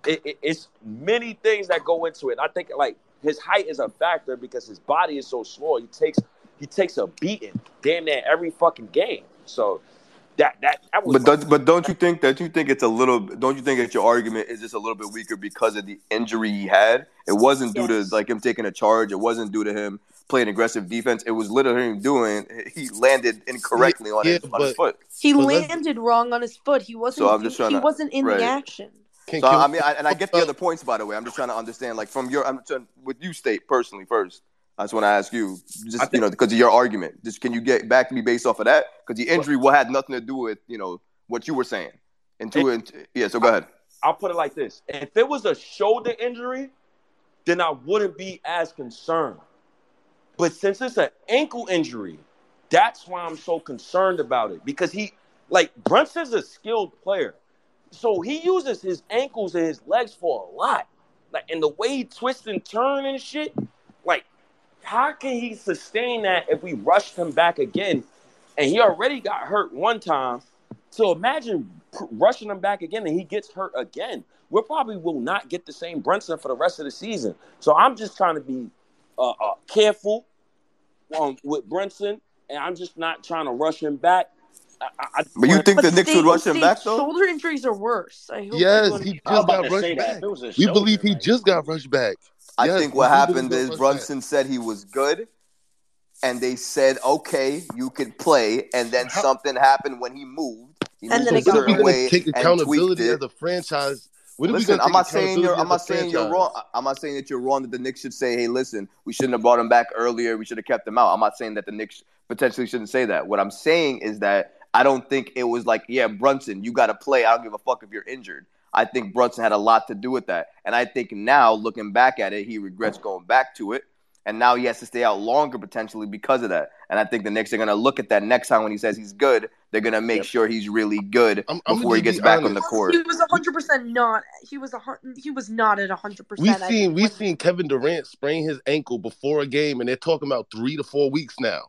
It, it- it's many things that go into it. I think like his height is a factor because his body is so small. He takes he takes a beating damn near every fucking game. So that that that was But don't, but don't you think that you think it's a little? Don't you think that your argument is just a little bit weaker because of the injury he had? It wasn't due Yes. to like him taking a charge. It wasn't due to him playing aggressive defense. It was literally him doing. He landed incorrectly on, Yeah, his, on his foot. he landed wrong on his foot. He wasn't. So I'm just he trying to- wasn't in right. the action. Can, So can I mean, I, and I get the other points by the way. I'm just trying to understand, like from your, I'm trying, with you, state personally first. I just want to ask you, just think- you know, because of your argument. Just can you get back to me based off of that? Because the injury will had nothing to do with you know what you were saying. And two, and yeah. So go ahead. I'll put it like this: if it was a shoulder injury, then I wouldn't be as concerned. But since it's an ankle injury, that's why I'm so concerned about it. Because he, like, Brunson's a skilled player, so he uses his ankles and his legs for a lot. Like, and the way he twists and turns and shit, like, how can he sustain that if we rushed him back again? And he already got hurt one time. So imagine rushing him back again and he gets hurt again. We probably will not get the same Brunson for the rest of the season. So I'm just trying to be uh, uh, careful um, with Brunson, and I'm just not trying to rush him back. I, I, I But you think the Knicks Steve- would rush him back though? Shoulder injuries are worse. I hope Yes, he just about got rushed back. If it was We believe he like- just got rushed back. I Yes, think what happened is rushed Brunson said he was good, and they said, "Okay, you could play." And then How- something happened when he moved. He And moved then it got When are we certain going way take accountability it. as a franchise? We Listen, I'm not saying you're. I'm not saying you're wrong. I'm not saying that you're wrong. That the Knicks should say, "Hey, listen, we shouldn't have brought him back earlier. We should have kept him out." I'm not saying that the Knicks potentially shouldn't say that. What I'm saying is that I don't think it was like, "Yeah, Brunson, you got to play. I don't give a fuck if you're injured." I think Brunson had a lot to do with that, and I think now looking back at it, he regrets going back to it, and now he has to stay out longer potentially because of that. And I think the Knicks are gonna look at that next time when he says he's good. They're gonna make Yep. sure he's really good I'm- I'm before he gets be back on the court. He was hundred percent not. He was a he was not at hundred percent We percent. seen we seen Kevin Durant sprain his ankle before a game, and they're talking about three to four weeks now.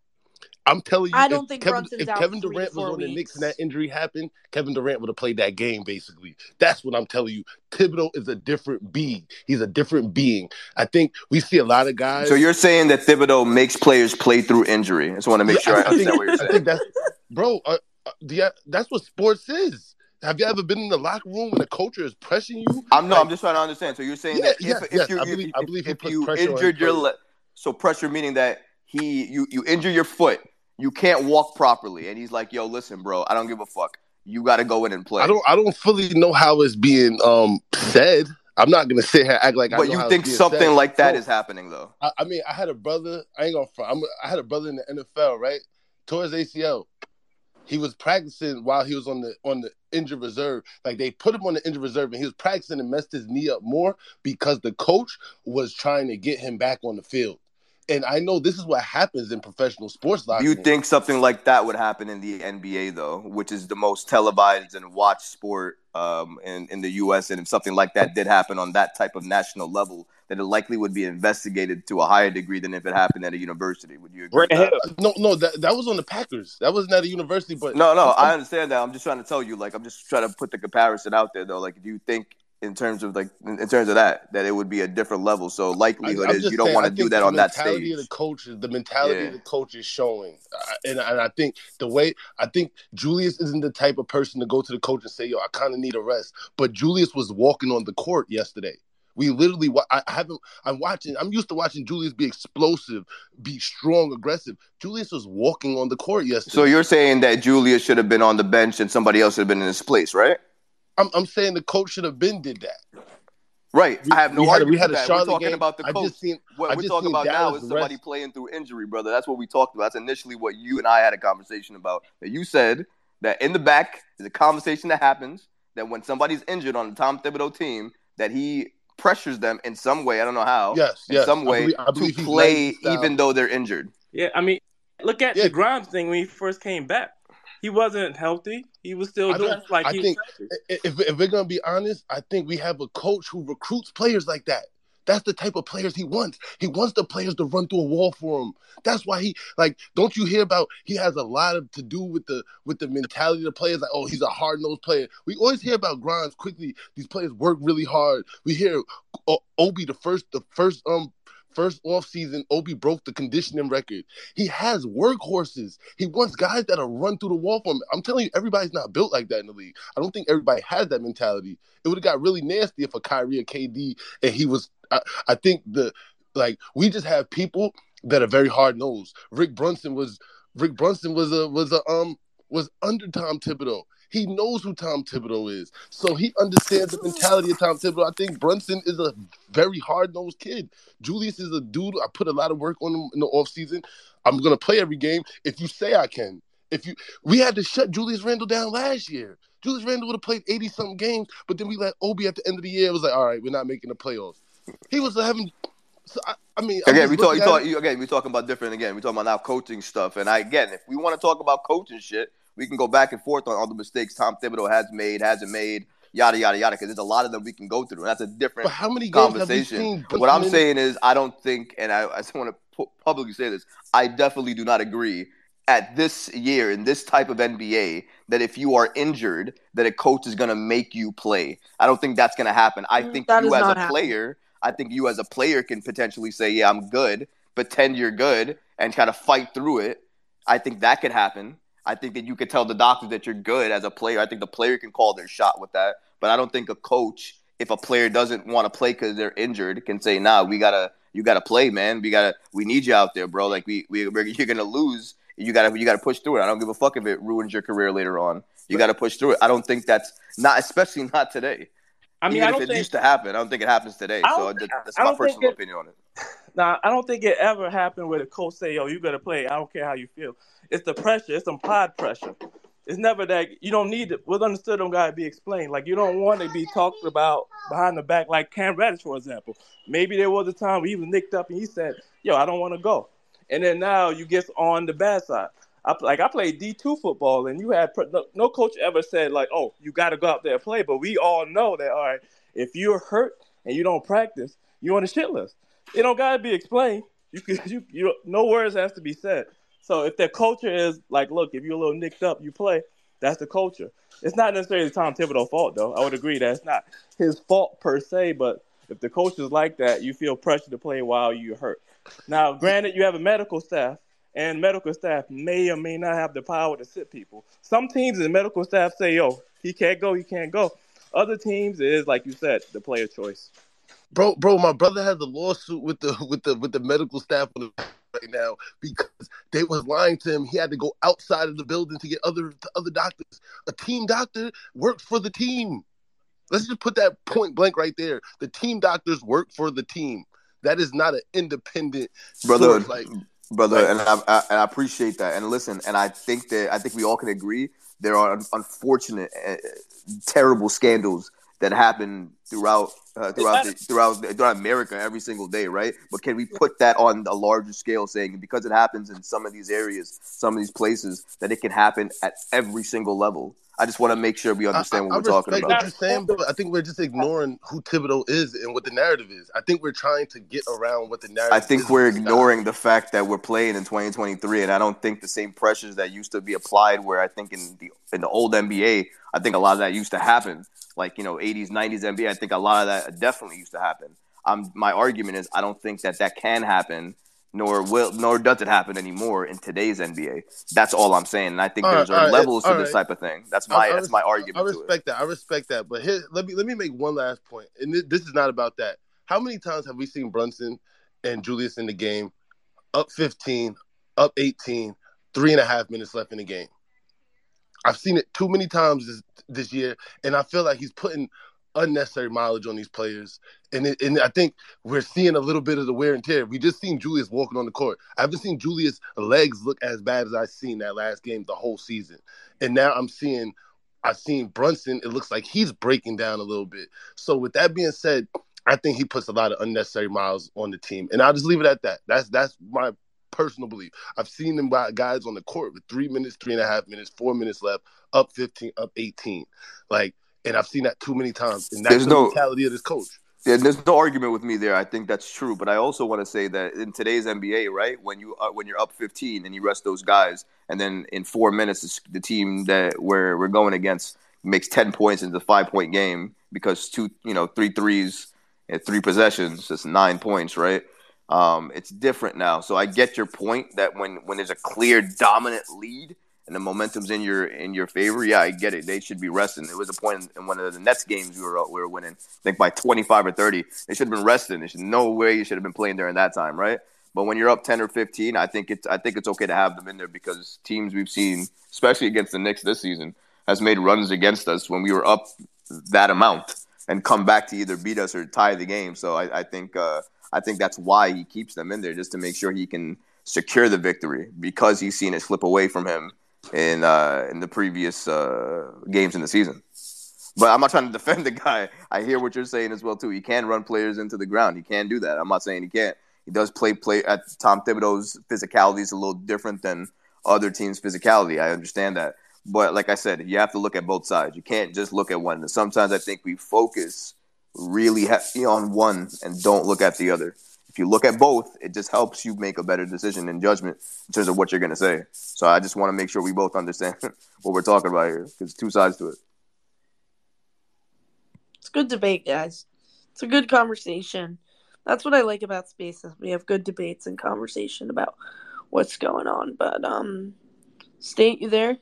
I'm telling you, I don't if think Kevin, Brunson's if out Kevin Durant was four on the Knicks and that injury happened, Kevin Durant would have played that game. Basically, that's what I'm telling you. Thibodeau is a different being. He's a different being. I think we see a lot of guys. So you're saying that Thibodeau makes players play through injury? I just want to make Yeah, sure I, I think, understand what you're I saying. think that's, bro. Uh, uh, the, that's what sports is. Have you ever been in the locker room when a coach is pressing you? I'm no, Like, I'm just trying to understand. So you're saying Yeah, that if, yes, if yes, you I if, believe- I if, believe he if you pressure injured your players. le- so pressure meaning that he you you injure your foot, you can't walk properly, and he's like, "Yo, listen, bro, I don't give a fuck. You got to go in and play." I don't I don't fully know how it's being um said. I'm not gonna sit here act like I but you think something said. like that No, is happening though? I, I mean, I had a brother. I ain't gonna front. I'm, I had a brother in the NFL, right? Towards ACL, he was practicing while he was on the on the injured reserve. Like they put him on the injured reserve, and he was practicing and messed his knee up more because the coach was trying to get him back on the field. And I know this is what happens in professional sports. Locker Do you rooms. think something like that would happen in the NBA though, which is the most televised and watched sport um, in in the U.S. And if something like that did happen on that type of national level, that it likely would be investigated to a higher degree than if it happened at a university. Would you agree? Grant with that? No, no, that that was on the Packers. That wasn't at a university, but No, no, I'm- I understand that. I'm just trying to tell you, like, I'm just trying to put the comparison out there, though. Like, do you think, in terms of like, in terms of that, that it would be a different level? So I, likelihood I'm is you don't want to do that the on that mentality stage. of the coaches, the mentality Yeah. of the coach is showing, Uh, and and I think the way I think Julius isn't the type of person to go to the coach and say, "Yo, I kind of need a rest." But Julius was walking on the court yesterday. We literally, I I haven't. I'm watching. I'm used to watching Julius be explosive, be strong, aggressive. Julius was walking on the court yesterday. So you're saying that Julius should have been on the bench and somebody else should have been in his place, right? I'm, I'm saying the coach should have been did that. Right. We- I have no we had we had a that. We're Charlotte talking game. about the I coach. just seen- what I we're talking seen about now is somebody rest- playing through injury, brother. That's what we talked about. That's initially what you and I had a conversation about. That you said that in the back is a conversation that happens that when somebody's injured on the Tom Thibodeau team, that he pressures them in some way. I don't know how. Yes, in yes. some I way believe- I believe to play even though they're injured. Yeah, I mean, look at Yeah. the Grimes thing when he first came back. He wasn't healthy. He was still dressed like I he think was if, if we're gonna be honest, I think we have a coach who recruits players like that. That's the type of players he wants. He wants the players to run through a wall for him. That's why he like. Don't you hear about? He has a lot of to do with the with the mentality of the players. Like, oh, he's a hard nosed player. We always hear about Grimes Quickley. These players work really hard. We hear Obi the first the first um first off season. Obi broke the conditioning record. He has workhorses. He wants guys that'll run through the wall for him. I'm telling you, everybody's not built like that in the league. I don't think everybody has that mentality. It would have got really nasty if a Kyrie or KD and he was. I, I think the like we just have people that are very hard nosed. Rick Brunson was Rick Brunson was a was a um was under Tom Thibodeau. He knows who Tom Thibodeau is, so he understands the mentality of Tom Thibodeau. I think Brunson is a very hard nosed kid. Julius is a dude. I put a lot of work on him in the off season. I'm gonna play every game if you say I can. If you, we had to shut Julius Randle down last year. Julius Randle would have played 80 something games, but then we let Obi at the end of the year. It was like, all right, we're not making the playoffs. He was having. So I, I mean, Again, we talk, you talk, you, again, we talking about different. Again, we talking about now coaching stuff. And I, again, if we want to talk about coaching shit, we can go back and forth on all the mistakes Tom Thibodeau has made, hasn't made, yada yada yada. Because there's a lot of them we can go through, and that's a different But how many games have we conversation. seen what I'm Brunson in- saying is, I don't think, and I, I just want to pu- publicly say this, I definitely do not agree at this year in this type of NBA that if you are injured, that a coach is going to make you play. I don't think that's going to happen. I Mm, think that you as a not happening. player, I think you as a player can potentially say, "Yeah, I'm good," pretend you're good and kind of fight through it. I think that could happen. I think that you could tell the doctor that you're good as a player. I think the player can call their shot with that. But I don't think a coach, if a player doesn't want to play because they're injured, can say, "Nah, we gotta, you gotta play, man. We gotta, we need you out there, bro. Like we, we, you're gonna lose. You gotta, you gotta push through it. I don't give a fuck if it ruins your career later on. You gotta push through it. I don't think that's not, especially not today. I mean, Even I if don't it think- used to happen, I don't think it happens today. So that's my personal it- opinion on it. Now, I don't think it ever happened where the coach say, "Yo, you gotta play. I don't care how you feel." It's the pressure. It's some pod pressure. It's never that you don't need it. What's understood don't gotta be explained. Like you don't want to be talked about behind the back, like Cam Reddish, for example. Maybe there was a time where he was nicked up and he said, "Yo, I don't want to go," and then now you get on the bad side. I, like I played D two football, and you had no, no coach ever said like, "Oh, you got to go out there and play." But we all know that all right, if you're hurt and you don't practice, you're on the shit list. It don't gotta be explained. You can you you no words has to be said. So if their culture is like, look, if you're a little nicked up, you play. That's the culture. It's not necessarily Tom Thibodeau's fault though. I would agree that it's not his fault per se, but if the coach is like that, you feel pressure to play while you're hurt. Now, granted, you have a medical staff, and medical staff may or may not have the power to sit people. Some teams and medical staff say, "Yo, he can't go, he can't go. Other teams it is like you said, the player choice. bro, bro, my brother has a lawsuit with the with the with the medical staff on the right now because they was lying to him. He had to go outside of the building to get other to other doctors. A team doctor works for the team. Let's just put that point blank right there. The team doctors work for the team. That is not an independent brother. source. Like, brother, Like- and I, I and I appreciate that. And listen, and I think that I think we all can agree there are unfortunate, uh, terrible scandals that happen throughout uh, throughout the, throughout throughout America every single day, right? But can we put that on a larger scale, saying because it happens in some of these areas, some of these places, that it can happen at every single level? I just want to make sure we understand I what we're talking about. what you're saying, but I think we're just ignoring who Thibodeau is and what the narrative is. I think we're trying to get around what the narrative. I think we're ignoring the fact that we're playing in 2023, and I don't think the same pressures that used to be applied. Where I think in the in the old NBA, I think a lot of that used to happen, like you know 80s, 90s NBA. I think a lot of that definitely used to happen. Um, my argument is I don't think that that can happen, nor will, nor does it happen anymore in today's NBA. That's all I'm saying, and I think All right, there's right, levels to this right. type of thing. That's my I that's res- my I argument to it. I respect that. I respect that. But here, let me let me make one last point. and thi- this is not about that. How many times have we seen Brunson and Julius in the game, up 15, up 18, three and a half minutes left in the game? I've seen it too many times this this year, and I feel like he's putting unnecessary mileage on these players. And it, and I think we're seeing a little bit of the wear and tear. We just seen Julius walking on the court. I haven't seen Julius' legs look as bad as I seen that last game the whole season. And now I'm seeing I've seen Brunson. It looks like he's breaking down a little bit. So with that being said, I think he puts a lot of unnecessary miles on the team, and I'll just leave it at that. That's that's my personal belief. I've seen them guys on the court with three minutes, three and a half minutes, four minutes left, up fifteen, up eighteen, like, and I've seen that too many times. And that's There's the no- mentality of this coach. Yeah, there's no argument with me there. I think that's true, but I also want to say that in today's NBA, right, when you uh, when you're up 15 and you rest those guys, and then in four minutes it's the team that we're we're going against makes 10 points in the five point game because two, you know, three threes and three possessions, that's nine points, right? Um, it's different now. So I get your point that when when there's a clear dominant lead and the momentum's in your in your favor, yeah, I get it. They should be resting. It was a point in one of the Nets games we were we were winning, I think by 25 or 30. They should have been resting. There's no way you should have been playing during that time, right? But when you're up 10 or 15, I think it's I think it's okay to have them in there because teams we've seen, especially against the Knicks this season, has made runs against us when we were up that amount and come back to either beat us or tie the game. So I, I think uh, I think that's why he keeps them in there just to make sure he can secure the victory because he's seen it slip away from him in uh, in the previous uh, games in the season. But I'm not trying to defend the guy. I hear what you're saying as well too. He can run players into the ground. He can do that. I'm not saying he can't. He does play play at Tom Thibodeau's physicality is a little different than other teams' physicality. I understand that. But like I said, you have to look at both sides. You can't just look at one. And sometimes I think we focus really heavy on one and don't look at the other. If you look at both, it just helps you make a better decision and judgment in terms of what you're going to say. So I just want to make sure we both understand what we're talking about here because two sides to it. It's good debate, guys. It's a good conversation. That's what I like about spaces. We have good debates and conversation about what's going on. But um, State, you there?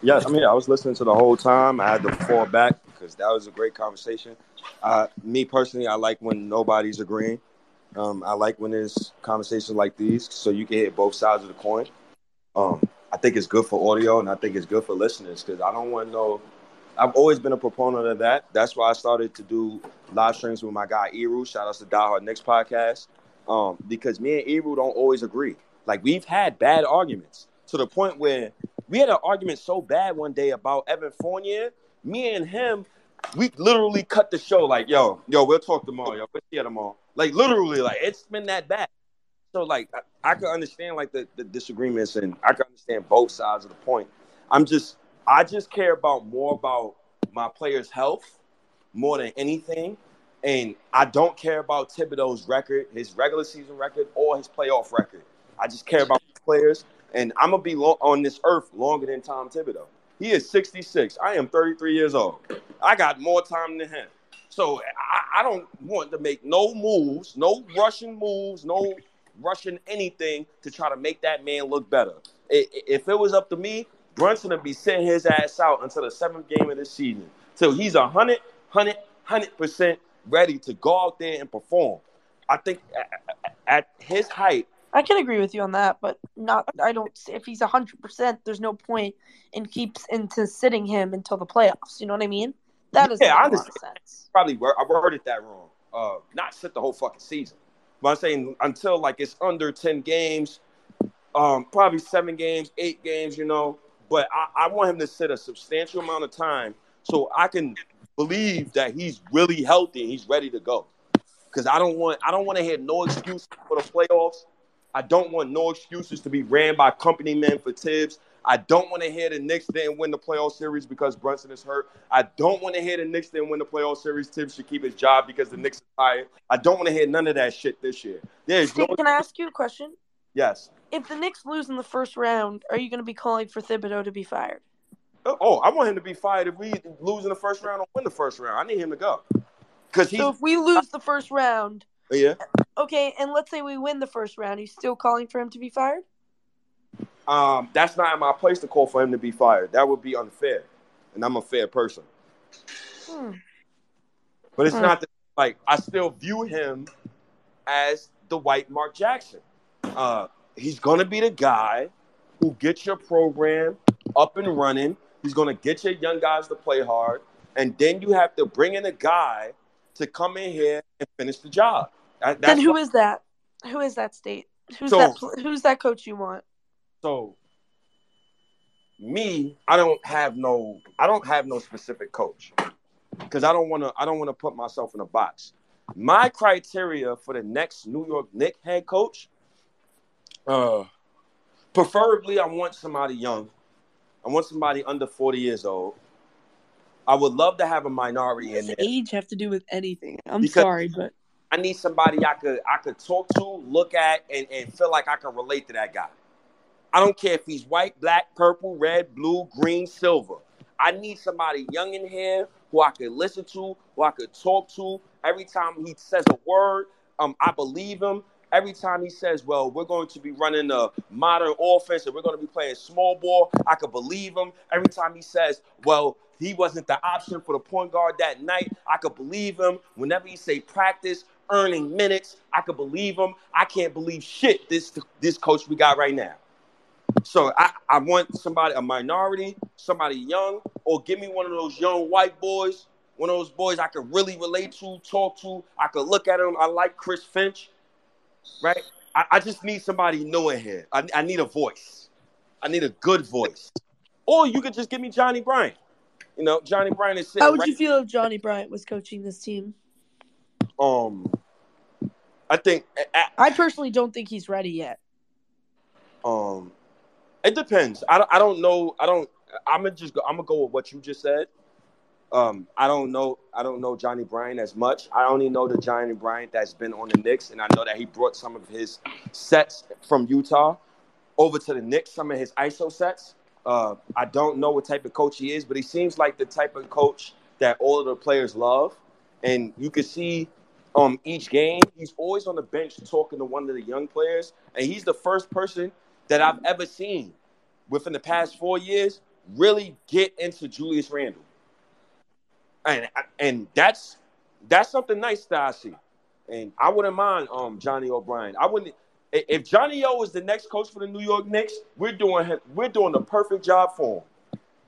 Yes, I mean, I was listening to the whole time. I had to fall back because that was a great conversation. Uh, me personally, I like when nobody's agreeing. Um, I like when there's conversations like these, so you can hit both sides of the coin. Um, I think it's good for audio, and I think it's good for listeners because I don't want to know. I've always been a proponent of that. That's why I started to do live streams with my guy Eru. Shout out to Die Hard Knicks podcast. Um, because me and Eru don't always agree. Like we've had bad arguments to the point where we had an argument so bad one day about Evan Fournier. Me and him, we literally cut the show. Like, yo, yo, we'll talk tomorrow. Yo, we'll see you tomorrow. Like, literally, like it's been that bad. So, like, I, I can understand like the, the disagreements, and I can understand both sides of the point. I'm just, I just care about more about my players' health more than anything. And I don't care about Thibodeau's record, his regular season record, or his playoff record. I just care about players, and I'm gonna be lo- on this earth longer than Tom Thibodeau. He is 66. I am 33 years old. I got more time than him. So I, I don't want to make no moves, no rushing moves, no rushing anything to try to make that man look better. If it was up to me, Brunson would be sitting his ass out until the seventh game of the season. Till he's a hundred, hundred, hundred percent ready to go out there and perform. I think at his height, I can agree with you on that, but not. I don't. If he's hundred percent, there's no point in keeps into sitting him until the playoffs. You know what I mean? That is Yeah, I make a lot understand. probably wor- I worded that wrong. Uh, not sit the whole fucking season, but I'm saying until like it's under ten games, um, probably seven games, eight games, you know. But I, I want him to sit a substantial amount of time so I can believe that he's really healthy and he's ready to go. Because I don't want I don't want to hear no excuse for the playoffs. I don't want no excuses to be ran by company men for Thibs. I don't want to hear the Knicks didn't win the playoff series because Brunson is hurt. I don't want to hear the Knicks didn't win the playoff series. Thibs should keep his job because the mm-hmm. Knicks are tired. I don't want to hear none of that shit this year. There's no can I ask you a question? yes. If the Knicks lose in the first round, are you going to be calling for Thibodeau to be fired? Oh, oh, I want him to be fired if we lose in the first round or win the first round. I need him to go because So if we lose the first round, yeah. Okay, and let's say we win the first round, he's still calling for him to be fired? Um, that's not in my place to call for him to be fired. That would be unfair, and I'm a fair person. Hmm. But it's Hmm. not the, like I still view him as the white Mark Jackson. Uh, he's gonna be the guy who gets your program up and running. He's gonna get your young guys to play hard, and then you have to bring in a guy to come in here and finish the job. That- Then who why- is that? Who is that state? Who's So- that? Who's that coach you want? So me, I don't have no I don't have no specific coach. Because I don't wanna I don't wanna put myself in a box. My criteria for the next New York Knicks head coach, uh preferably I want somebody young. I want somebody under 40 years old. I would love to have a minority in Does there. age have to do with anything? I'm Because- sorry, but I need somebody I could I could talk to, look at, and, and feel like I can relate to that guy. I don't care if he's white, black, purple, red, blue, green, silver. I need somebody young in here who I could listen to, who I could talk to. Every time he says a word, um, I believe him. Every time he says, "Well, we're going to be running a modern offense and we're going to be playing small ball," I could believe him. Every time he says, "Well, he wasn't the option for the point guard that night," I could believe him. Whenever he say practice, earning minutes, I could believe him. I can't believe shit this this coach we got right now. So I, I want somebody, a minority, somebody young, or give me one of those young white boys, one of those boys I could really relate to, talk to. I could look at him. I like Chris Finch, right? I, I just need somebody new in here. I, I need a voice. I need a good voice. Or you could just give me Johnnie Bryant. You know, Johnnie Bryant is sitting how would right you feel if Johnnie Bryant was coaching this team? Um I think I personally don't think he's ready yet. Um, it depends. I don't, I don't know. I don't. I'm gonna just go. I'm gonna go with what you just said. Um, I don't know. I don't know Johnnie Bryant as much. I only know the Johnnie Bryant that's been on the Knicks, and I know that he brought some of his sets from Utah over to the Knicks. Some of his ISO sets. Uh, I don't know what type of coach he is, but he seems like the type of coach that all of the players love, and you can see um each game he's always on the bench talking to one of the young players, and he's the first person that I've ever seen within the past four years really get into Julius Randle, and and that's that's something nice that I see, and I wouldn't mind um Johnny O'Brien. I wouldn't if Johnny O is the next coach for the New York Knicks. We're doing we're doing the perfect job for him,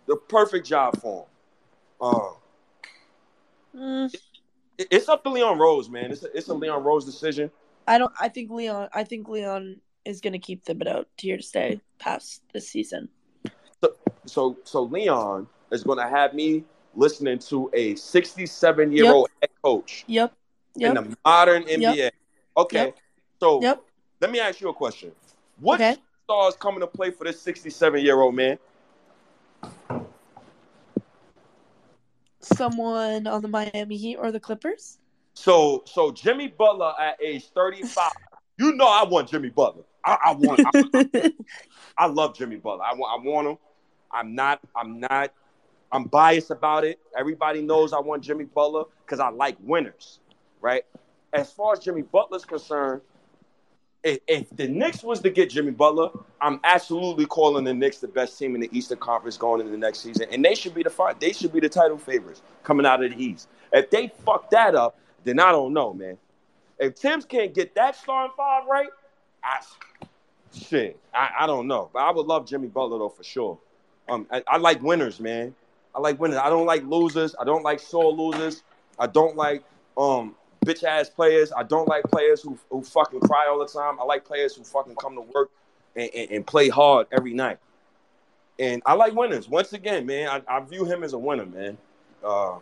the perfect job for him. Um, Mm, it's up to Leon Rose, man. It's a, it's a Leon Rose decision. I don't. I think Leon. I think Leon is going to keep Thibodeau here to stay past this season. So so so Leon is going to have me listening to a 67 year old head coach Yep. in the modern NBA. Yep. Okay, Yep. so Yep. let me ask you a question. What Okay. stars coming to play for this 67 year old man? Someone on the Miami Heat or the Clippers. So so Jimmy Butler at age 35. you know I want Jimmy Butler. I, I want I, I love Jimmy Butler. I want I want him. I'm not I'm not I'm biased about it. Everybody knows I want Jimmy Butler because I like winners, right? As far as Jimmy Butler's concerned, if, if the Knicks was to get Jimmy Butler, I'm absolutely calling the Knicks the best team in the Eastern Conference going into the next season, and they should be the fi- they should be the title favorites coming out of the East. If they fuck that up, then I don't know, man. If Thibs can't get that starting five right, I shit, I, I don't know. But I would love Jimmy Butler though for sure. Um, I, I like winners, man. I like winners. I don't like losers. I don't like sore losers. I don't like um bitch ass players. I don't like players who who fucking cry all the time. I like players who fucking come to work and, and, and play hard every night. And I like winners. Once again, man, I, I view him as a winner, man. Uh,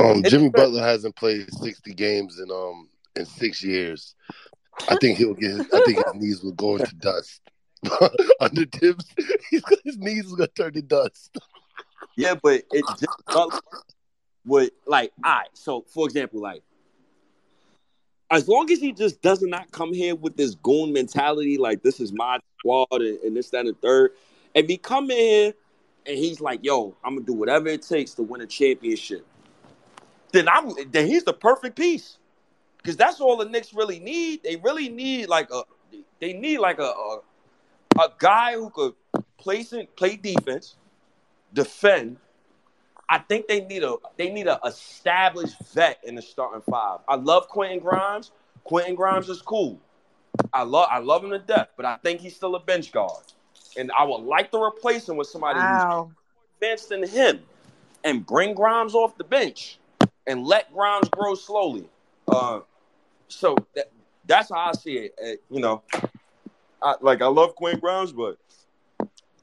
Um, Jimmy Butler hasn't played sixty games in um in six years. I think he'll get. His, I think his knees will go into dust. Under Thibs, he's, his knees is gonna turn to dust. Yeah, but it just Butler would like all right. So for example, like as long as he just does not come here with this goon mentality, like this is my squad and, and this, that, and third. If he come in here and he's like, yo, I'm gonna do whatever it takes to win a championship, then I'm then he's the perfect piece. Because that's all the Knicks really need. They really need like a they need like a a, a guy who could in, play defense, defend. I think they need a they need a established vet in the starting five. I love Quentin Grimes. Quentin Grimes is cool. I love I love him to death, but I think he's still a bench guard. And I would like to replace him with somebody Wow. who's advanced than him and bring Grimes off the bench and let Grimes grow slowly. Uh, so that, that's how I see it. Uh, you know, I, like I love Quentin Grimes, but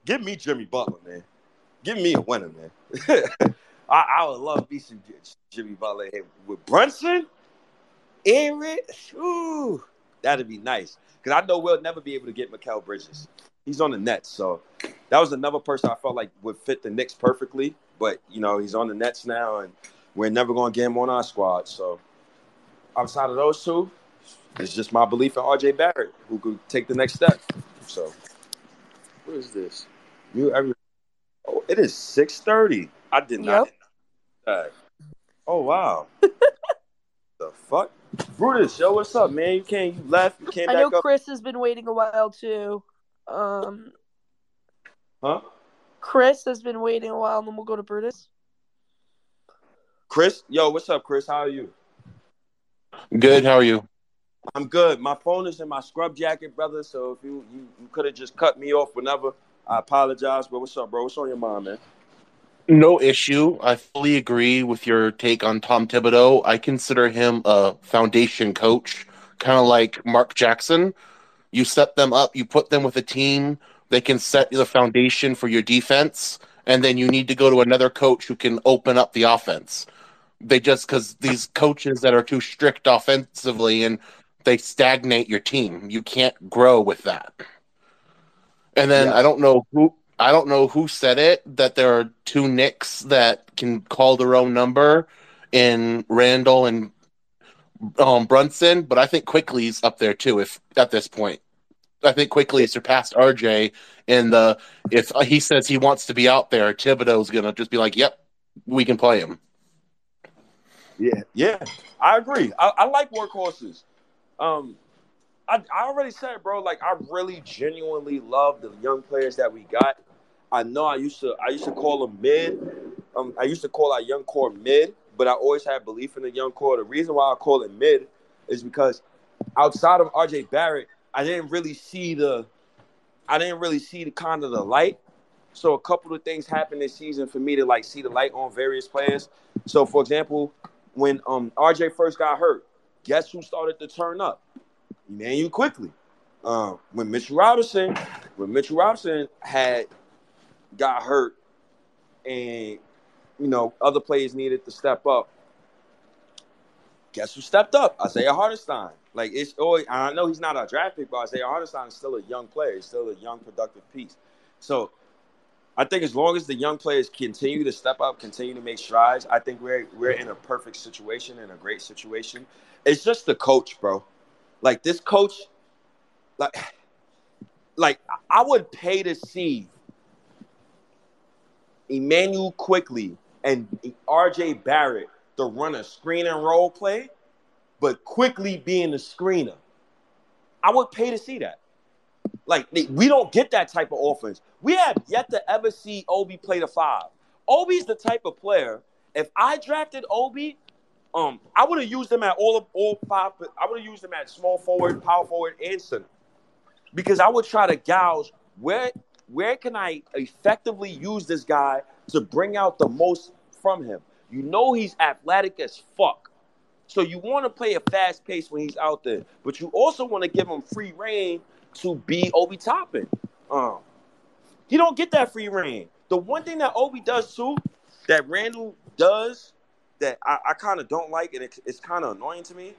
give me Jimmy Butler, man. Give me a winner, man. I, I would love to be some Jimmy Butler here with Brunson, Aaron. Ooh, that'd be nice. Because I know we'll never be able to get Mikal Bridges. He's on the Nets, so that was another person I felt like would fit the Knicks perfectly. But you know, he's on the Nets now, and we're never going to get him on our squad. So outside of those two, it's just my belief in RJ Barrett, who could take the next step. So what is this? You every oh, it is six thirty. I did not. That. Oh wow. the fuck, Brutus, yo, what's up, man? You came, you left, you came I back know up, Chris has been waiting a while too. Um, huh? Chris has been waiting a while, and then we'll go to Brutus. Chris, yo, what's up, Chris? How are you? Good. How are you? I'm good. My phone is in my scrub jacket, brother. So if you you, you could have just cut me off whenever, I apologize. But what's up, bro? What's on your mind, man? No issue. I fully agree with your take on Tom Thibodeau. I consider him a foundation coach, kind of like Mark Jackson. You set them up, you put them with a team, they can set the foundation for your defense, and then you need to go to another coach who can open up the offense. They just because these coaches that are too strict offensively and they stagnate your team. You can't grow with that. And then I don't know who I don't know who said it that there are two Knicks that can call their own number in Randle and um, Brunson, but I think Quickley's up there too. If at this point, I think Quickley surpassed RJ in the if he says he wants to be out there, Thibodeau's gonna just be like, "Yep, we can play him." Yeah, yeah, I agree. I, I like workhorses. Um, I, I already said, bro. Like, I really genuinely love the young players that we got. I know I used to I used to call them mid. Um, I used to call our young core mid, but I always had belief in the young core. The reason why I call it mid is because outside of RJ Barrett, I didn't really see the I didn't really see the kind of the light. So a couple of things happened this season for me to like see the light on various players. So for example, when um RJ first got hurt, guess who started to turn up? Immanuel Quickley. Um, when Mitchell Robinson, when Mitchell Robinson had got hurt, and you know other players needed to step up. Guess who stepped up? Isaiah Hartenstein. Like it's always, I know he's not a draft pick, but Isaiah Hartenstein is still a young player. He's still a young, productive piece. So I think as long as the young players continue to step up, continue to make strides, I think we're we're in a perfect situation, in a great situation. It's just the coach, bro. Like this coach, like, like I would pay to see Immanuel Quickley and RJ Barrett to run a screen and roll play, but Quickley being the screener. I would pay to see that. Like we don't get that type of offense. We have yet to ever see Obi play the five. Obi's the type of player. If I drafted Obi, um, I would have used him at all of all five. I would have used him at small forward, power forward, and center, because I would try to gouge where where can I effectively use this guy to bring out the most from him. You know he's athletic as fuck. So you want to play a fast pace when he's out there, but you also want to give him free reign to be Obi Toppin. Um, he don't get that free reign. The one thing that Obi does too, that Randle does, that I, I kind of don't like, and it, it's kind of annoying to me.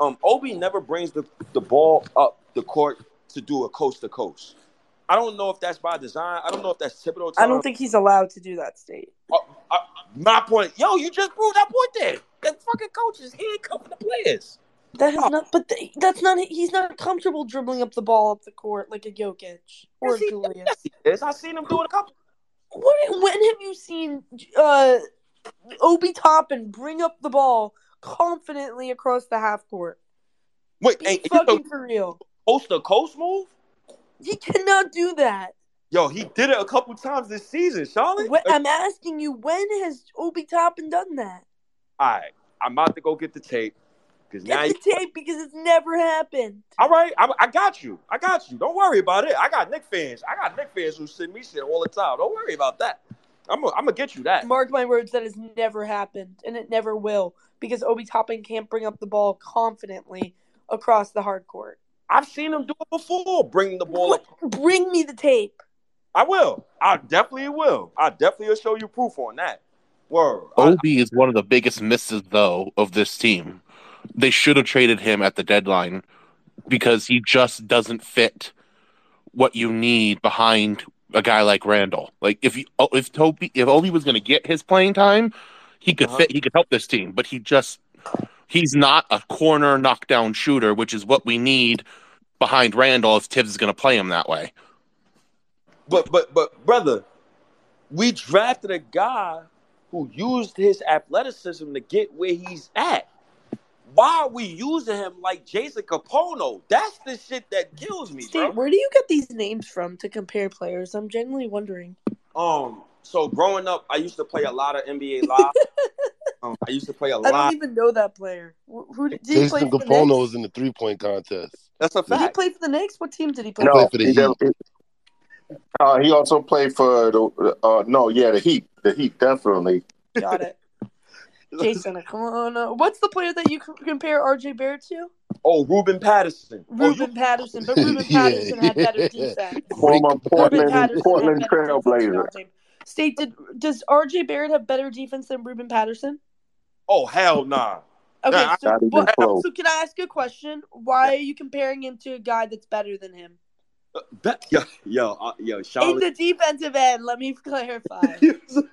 Um, Obi never brings the, the ball up the court to do a coast to coast. I don't know if that's by design. I don't know if that's typical. I don't think he's allowed to do that, State. uh, uh, my point, yo, you just proved that point there. The fucking coaches handcuffing the players. That is not, but th- that's not. He's not comfortable dribbling up the ball up the court like a Jokic or Yes, he- Julius. yes, he is. I seen him do it a couple. What, when have you seen uh, Obi Toppin bring up the ball confidently across the half court? Wait, Be hey, you fucking for real. coast to coast move? He cannot do that. Yo, he did it a couple times this season, Charlotte. When, I'm asking you, when has Obi Toppin done that? All right, I'm about to go get the tape because now. Get You, the tape because it's never happened. all right, I, I got you. I got you. Don't worry about it. I got Knick fans. I got Knick fans who send me shit all the time. Don't worry about that. I'm gonna I'm gonna get you that. Mark my words, that has never happened, and it never will, because Obi Toppin can't bring up the ball confidently across the hard court. I've seen him do it before. Bring the ball up. Bring me the tape. I will. I definitely will. I definitely will show you proof on that. Word. I, Obi is one of the biggest misses, though, of this team. They should have traded him at the deadline because he just doesn't fit what you need behind a guy like Randle. Like if you, if Toby, if Obi was going to get his playing time, he could Uh-huh. fit. He could help this team, but he just he's not a corner knockdown shooter, which is what we need behind Randle if Thibs is going to play him that way. but but but brother, we drafted a guy who used his athleticism to get where he's at. Why are we using him like Jason Kapono? That's the shit that kills me, Steve, bro. where do you get these names from to compare players? I'm genuinely wondering. Um, so growing up, I used to play a lot of NBA Live. um, I used to play a I lot. I don't even know that player. Wh- Who did, did he play Jason for the Kapono Knicks? was in the three point contest. That's a Did he fact. play for the Knicks? What team did he play? He for? played No, for the he, Heat. never- uh, he also played for the. Uh, no, yeah, the Heat. The Heat definitely. Got it. Jason, come on. uh, What's the player that you c- compare RJ Barrett to? Oh, Ruben Patterson. Oh, Ruben Patterson, but Ruben Yeah, Patterson had better defense. Former Ruben Portland Patterson Portland had better defense than Trailblazer. State did does RJ Barrett have better defense than Ruben Patterson? oh hell nah. Okay, Nah, so Not even what, close. so can I ask you a question? Why are you comparing him to a guy that's better than him? Be- yo, yo, uh, yo, In the defensive end, let me clarify.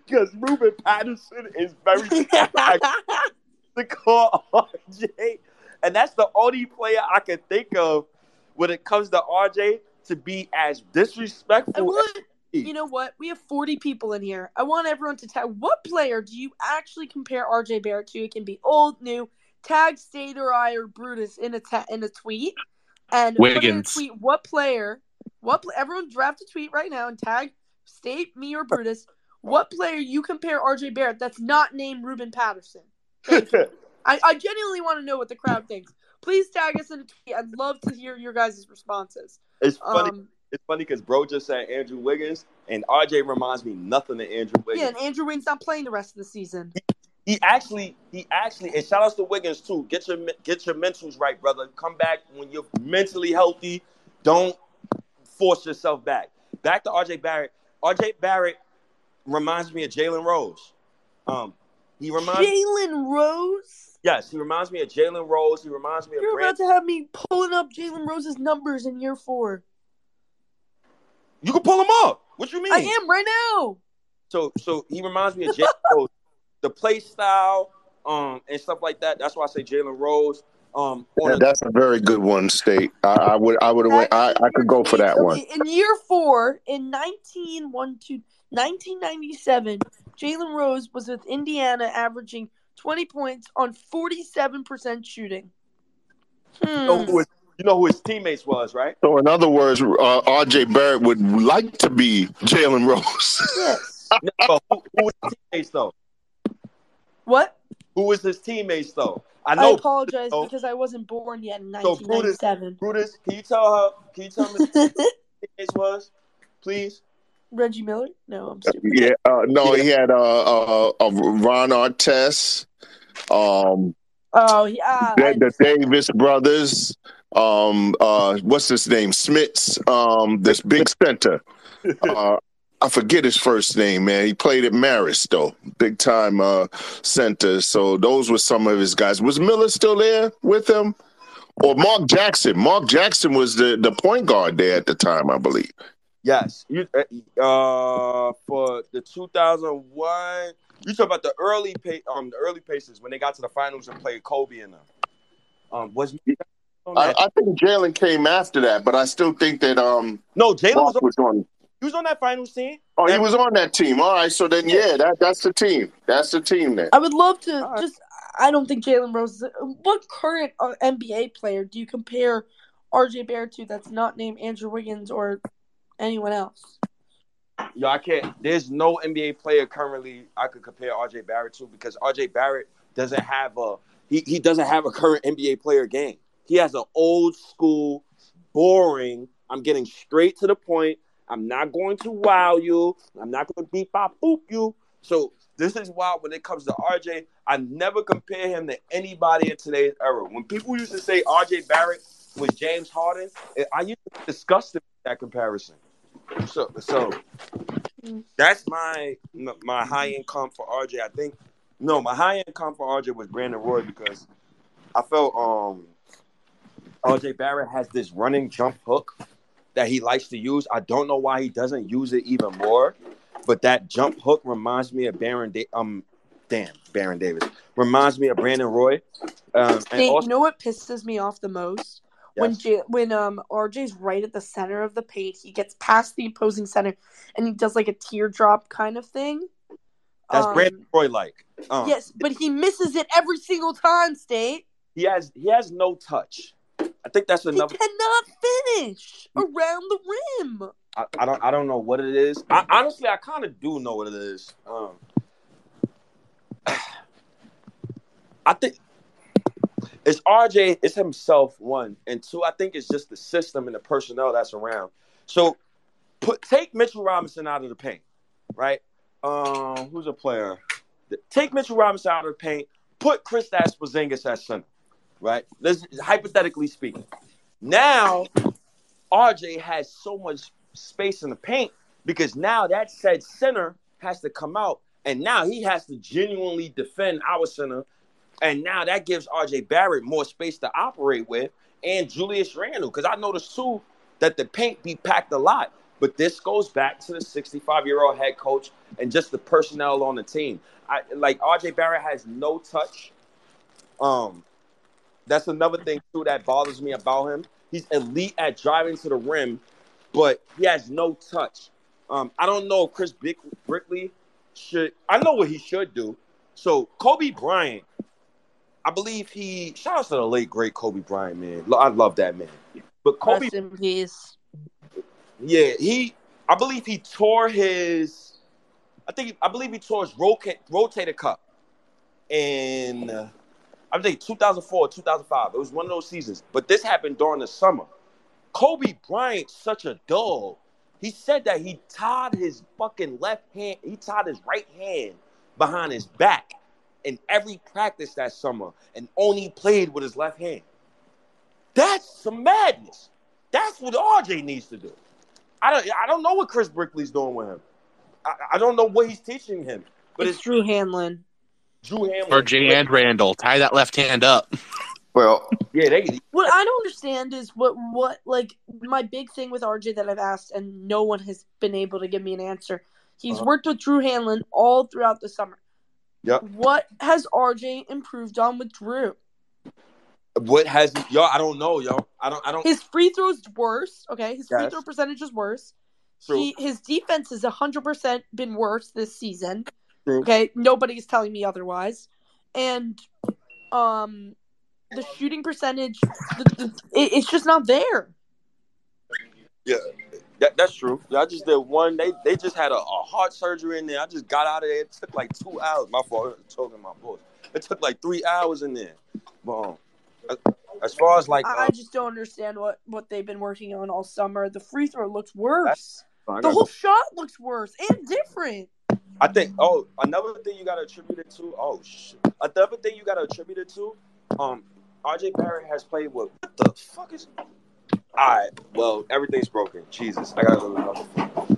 Because Ruben Patterson is very the call RJ, and that's the only player I can think of when it comes to RJ to be as I disrespectful. want, as you know what? We have 40 people in here. I want everyone to tag what player do you actually compare RJ Barrett to? It can be old, new, tag State or I or Brutus in a ta- in a tweet, and put in a Wiggins. tweet what player, what everyone draft a tweet right now and tag State, me or Brutus. What player you compare RJ Barrett that's not named Ruben Patterson? I, I genuinely want to know what the crowd thinks. Please tag us in a tweet. I'd love to hear your guys' responses. it's funny. Um, it's funny because bro just said Andrew Wiggins, and RJ reminds me nothing of Andrew yeah, Wiggins. and Andrew Wiggins not playing the rest of the season. He actually, he actually, and shout outs to Wiggins too. Get your get your mentals right, brother. Come back when you're mentally healthy. Don't force yourself back. Back to RJ Barrett. RJ Barrett reminds me of Jalen Rose. Um, he reminds Jalen Rose? yes, he reminds me of Jalen Rose. He reminds me of You're Brand. about to have me pulling up Jalen Rose's numbers in year four. You can pull him up. What you mean? I am right now. So so he reminds me of Jalen Rose, the play style, um, and stuff like that. That's why I say Jalen Rose. Um, on Yeah, a, that's a very good one, State. I, I would I would went. I, I could go for that one. In year four, in 19, one, two, 1997, Jalen Rose was with Indiana averaging 20 points on 47% shooting. you know Hmm. who was You know who his teammates was, right? So in other words, uh, R.J. Barrett would like to be Jalen Rose. Yes. No, who, who was his teammates though? What? Who was his teammates though? I I, apologize so- because I wasn't born yet in So Brutus, Brutus, can you tell her? Can you tell me who his was, please? Reggie Miller? No, I'm stupid. yeah, uh, no, he had uh, uh, uh, Ron Artest, um, Oh, yeah. the, the Davis brothers. Um, uh, what's his name? Smits. Um, this big center. Uh, I forget his first name, man. He played at Marist though, big time uh, center. So those were some of his guys. Was Miller still there with him, or Mark Jackson? Mark Jackson was the the point guard there at the time, I believe. Yes. You uh for the 2001. You talk about the early pa- um the early paces when they got to the finals and played Kobe and them. Um, was I. I think Jalen came after that, but I still think that um no Jalen was was on. He was on that finals team. Oh, he was on that team. All right, so then yeah, that that's the team. That's the team then. I would love to just. I don't think Jalen Rose. Is, what current uh, NBA player do you compare RJ Barrett to that's not named Andrew Wiggins or anyone else? Yo, I can't. There's no NBA player currently I could compare RJ Barrett to because RJ Barrett doesn't have a he, he doesn't have a current NBA player game. He has an old school, boring. I'm getting straight to the point. I'm not going to wow you. I'm not going to beep bop boop you. So this is why when it comes to RJ, I never compare him to anybody in today's era. When people used to say RJ Barrett was James Harden, I used to with that comparison. So, so that's my my high end comp for RJ. I think no, my high end comp for RJ was Brandon Roy because I felt um RJ Barrett has this running jump hook that he likes to use. I don't know why he doesn't use it even more, but that jump hook reminds me of Baron. Da- um, damn, Baron Davis reminds me of Brandon Roy. Um, also, you know what pisses me off the most? When J- when um RJ's right at the center of the paint, he gets past the opposing center, and he does like a teardrop kind of thing. that's Um, Brandon Roy like. Um, Yes, but he misses it every single time. State he has he has no touch. I think that's he another. cannot finish around the rim. I, I don't I don't know what it is. I, honestly, I kind of do know what it is. Um, I think it's RJ. It's himself. One and two. I think it's just the system and the personnel that's around. So put take Mitchell Robinson out of the paint, right? Um, who's a player? Take Mitchell Robinson out of the paint. Put Chris Porzingis at center, right? This hypothetically speaking. Now RJ has so much space in the paint because now that said center has to come out and now he has to genuinely defend our center. And now that gives RJ Barrett more space to operate with and Julius Randle. Because I noticed too that the paint be packed a lot. But this goes back to the 65 year old head coach and just the personnel on the team. I like RJ Barrett has no touch. Um, that's another thing too that bothers me about him. He's elite at driving to the rim, but he has no touch. Um, I don't know if Chris Bick- Brickley should. I know what he should do. So Kobe Bryant, I believe he. Shout out to the late great Kobe Bryant, man. I love that man. But Kobe, Rest in peace. yeah, he. I believe he tore his. I think I believe he tore his roca- rotator cuff in. I think 2004, 2005. It was one of those seasons. But this happened during the summer. Kobe Bryant, such a dog. He said that he tied his fucking left hand, he tied his right hand behind his back in every practice that summer and only played with his left hand. That's some madness. That's what RJ needs to do. I don't I don't know what Chris Brickley's doing with him. I, I don't know what he's teaching him. But it's it's Drew Hanlon. Drew Hanlon. RJ and Randle. Tie that left hand up. Well, Yeah, they What I don't understand is what what like my big thing with RJ that I've asked and no one has been able to give me an answer. He's Uh-huh. worked with Drew Hanlon all throughout the summer. Yep. What has RJ improved on with Drew? What has yo? I don't know, yo. I don't. I don't. His free throws worse. Okay, his free throw percentage is worse. True. He his defense has hundred percent been worse this season. True. Okay, nobody's telling me otherwise. And um, the shooting percentage, the, the, it, it's just not there. Yeah, that, that's true. Yeah, I just did one. They they just had a, a heart surgery in there. I just got out of there. It took like two hours. My fault. I'm talking my voice. It took like three hours in there. But um, as- far as like, I, I uh, just don't understand what what they've been working on all summer. The free throw looks worse. The whole shot looks worse and different. I think. Oh, another thing you got to attribute it to. Oh shit. Another thing you got to attribute it to. Um, RJ Barrett has played with what the fuck is. All right. Well, everything's broken. Jesus, I gotta go.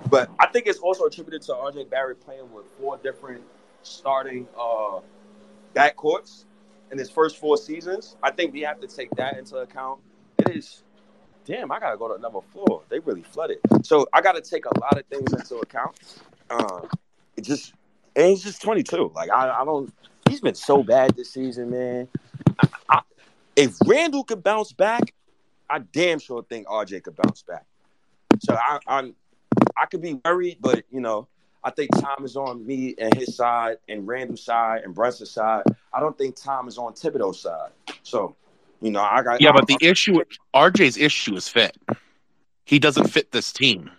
But I think it's also attributed to RJ Barrett playing with four different starting uh backcourts in his first four seasons. I think we have to take that into account. It is. Damn, I gotta go to another floor. They really flooded. So I gotta take a lot of things into account. Uh, it just and he's just 22. Like I, I don't. He's been so bad this season, man. I, I, if Randle could bounce back, I damn sure think RJ could bounce back. So I, I'm, I could be worried, but you know, I think time is on me and his side, and Randle's side, and Brunson's side. I don't think time is on Thibodeau's side. So, you know, I got Yeah, I- but the issue, RJ's issue is fit. He doesn't fit this team.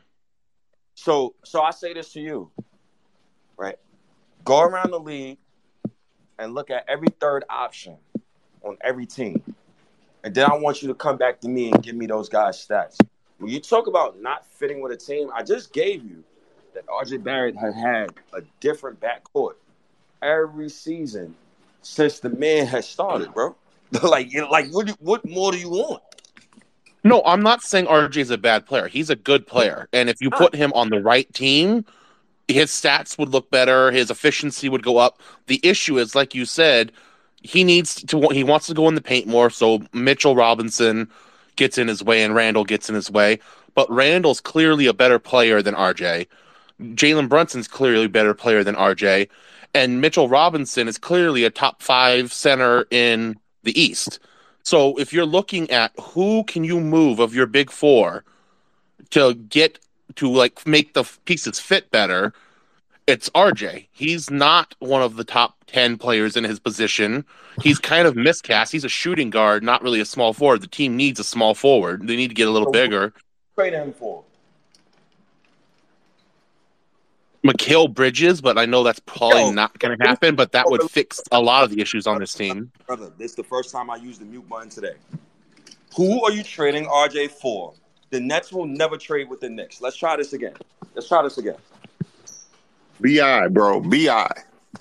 So, so I say this to you, right? Go around the league and look at every third option on every team, and then I want you to come back to me and give me those guys' stats. When you talk about not fitting with a team, I just gave you that RJ Barrett had had a different backcourt every season since the man has started, bro. like, like what? What more do you want? No, I'm not saying RJ is a bad player. He's a good player. And if you put him on the right team, his stats would look better, his efficiency would go up. The issue is like you said, he needs to he wants to go in the paint more, so Mitchell Robinson gets in his way and Randle gets in his way. But Randle's clearly a better player than RJ. Jalen Brunson's clearly a better player than RJ. And Mitchell Robinson is clearly a top five center in the East. So if you're looking at who can you move of your big four to get to like make the pieces fit better, it's RJ. He's not one of the top 10 players in his position. He's kind of miscast. He's a shooting guard, not really a small forward. The team needs a small forward. They need to get a little bigger. Trade him for. Mikal Bridges, but I know that's probably Yo. not going to happen, but that would fix a lot of the issues on this team. Brother, this is the first time I used the mute button today. Who are you trading RJ for? The Nets will never trade with the Knicks. Let's try this again. Let's try this again. Bi, bro, bi.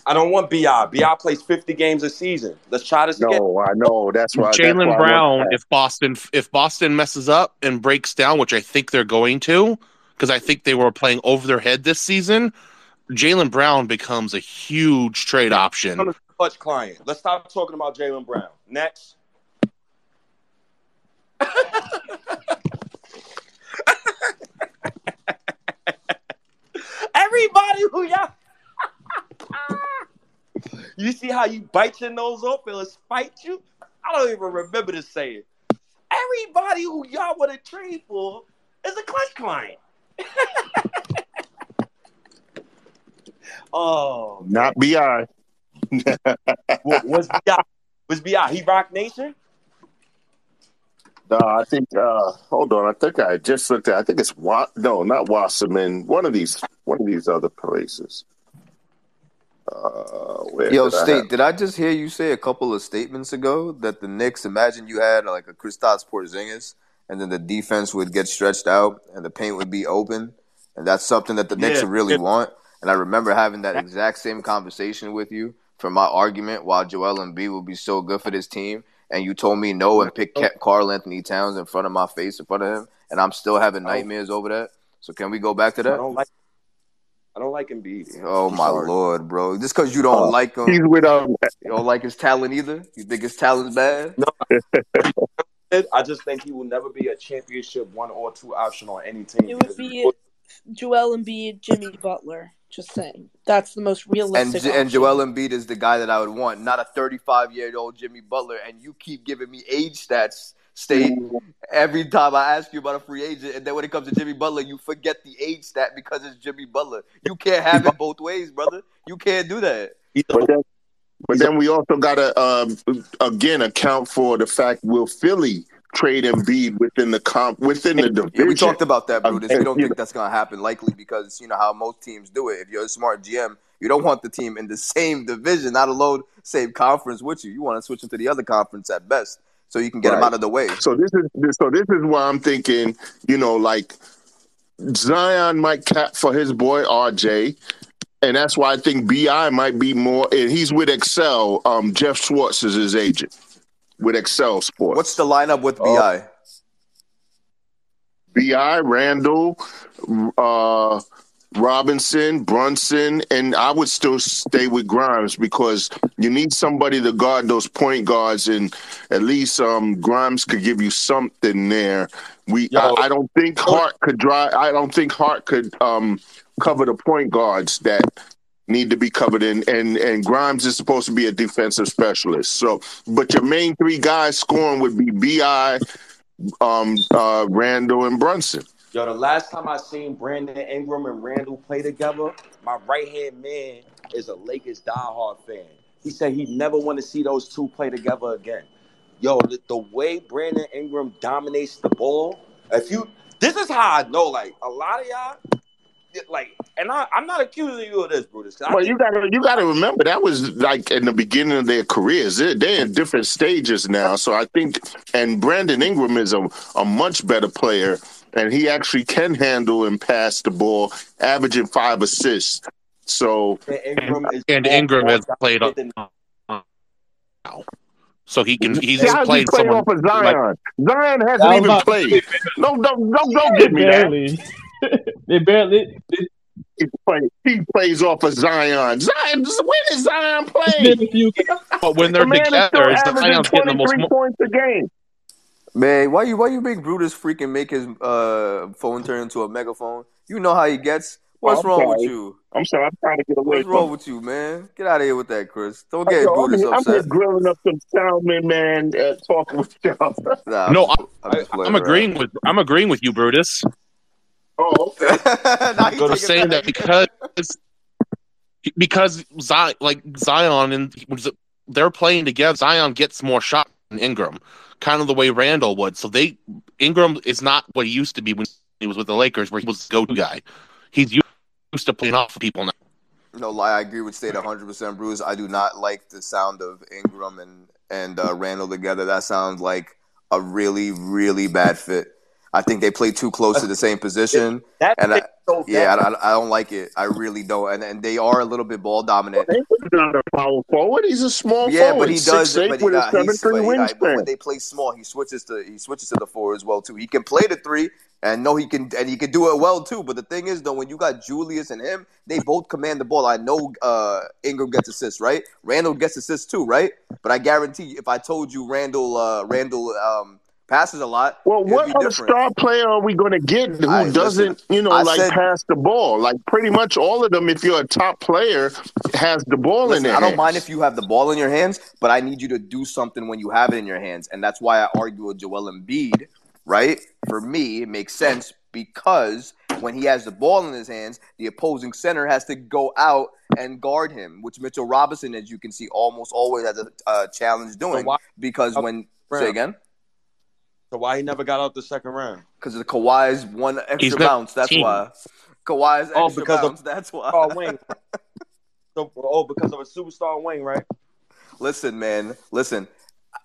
I don't want Bi. Bi plays 50 games a season. Let's try this again. No, I know. That's why. that's why I Jaylen Brown, that. if Boston if Boston messes up and breaks down, which I think they're going to, because I think they were playing over their head this season, Jaylen Brown becomes a huge trade option. I'm Klutch client. Let's stop talking about Jaylen Brown. Next. Everybody who y'all. you see how you bite your nose off and spite you? I don't even remember to say it. Everybody who y'all want to trade for is a Klutch client. oh, Not bi. what, what's Bi? What's Bi? He Roc Nation? No, I think. uh Hold on, I think I just looked at. I think it's Wa- No, not Wasserman. One of these. One of these other places. Uh, where Yo, did I State, have- did I just hear you say a couple of statements ago that the Knicks, imagine you had like a Kristaps Porzingis, and then the defense would get stretched out and the paint would be open, and that's something that the Knicks Yeah. really want. And I remember having that exact same conversation with you for my argument why Joel Embiid will be so good for this team, and you told me no and pick Karl-Anthony Towns in front of my face in front of him, and I'm still having nightmares over that. So can we go back to that? I don't like. I don't like Embiid. Oh I'm my sorry. lord, bro! Just because you don't Uh, like him, He's with um. you don't like his talent either. You think his talent's bad? No. I just think he will never be a championship one or two option on any team. It would be Joel Embiid, Jimmy Butler. Just saying, that's the most realistic. J- and option. Joel Embiid is the guy that I would want, not a 35 year old Jimmy Butler. And you keep giving me age stats, state every time I ask you about a free agent, and then when it comes to Jimmy Butler, you forget the age stat because it's Jimmy Butler. You can't have it both ways, brother. You can't do that. But that, But then we also got to uh, again account for the fact will Philly trade Embiid within the comp within the division. Yeah, we talked about that, Um, Brutus. We don't you think that's going to happen likely because you know how most teams do it. If you're a smart GM, you don't want the team in the same division, not alone same conference with you. You want to switch them to the other conference at best, so you can get them out of the way. So this is so this is why I'm thinking, you know, like Zion might cap for his boy RJ, and that's why I think Bi might be more. And he's with Excel. Um, Jeff Schwartz is his agent with Excel Sports. What's the lineup with Oh. Bi? Bi Randle, uh, Robinson, Brunson, and I would still stay with Grimes because you need somebody to guard those point guards, and at least um, Grimes could give you something there. We, I, I don't think Hart could drive. I don't think Hart could um, cover the point guards that need to be covered in, and and Grimes is supposed to be a defensive specialist. So, but your main three guys scoring would be Bi, um, uh, Randle, and Brunson. Yo, the last time I seen Brandon Ingram and Randle play together, my right hand man is a Lakers diehard fan. He said he'd never want to see those two play together again. Yo, the, the way Brandon Ingram dominates the ball, if you this is how I know, like a lot of y'all, like, and I, I'm not accusing you of this, Brutus. 'cause I Well, think- you gotta you gotta remember that was like in the beginning of their careers. They're, they're in different stages now. So I think, and Brandon Ingram is a, a much better player, and he actually can handle and pass the ball, averaging five assists. So Ingram is And Ingram has played dominant on than- so he can he's See, how's he played play someone off of like Zion? Zion hasn't even played. say, No, don't don't don't give me that. Barely. they barely. They, He, play, he plays off of Zion. Zion, when is Zion playing? been a few. but when they're man is still together, is averaging Zion's getting the most points a game. Man, why you why you make Brutus freaking make his uh phone turn into a megaphone? You know how he gets. What's I'm wrong with you? I'm sorry, I'm trying to get away What's from wrong with you, man? Get out of here with that, Chris. Don't get I'm Brutus here, I'm here upset. grilling up some salmon, man, uh, talking with y'all. Nah, I'm No, I, I'm just I'm agreeing with I'm agreeing with you, Brutus. Oh, okay. now you I'm take it saying that because because Zion, like Zion and they're playing together. Zion gets more shots than Ingram, kind of the way Randle would. So they Ingram is not what he used to be when he was with the Lakers, where he was the go-to guy. He's used to playing off of people now. No lie, I agree with State 100, percent Bruce. I do not like the sound of Ingram and and uh, Randle together. That sounds like a really really bad fit. I think they play too close to the same position, That and I, so yeah, bad. I, I don't like it. I really don't. And and they are a little bit ball dominant. He's not a power forward. He's a small Yeah, forward. but he does. Six, eight but with he, a uh, seven he's, three but, he- but when they play small, he switches to he switches to the four as well too. He can play the three, and no, he can and he can do it well too. But the thing is, though, when you got Julius and him, they both command the ball. I know uh, Ingram gets assists, right? Randle gets assists too, right? But I guarantee, if I told you Randle uh, Randle um, passes a lot, Well, what other different. star player are we going to get who I- doesn't, you know, I like said- pass the ball? Like pretty much all of them, if you're a top player, has the ball Listen, in their I don't hands. mind if you have the ball in your hands, but I need you to do something when you have it in your hands. And that's why I argue with Joel Embiid, right? For me, it makes sense because when he has the ball in his hands, the opposing center has to go out and guard him, which Mitchell Robinson, as you can see, almost always has a uh, challenge doing. why- because when say again, So why he never got out the second round? because of Kawhi's one extra been- bounce. That's team. why. Kawhi's extra Oh, extra because of- that's why. Oh, Wayne. So, oh, because of a superstar Wayne, right? Listen, man. Listen.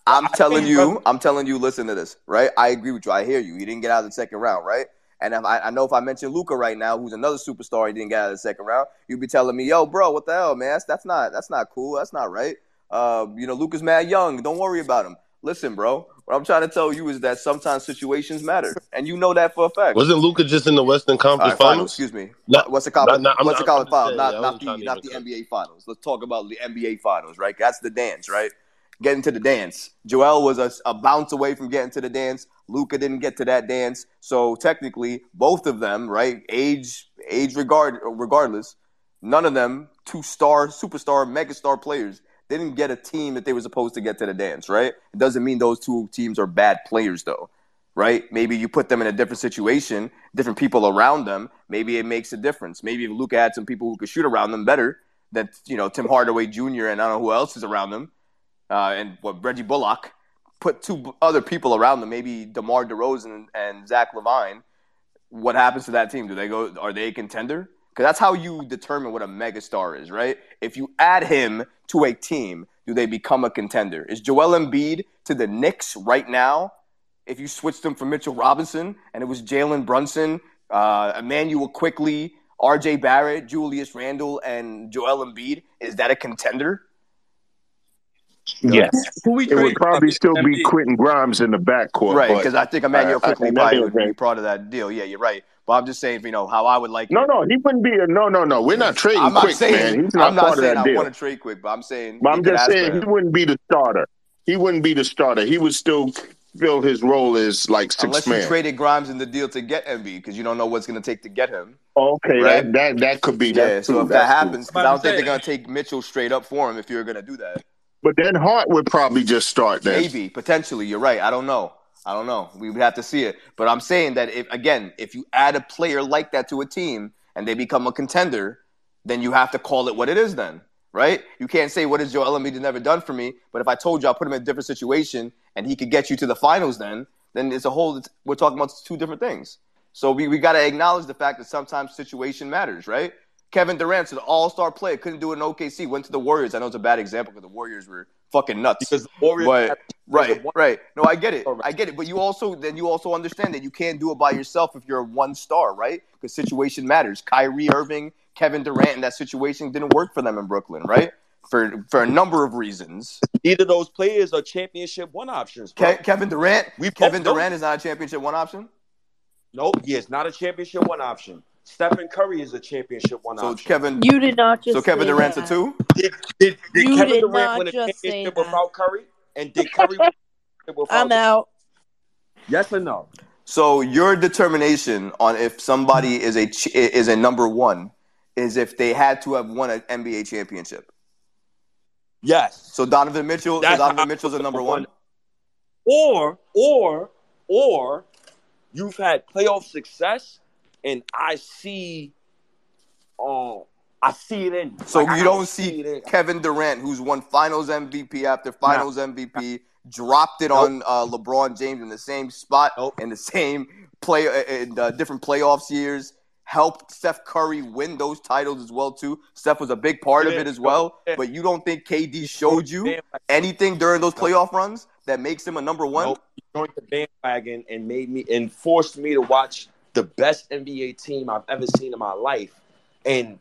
I'm I telling think, you, brother- I'm telling you, listen to this, right? I agree with you. I hear you. He didn't get out of the second round, right? And if I, I know if I mention Luka right now, who's another superstar, he didn't get out of the second round, you'd be telling me, yo, bro, what the hell, man? That's, that's not that's not cool. That's not right. Uh, you know, Luka's mad young. Don't worry about him. Listen, bro. What I'm trying to tell you is that sometimes situations matter. And you know that for a fact. Wasn't Luka just in the Western Conference right, finals. Excuse me. Not- What's the conference? not- I'm What's the not- conference finals? Not not the not the NBA finals. Let's talk about the NBA finals, right? That's the dance, right? Getting to the dance. Joel was a, a bounce away from getting to the dance. Luka didn't get to that dance. So technically, both of them, right? Age age regard regardless, none of them two star, superstar, megastar players didn't get a team that they were supposed to get to the dance, right? It doesn't mean those two teams are bad players though right? Maybe you put them in a different situation, different people around them. Maybe it makes a difference. Maybe if Luka had some people who could shoot around them better, that you know Tim Hardaway Jr. and I don't know who else is around them, uh, and what Reggie Bullock put two other people around them, maybe DeMar DeRozan and Zach LaVine. What happens to that team? Do they go? Are they a contender? Because that's how you determine what a megastar is, right? If you add him to a team, do they become a contender? Is Joel Embiid to the Knicks right now? If you switched him for Mitchell Robinson and it was Jalen Brunson, uh, Immanuel Quickley, R.J. Barrett, Julius Randle, and Joel Embiid, is that a contender? Yes. Who we It would probably still be Embiid. Quentin Grimes in the backcourt. Right, because I think Immanuel I- I Quickley think probably that'd be be part of that deal. Yeah, you're right. But I'm just saying, you know, how I would like No, it. no, he wouldn't be a no, no, no. We're not trading I'm not quick, saying man. He's not I'm not part of saying that I deal. want to trade quick, but I'm saying But I'm just saying he wouldn't be the starter. He wouldn't be the starter. He would still fill his role as like sixth Unless you man. traded Grimes in the deal to get Embiid, because you don't know what's going to take to get him. okay, Right? that that that could be. Yeah, so true. if that happens, because I don't think they're going to take Mitchell straight up for him if you're going to do that. But then Hart would probably just start then. Maybe, potentially, you're right. I don't know. I don't know. We would have to see it. But I'm saying that if again, if you add a player like that to a team and they become a contender, then you have to call it what it is then. Right? You can't say what has Joel Embiid never done for me, but if I told you I put him in a different situation and he could get you to the finals then, then it's a whole we're talking about two different things. So we, we gotta acknowledge the fact that sometimes situation matters, right? Kevin Durant's an all-star player, couldn't do it in OKC, went to the Warriors. I know it's a bad example because the Warriors were fucking nuts. Because the Warriors But have- right, one- right. No, I get it. I get it. But you also then you also understand that you can't do it by yourself if you're a one star, right? Because situation matters. Kyrie Irving, Kevin Durant in that situation didn't work for them in Brooklyn, right? For for a number of reasons. Either those players are championship one options. Ke- Kevin Durant, We Kevin both know. Durant is not a championship one option. Nope, he is not a championship one option. Stephen Curry is a championship one So option. Kevin, You did not just so Kevin say Durant's that. a two. Did, did, did You Kevin did Durant not win a just say championship that. without Curry? And did Curry win without I'm out. Yes or no? So your determination on if somebody is a ch- is a number one is if they had to have won an NBA championship. Yes. So Donovan Mitchell, so That's Donovan Mitchell's a number one. Or, or, or you've had playoff success and I see um I see it in So Like, you gotta don't see it. Kevin Durant, who's won Finals MVP after Finals MVP, dropped it on uh, LeBron James in the same spot Nope. in the same play uh, in uh, different playoffs years. Helped Steph Curry win those titles as well too. Steph was a big part of it as well. But you don't think KD showed you anything during those playoff runs that makes him a number one? Nope. He joined the bandwagon and made me and forced me to watch the best NBA team I've ever seen in my life. And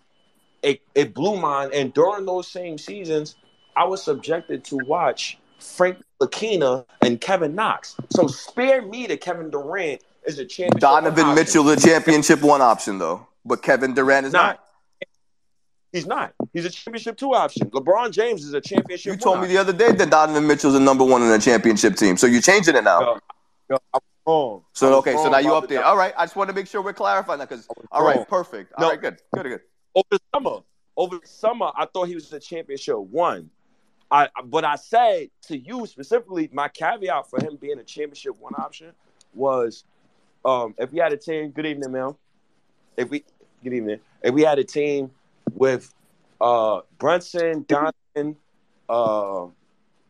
it, it blew mine. And during those same seasons, I was subjected to watch Frank Ntilikina and Kevin Knox. So spare me to Kevin Durant is a championship. Donovan option. Mitchell, the championship one option though, but Kevin Durant is not. not. He's not. He's a championship two option. LeBron James is a championship. You told me option. the other day that Donovan Mitchell's a number one in a championship team, so you're changing it now. Yo, yo, wrong. So okay, so now you up the there. All right, I just want to make sure we're clarifying that because all right, wrong. perfect. All No. right, good, good, good. over the summer. Over the summer, I thought he was the championship one. I but I said to you specifically, my caveat for him being a championship one option was um if we had a team, good evening, Mel. If we good evening. If we had a team with uh Brunson, Donovan, uh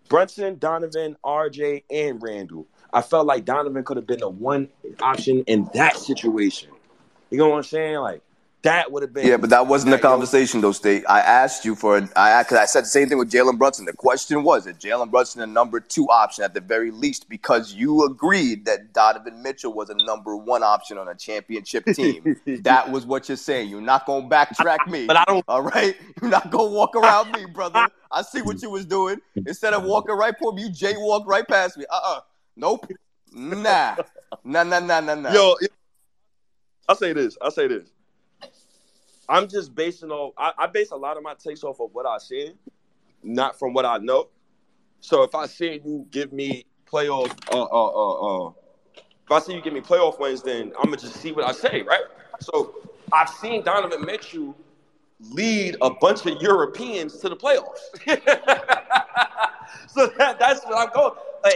Brunson, Donovan, RJ, and Randle. I felt like Donovan could have been the one option in that situation. You know what I'm saying? Like that would have been Yeah, but that wasn't the conversation though, State. I asked you for I because I said the same thing with Jalen Brunson. The question was is Jalen Brunson a number two option at the very least because you agreed that Donovan Mitchell was a number one option on a championship team. that was what you're saying. You're not gonna backtrack me. But I don't All right, you're not gonna walk around me, brother. I see what you was doing. Instead of walking right for me, you jaywalk right past me. Uh uh Nope. Nah. Nah, nah, nah, nah, nah. Yo, I'll say this. I'll say this. I'm just basing off. I, I base a lot of my takes off of what I see, not from what I know. So if I see you give me playoff, uh, uh, uh, uh, if I see you give me playoff wins, then I'm gonna just see what I say, right? So I've seen Donovan Mitchell lead a bunch of Europeans to the playoffs. so that, that's what I'm going. And,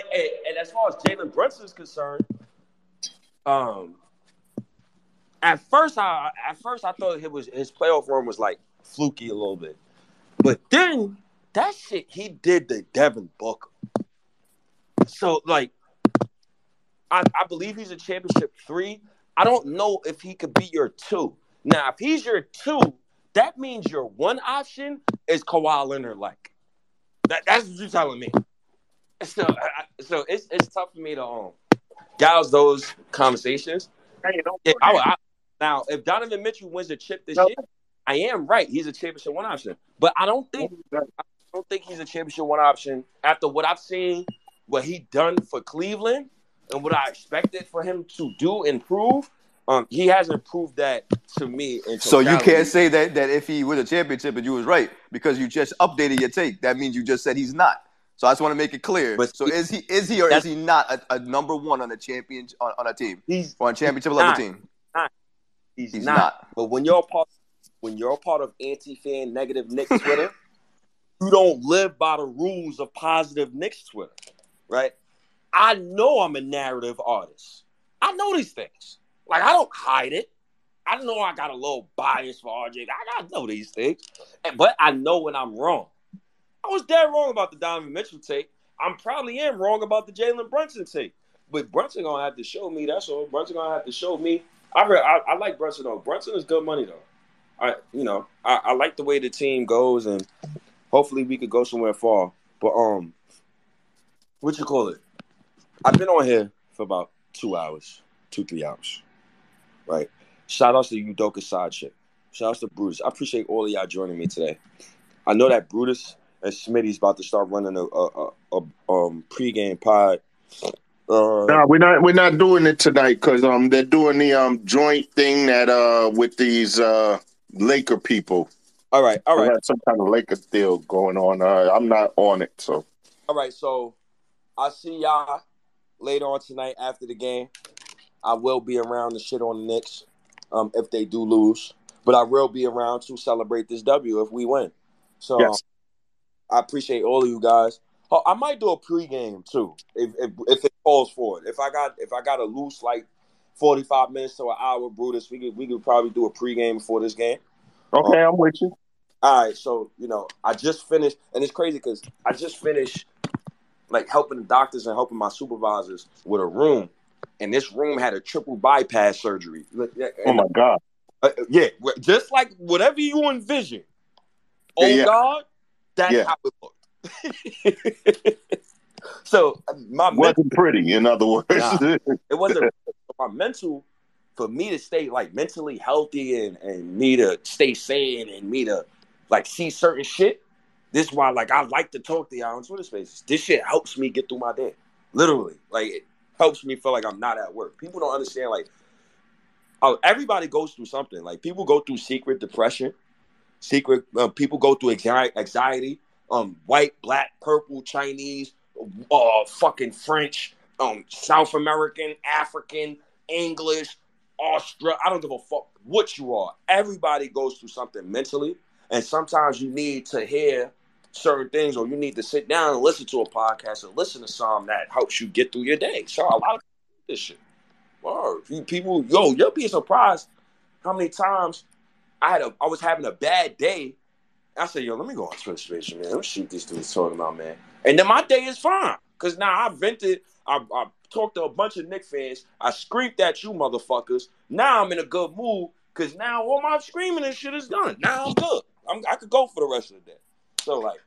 and- as far as Jalen Brunson is concerned, um, at first I at first I thought it was his playoff run was like fluky a little bit. But then that shit he did the Devin Booker. So like, I, I believe he's a championship three. I don't know if he could be your two. Now, if he's your two, that means your one option is Kawhi Leonard. Like that, that's what you're telling me. So, I, so it's it's tough for me to um gouge those conversations. Yeah, I, I, now, if Donovan Mitchell wins a chip this year, I am right. He's a championship one option, but I don't think I don't think he's a championship one option after what I've seen, what he done for Cleveland, and what I expected for him to do and prove. Um, he hasn't proved that to me. So you can't say that that if he wins a championship and you was right because you just updated your take. That means you just said he's not. So I just want to make it clear. But so he- is he is he or is he not a, a number one on a champion on, on a team He's or on a championship he's level not. team? He's, He's not. not. But when you're a part, when you're a part of anti-fan negative Knicks Twitter, you don't live by the rules of positive Knicks Twitter, right? I know I'm a narrative artist. I know these things. Like I don't hide it. I know I got a little bias for RJ. I gotta know these things, but I know when I'm wrong. I was dead wrong about the Donovan Mitchell take. I'm probably am wrong about the Jalen Brunson take. But Brunson gonna have to show me. That's all. Brunson gonna have to show me. I re- I, I like Brunson though. Brunson is good money though. I you know I, I like the way the team goes and hopefully we could go somewhere far. But um, what you call it? I've been on here for about two hours, two three hours, right? Shout outs to Udoka side chick. Shout outs to Brutus. I appreciate all of y'all joining me today. I know that Brutus and Smitty's about to start running a, a, a, a um pregame pod. Uh, No, we're not. We're not doing it tonight because um they're doing the um joint thing that uh with these uh Laker people. all right, all have some kind of Laker deal going on. Uh, I'm not on it, so All right, so I'll see y'all later on tonight after the game. I will be around to shit on the Knicks um, if they do lose, but I will be around to celebrate this W if we win. So Yes. I appreciate all of you guys. Oh, I might do a pregame too if, if if it calls for it. If I got if I got a loose like forty five minutes to an hour, Brutus, we could we could probably do a pregame before this game. okay, I'm with you. All right, so you know, I just finished, and it's crazy because I just finished like helping the doctors and helping my supervisors with a room, and this room had a triple bypass surgery. Look, yeah, Oh my God. uh, yeah, just like whatever you envision. Oh Yeah. God, that's Yeah. how it looked. so uh, my Wasn't pretty, in other words. Nah. it wasn't my mental for me to stay like mentally healthy and and me to stay sane and me to like see certain shit. This is why like I like to talk to y'all on Twitter Spaces. This shit helps me get through my day. Literally, like it helps me feel like I'm not at work. People don't understand like oh everybody goes through something. Like people go through secret depression, secret uh, people go through anxiety. Um, white, black, purple, Chinese, uh, fucking French, um, South American, African, English, Australia. I don't give a fuck what you are. Everybody goes through something mentally, and sometimes you need to hear certain things, or you need to sit down and listen to a podcast and listen to some that helps you get through your day. So a lot of this shit. Word. People, yo, you'll be surprised how many times I had a, I was having a bad day. I said, yo, let me go on Twitter Space, man. Let me shoot these dudes talking about, man. And then my day is fine. Cause now I vented, I, I talked to a bunch of Knick fans. I screamed at you motherfuckers. Now I'm in a good mood. Cause now all my screaming and shit is done. Now I'm good. I'm, I could go for the rest of the day. So like,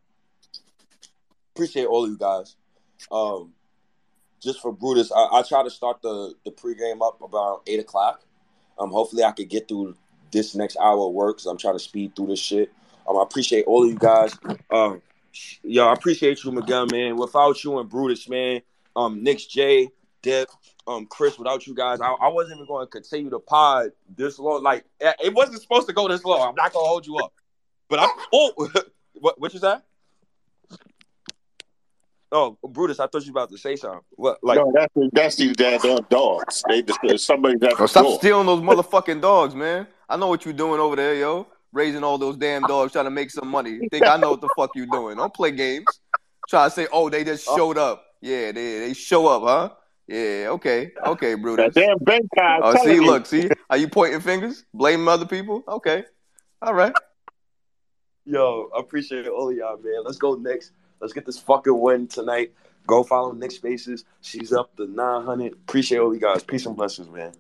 appreciate all of you guys. Um, just for Brutus, I, I try to start the the pregame up about eight o'clock. Um, hopefully I could get through this next hour of work. So I'm trying to speed through this shit. Um, I appreciate all of you guys. Um, yo, I appreciate you, Miguel, man. Without you and Brutus, man, um, Nick J, Dip, um, Chris, without you guys, I, I wasn't even going to continue the pod this long. Like it it wasn't supposed to go this long. I'm not gonna hold you up, but I'm. Oh, what? What you say? Oh, Brutus, I thought you were about to say something. What? Like, no, that's that's these damn dogs. They just somebody's at the stop door. stealing those motherfucking dogs, man. I know what you doing over there, yo. Raising all those damn dogs, trying to make some money. Think I know what the fuck you doing? Don't play games. Try to say, oh, they just oh. showed up. Yeah, they they show up, huh? Yeah, okay, okay, bro. That damn Ben guy. Oh, telling see, you. look, see, are you pointing fingers, blaming other people? Okay, all right. Yo, I appreciate all of y'all, man. Let's go Knicks. Let's get this fucking win tonight. Go follow Nick Spaces. She's up to 900. Appreciate all you guys. Peace and blessings, man.